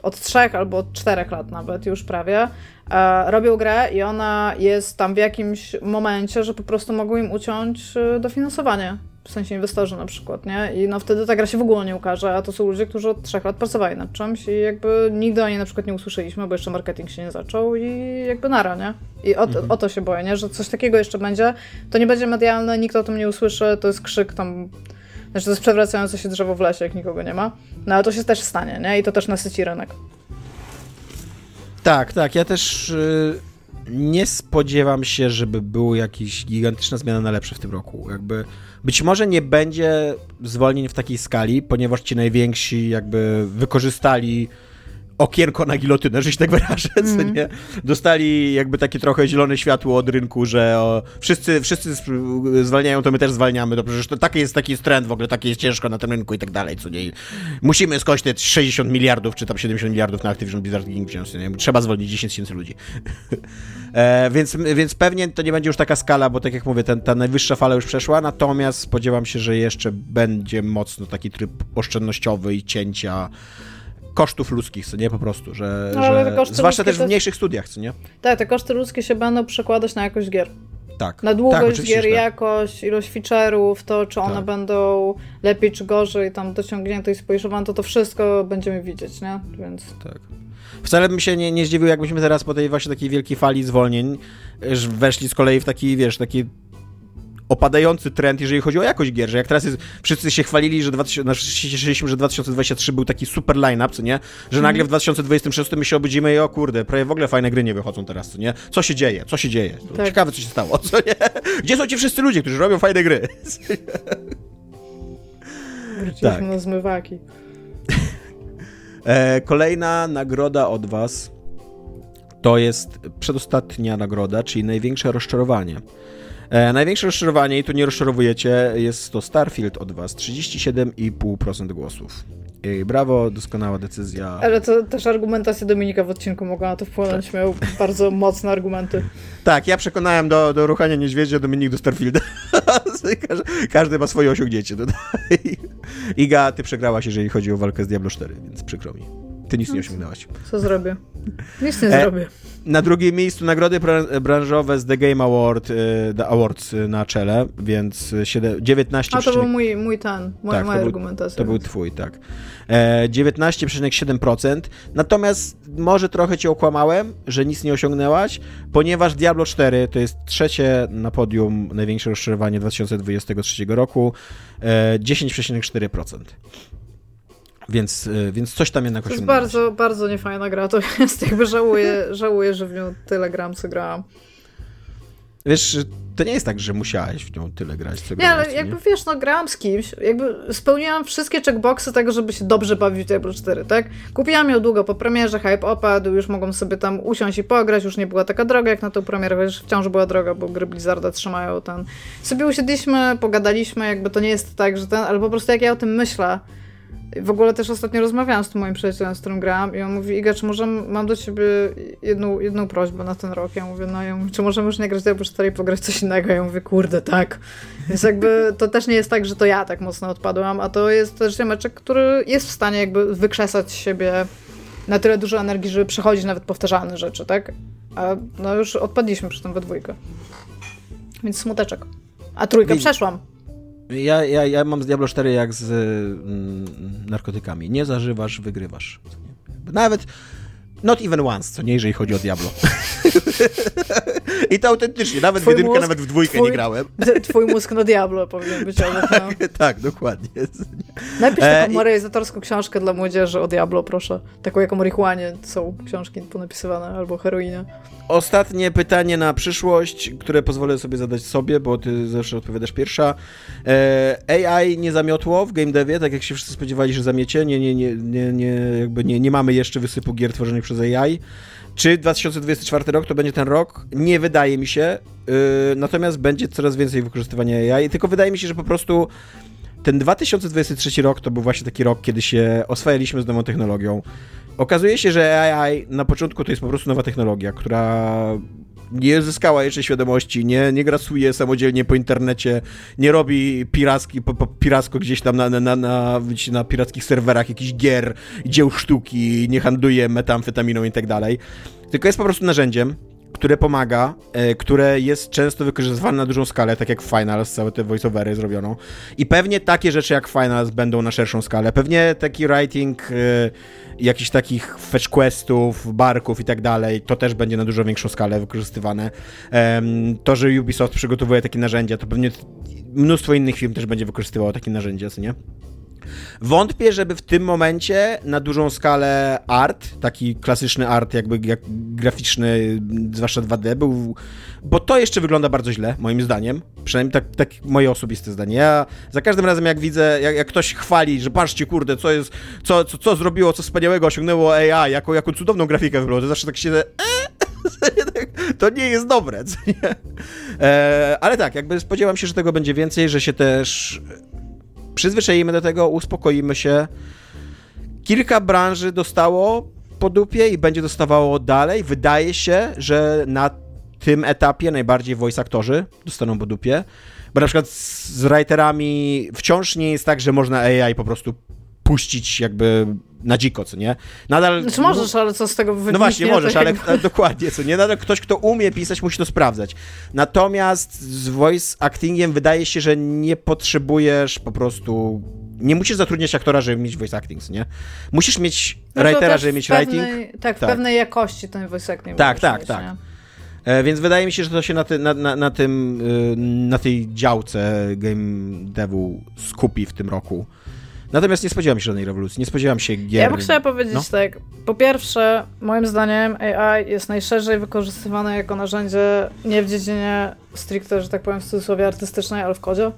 Od trzech albo od czterech lat nawet już prawie e, robią grę i ona jest tam w jakimś momencie, że po prostu mogą im uciąć e, dofinansowanie w sensie inwestorzy na przykład, nie? I no wtedy ta gra się w ogóle nie ukaże, a to są ludzie, którzy od trzech lat pracowali nad czymś i jakby nigdy o niej na przykład nie usłyszeliśmy, bo jeszcze marketing się nie zaczął i jakby nara, nie? I o, mhm. o to się boję, nie? Że coś takiego jeszcze będzie, to nie będzie medialne, nikt o tym nie usłyszy, to jest krzyk tam znaczy to jest przewracające się drzewo w lesie, jak nikogo nie ma. No ale to się też stanie, nie? I to też nasyci rynek. Tak, tak. Ja też yy, nie spodziewam się, żeby była jakaś gigantyczna zmiana na lepsze w tym roku. Jakby być może nie będzie zwolnień w takiej skali, ponieważ ci najwięksi jakby wykorzystali okienko na gilotynę, że się tak wyrażę, mm. nie? Dostali jakby takie trochę zielone światło od rynku, że o, wszyscy, wszyscy zwalniają, to my też zwalniamy, to przecież to taki jest, taki jest trend w ogóle, takie jest ciężko na tym rynku i tak dalej, co nie? Musimy skończyć te 60 miliardów, czy tam 70 miliardów na Activision Blizzard King wziąć, nie? Trzeba zwolnić 10 tysięcy ludzi. e, więc, więc pewnie to nie będzie już taka skala, bo tak jak mówię, ten, ta najwyższa fala już przeszła, natomiast spodziewam się, że jeszcze będzie mocno taki tryb oszczędnościowy i cięcia kosztów ludzkich, co nie po prostu, że, no, że zwłaszcza też w mniejszych studiach, co nie? Tak, te koszty ludzkie się będą przekładać na jakość gier. Tak. Na długość tak, gier, tak. jakość, ilość feature'ów, to czy one tak. będą lepiej czy gorzej tam dociągnięte i spojrzowane, to to wszystko będziemy widzieć, nie? Więc... Tak. Wcale bym się nie, nie zdziwił, jakbyśmy teraz po tej właśnie takiej wielkiej fali zwolnień weszli z kolei w taki, wiesz, taki opadający trend, jeżeli chodzi o jakość gier, że jak teraz jest, wszyscy się chwalili, że 2000, znaczy się cieszyliśmy, że 2023 był taki super line-up, co nie? Że nagle w 2026 my się obudzimy i o kurde, prawie w ogóle fajne gry nie wychodzą teraz, co nie? Co się dzieje? Co się dzieje? Tak. Ciekawe, co się stało, co nie? Gdzie są ci wszyscy ludzie, którzy robią fajne gry? Wróciliśmy tak. na zmywaki. e, kolejna nagroda od was to jest przedostatnia nagroda, czyli największe rozczarowanie. E, największe rozczarowanie, i tu nie rozczarowujecie, jest to Starfield od was. 37,5% głosów. I brawo, doskonała decyzja. Ale to też argumentacja Dominika w odcinku mogła na to wpłynąć. Tak. Miał bardzo mocne argumenty. Tak, ja przekonałem do, do ruchania niedźwiedzia, Dominik do Starfielda. każdy, każdy ma swoje osiągnięcie tutaj. Iga, ty przegrałaś, jeżeli chodzi o walkę z Diablo 4, więc przykro mi. Ty nic nie no, osiągnęłaś. Co zrobię? Nic nie e, zrobię. Na drugim miejscu nagrody branżowe z The Game Award, y, The Awards y, na czele, więc 19... A to był mój, mój ten, moja, tak, moja to argumentacja. Był, to był twój, tak. 19,7%. E, Natomiast może trochę cię okłamałem, że nic nie osiągnęłaś, ponieważ Diablo 4 to jest trzecie na podium największe rozczarowanie 2023 roku, 10,4%. E, Więc, y, więc coś tam jednak To jest bardzo, bardzo niefajna gra, to jest jakby żałuję, żałuję, że w nią tyle gram, co grałam. Wiesz, to nie jest tak, że musiałeś w nią tyle grać. Co nie, grałeś, ale jakby nie? wiesz, no grałam z kimś, jakby spełniłam wszystkie checkboxy tego, żeby się dobrze bawić w Diablo 4, tak? Kupiłam ją długo po premierze, hype opadł, już mogłam sobie tam usiąść i pograć, już nie była taka droga jak na tą premierę, chociaż wciąż była droga, bo gry Blizzarda trzymają ten... Sobie usiedliśmy, pogadaliśmy, jakby to nie jest tak, że ten, ale po prostu jak ja o tym myślę, w ogóle też ostatnio rozmawiałam z tym moim przyjacielem, z którym grałam i on mówi, Iga, czy może mam do ciebie jedną, jedną prośbę na ten rok? Ja mówię, no ja mówię, czy możemy już nie grać Diablo 4 i pograć coś innego? Ja mówię, kurde, tak. Więc jakby to też nie jest tak, że to ja tak mocno odpadłam, a to jest też ziomeczek, który jest w stanie jakby wykrzesać siebie na tyle dużo energii, żeby przechodzić nawet powtarzalne rzeczy, tak? A no już odpadliśmy przy tym we dwójkę. Więc smuteczek. A trójkę przeszłam. Ja, ja, ja mam z Diablo 4 jak z mm, narkotykami. Nie zażywasz, wygrywasz. Nawet not even once, co nie, jeżeli chodzi o Diablo. I to autentycznie, nawet twój w jedynkę, mózg, nawet w dwójkę twój, nie grałem. Twój mózg na Diablo powinien być obok. Tak, tak, dokładnie. Napisz e, taką moralizatorską książkę dla młodzieży o Diablo, proszę. Taką jak o marihuanie są książki ponapisywane, albo heroinie. Ostatnie pytanie na przyszłość, które pozwolę sobie zadać sobie, bo ty zawsze odpowiadasz pierwsza. E, AI nie zamiotło w game devie, tak jak się wszyscy spodziewali, że zamiecie. Nie, nie, nie, nie, nie, jakby nie, nie mamy jeszcze wysypu gier tworzonych przez AI. Czy 2024 rok to będzie ten rok? Nie wydaje mi się. Yy, natomiast będzie coraz więcej wykorzystywania AI. Tylko wydaje mi się, że po prostu ten 2023 rok to był właśnie taki rok, kiedy się oswajaliśmy z nową technologią. Okazuje się, że AI na początku to jest po prostu nowa technologia, która nie zyskała jeszcze świadomości, nie, nie grasuje samodzielnie po internecie, nie robi piracki, po, po piracko gdzieś tam na, na, na, na, na pirackich serwerach jakichś gier, dzieł sztuki, nie handluje metamfetaminą i tak dalej. Tylko jest po prostu narzędziem, które pomaga, e, które jest często wykorzystywane na dużą skalę, tak jak w Finals, całe te voiceovery zrobiono. I pewnie takie rzeczy jak Finals będą na szerszą skalę. Pewnie taki writing e, jakichś takich fetch questów, barków i tak dalej, to też będzie na dużo większą skalę wykorzystywane. To, że Ubisoft przygotowuje takie narzędzia, to pewnie mnóstwo innych firm też będzie wykorzystywało takie narzędzia, co nie? Wątpię, żeby w tym momencie na dużą skalę art, taki klasyczny art, jakby jak graficzny, zwłaszcza 2D, był. Bo to jeszcze wygląda bardzo źle, moim zdaniem. Przynajmniej tak, tak moje osobiste zdanie. Ja za każdym razem, jak widzę, jak, jak ktoś chwali, że patrzcie, kurde, co jest, co, co, co zrobiło, co wspaniałego osiągnęło AI, jaką, jaką cudowną grafikę wygląda, to zawsze tak się. to nie jest dobre, co nie? E, ale tak, jakby spodziewam się, że tego będzie więcej, że się też przyzwyczajimy do tego, uspokoimy się. Kilka branży dostało po dupie i będzie dostawało dalej. Wydaje się, że na tym etapie najbardziej voice aktorzy dostaną po dupie. Bo na przykład z writerami wciąż nie jest tak, że można AI po prostu puścić jakby na dziko, co nie? Nadal... Znaczy możesz, ale co z tego wyniknie? No właśnie, możesz, ale dokładnie, co nie? Nadal ktoś, kto umie pisać, musi to sprawdzać. Natomiast z voice actingiem wydaje się, że nie potrzebujesz po prostu... Nie musisz zatrudniać aktora, żeby mieć voice acting, nie? Musisz mieć no writera, żeby mieć pewnej, writing. Tak, w tak. pewnej jakości ten voice acting Tak, tak, mieć, tak. Nie? E, więc wydaje mi się, że to się na, ty, na, na, na, tym, y, na tej działce game devu skupi w tym roku. Natomiast nie spodziewam się żadnej rewolucji, nie spodziewam się gier. Ja bym chciała powiedzieć no? tak. Po pierwsze, moim zdaniem AI jest najszerzej wykorzystywane jako narzędzie nie w dziedzinie stricte, że tak powiem w cudzysłowie artystycznej, ale w kodzie.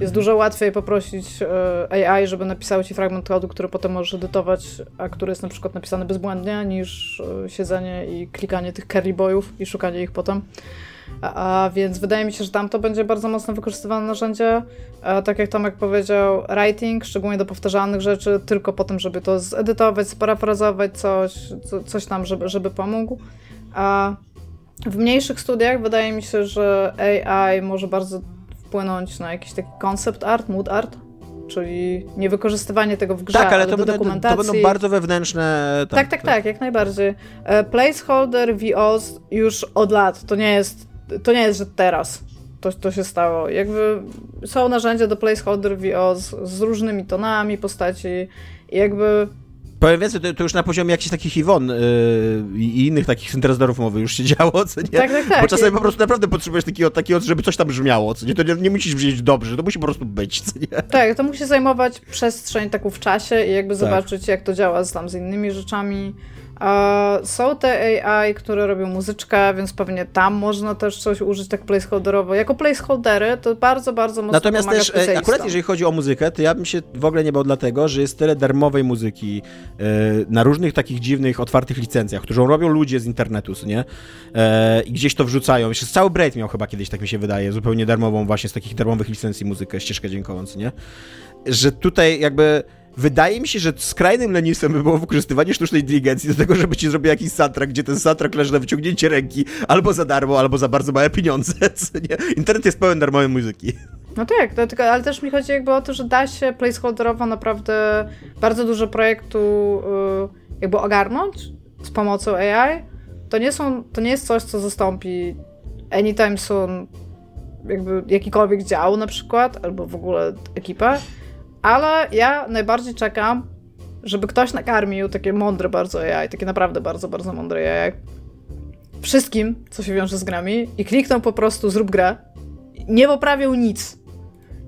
Jest dużo łatwiej poprosić e, AI, żeby napisał ci fragment kodu, który potem możesz edytować, a który jest na przykład napisany bezbłędnie, niż e, siedzenie i klikanie tych carry boyów i szukanie ich potem. A, a, więc wydaje mi się, że tam to będzie bardzo mocno wykorzystywane narzędzie. A, tak jak Tomek powiedział, writing, szczególnie do powtarzalnych rzeczy, tylko po tym, żeby to zedytować, sparafrazować coś, co, coś tam, żeby, żeby pomógł. A w mniejszych studiach wydaje mi się, że AI może bardzo wpłynąć na jakiś taki concept art, mood art, czyli niewykorzystywanie tego w grze, tak, ale, ale to, do dokumentacji. to będą bardzo wewnętrzne... Tak, tak, tak, tak, jak najbardziej. E, placeholder VOS już od lat, to nie jest to nie jest, że teraz to, to się stało. Jakby są narzędzia do placeholder VO z, z różnymi tonami postaci i jakby Powiem więcej, to, to już na poziomie jakichś takich Iwon yy, i innych takich syntezatorów mowy już się działo, co nie? Tak, tak, tak. Bo czasami po prostu naprawdę potrzebujesz takiego, takiego żeby coś tam brzmiało, co nie? To nie, nie musisz brzmieć dobrze, to musi po prostu być, co nie? Tak, to musi zajmować przestrzeń taką w czasie i jakby Tak. zobaczyć, jak to działa z, tam z innymi rzeczami. Są te AI, które robią muzyczkę, więc pewnie tam można też coś użyć tak placeholderowo. Jako placeholdery to bardzo, bardzo mocno Natomiast pomaga też, e, akurat jeżeli chodzi o muzykę, to ja bym się w ogóle nie bał dlatego, że jest tyle darmowej muzyki e, na różnych takich dziwnych, otwartych licencjach, którą robią ludzie z internetu, nie? E, I gdzieś to wrzucają. Jeszcze cały Braid miał chyba kiedyś, tak mi się wydaje, zupełnie darmową właśnie z takich darmowych licencji muzykę, ścieżkę dźwiękową, co nie? Że tutaj jakby... Wydaje mi się, że skrajnym lenistwem by było wykorzystywanie sztucznej inteligencji do tego, żeby ci zrobił jakiś soundtrack, gdzie ten soundtrack leży na wyciągnięcie ręki albo za darmo, albo za bardzo małe pieniądze? Internet jest pełen darmowej muzyki. No tak, ale też mi chodzi jakby o to, że da się placeholderowo naprawdę bardzo dużo projektu y, jakby ogarnąć z pomocą AI. To nie, są, to nie jest coś, co zastąpi anytime soon jakby jakikolwiek dział na przykład, albo w ogóle ekipę, ale ja najbardziej czekam, żeby ktoś nakarmił takie mądre bardzo AI, takie naprawdę bardzo, bardzo mądre AI wszystkim, co się wiąże z grami i kliknął po prostu zrób grę, nie poprawiał nic,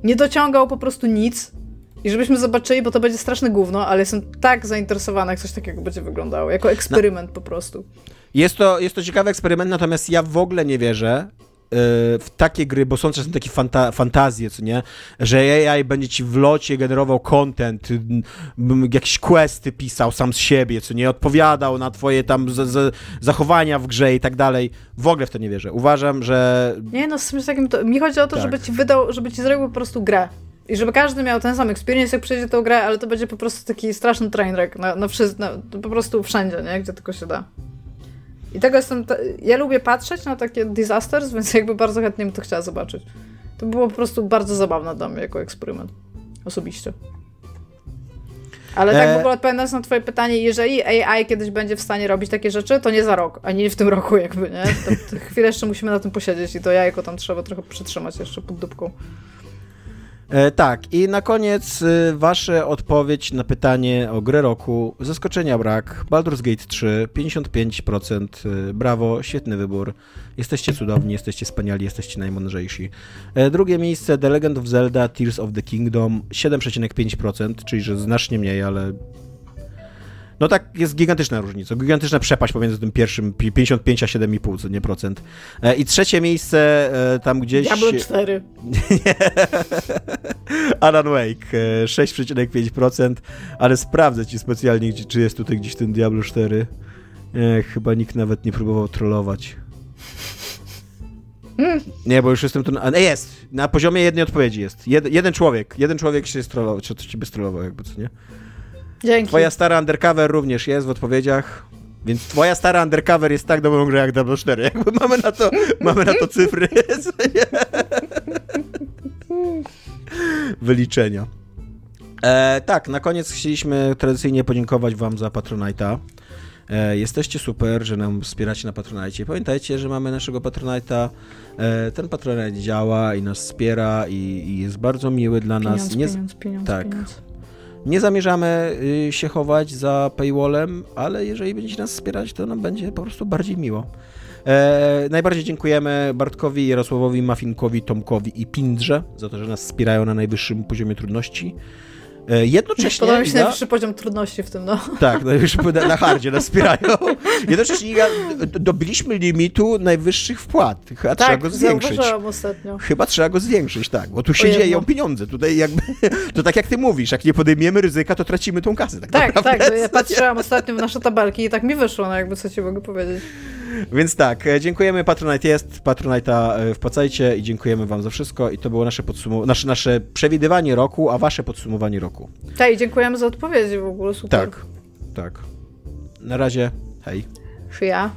nie dociągał po prostu nic. I żebyśmy zobaczyli, bo to będzie straszne gówno, ale jestem tak zainteresowana, jak coś takiego będzie wyglądało, jako eksperyment po prostu. Jest to, jest to ciekawy eksperyment, natomiast ja w ogóle nie wierzę w takie gry, bo są czasem takie fanta fantazje, co nie? Że AI będzie ci w locie generował content, y, m, jakieś questy pisał sam z siebie, co nie? Odpowiadał na twoje tam zachowania w grze i tak dalej. W ogóle w to nie wierzę. Uważam, że Nie no, z czymś takim, to, mi chodzi o to, Tak. żeby ci wydał, żeby ci zrobił po prostu grę. I żeby każdy miał ten sam experience, jak przejdzie tą grę, ale to będzie po prostu taki straszny trainwreck na, na, wszy- na po prostu wszędzie, nie? Gdzie tylko się da. I tego jestem. Ja lubię patrzeć na takie disasters, więc jakby bardzo chętnie bym to chciała zobaczyć. To było po prostu bardzo zabawne dla mnie jako eksperyment. Osobiście. Ale tak E- w ogóle odpowiadając na twoje pytanie, jeżeli AI kiedyś będzie w stanie robić takie rzeczy, to nie za rok, ani nie w tym roku jakby, nie? To, to chwilę jeszcze musimy na tym posiedzieć i to jajko tam trzeba trochę przytrzymać jeszcze pod dupką. E, tak, i na koniec y, wasze odpowiedź na pytanie o grę roku. Zaskoczenia brak. Baldur's Gate 3, 55%. y, Brawo, świetny wybór. Jesteście cudowni, jesteście wspaniali, jesteście najmądrzejsi. E, drugie miejsce The Legend of Zelda Tears of the Kingdom, 7,5%, czyli że znacznie mniej, ale no tak, jest gigantyczna różnica, gigantyczna przepaść pomiędzy tym pierwszym, pi- 55 a 7,5, co nie procent. E, I trzecie miejsce e, tam gdzieś... Diablo 4. Alan Wake, e, 6,5%, ale sprawdzę ci specjalnie, czy jest tutaj gdzieś ten Diablo 4. E, chyba nikt nawet nie próbował trollować. Nie, bo już jestem tu... Na, jest! Na poziomie jednej odpowiedzi jest. Jed, jeden człowiek, jeden człowiek się strollował, czy to ciebie strollował jakby, co nie? Dzięki. Twoja stara undercover również jest w odpowiedziach. Więc twoja stara undercover jest tak dobrą grą jak Diablo 4. Jakby mamy na to, mamy na to cyfry. nie? Wyliczenia. E, tak, na koniec chcieliśmy tradycyjnie podziękować wam za Patronite'a. E, jesteście super, że nam wspieracie na Patronite. Pamiętajcie, że mamy naszego Patronite'a. E, ten Patronite działa i nas wspiera i, i jest bardzo miły dla nas. Pieniądz, Nie, pieniądz, pieniądz, tak. pieniądz. Nie zamierzamy y, się chować za paywallem, ale jeżeli będziecie nas wspierać, to nam będzie po prostu bardziej miło. E, najbardziej dziękujemy Bartkowi, Jarosławowi, Mafinkowi, Tomkowi i Pindrze za to, że nas wspierają na najwyższym poziomie trudności. E, jednocześnie... Podoba mi się Iga- najwyższy poziom trudności w tym, no. tak, najwyższy poziom na hardzie nas wspierają. Jednocześnie Iga, dobiliśmy limitu najwyższych wpłat. Chyba trzeba Tak, go zwiększyć. ostatnio. Chyba trzeba go zwiększyć, tak, bo tu się Jedno. dzieją pieniądze. Tutaj jakby, to tak jak ty mówisz, jak nie podejmiemy ryzyka, to tracimy tą kasę. Tak, Tak, tak, ja patrzyłam ostatnio w nasze tabelki i tak mi wyszło, no jakby co ci mogę powiedzieć. Więc tak, e, dziękujemy, Patronite jest, Patronite'a e, wpłacajcie i dziękujemy wam za wszystko i to było nasze, podsumow- nasze, nasze przewidywanie roku, a wasze podsumowanie roku. Tak, i dziękujemy za odpowiedzi w ogóle, super. Tak, tak. Na razie, hej. Szyja.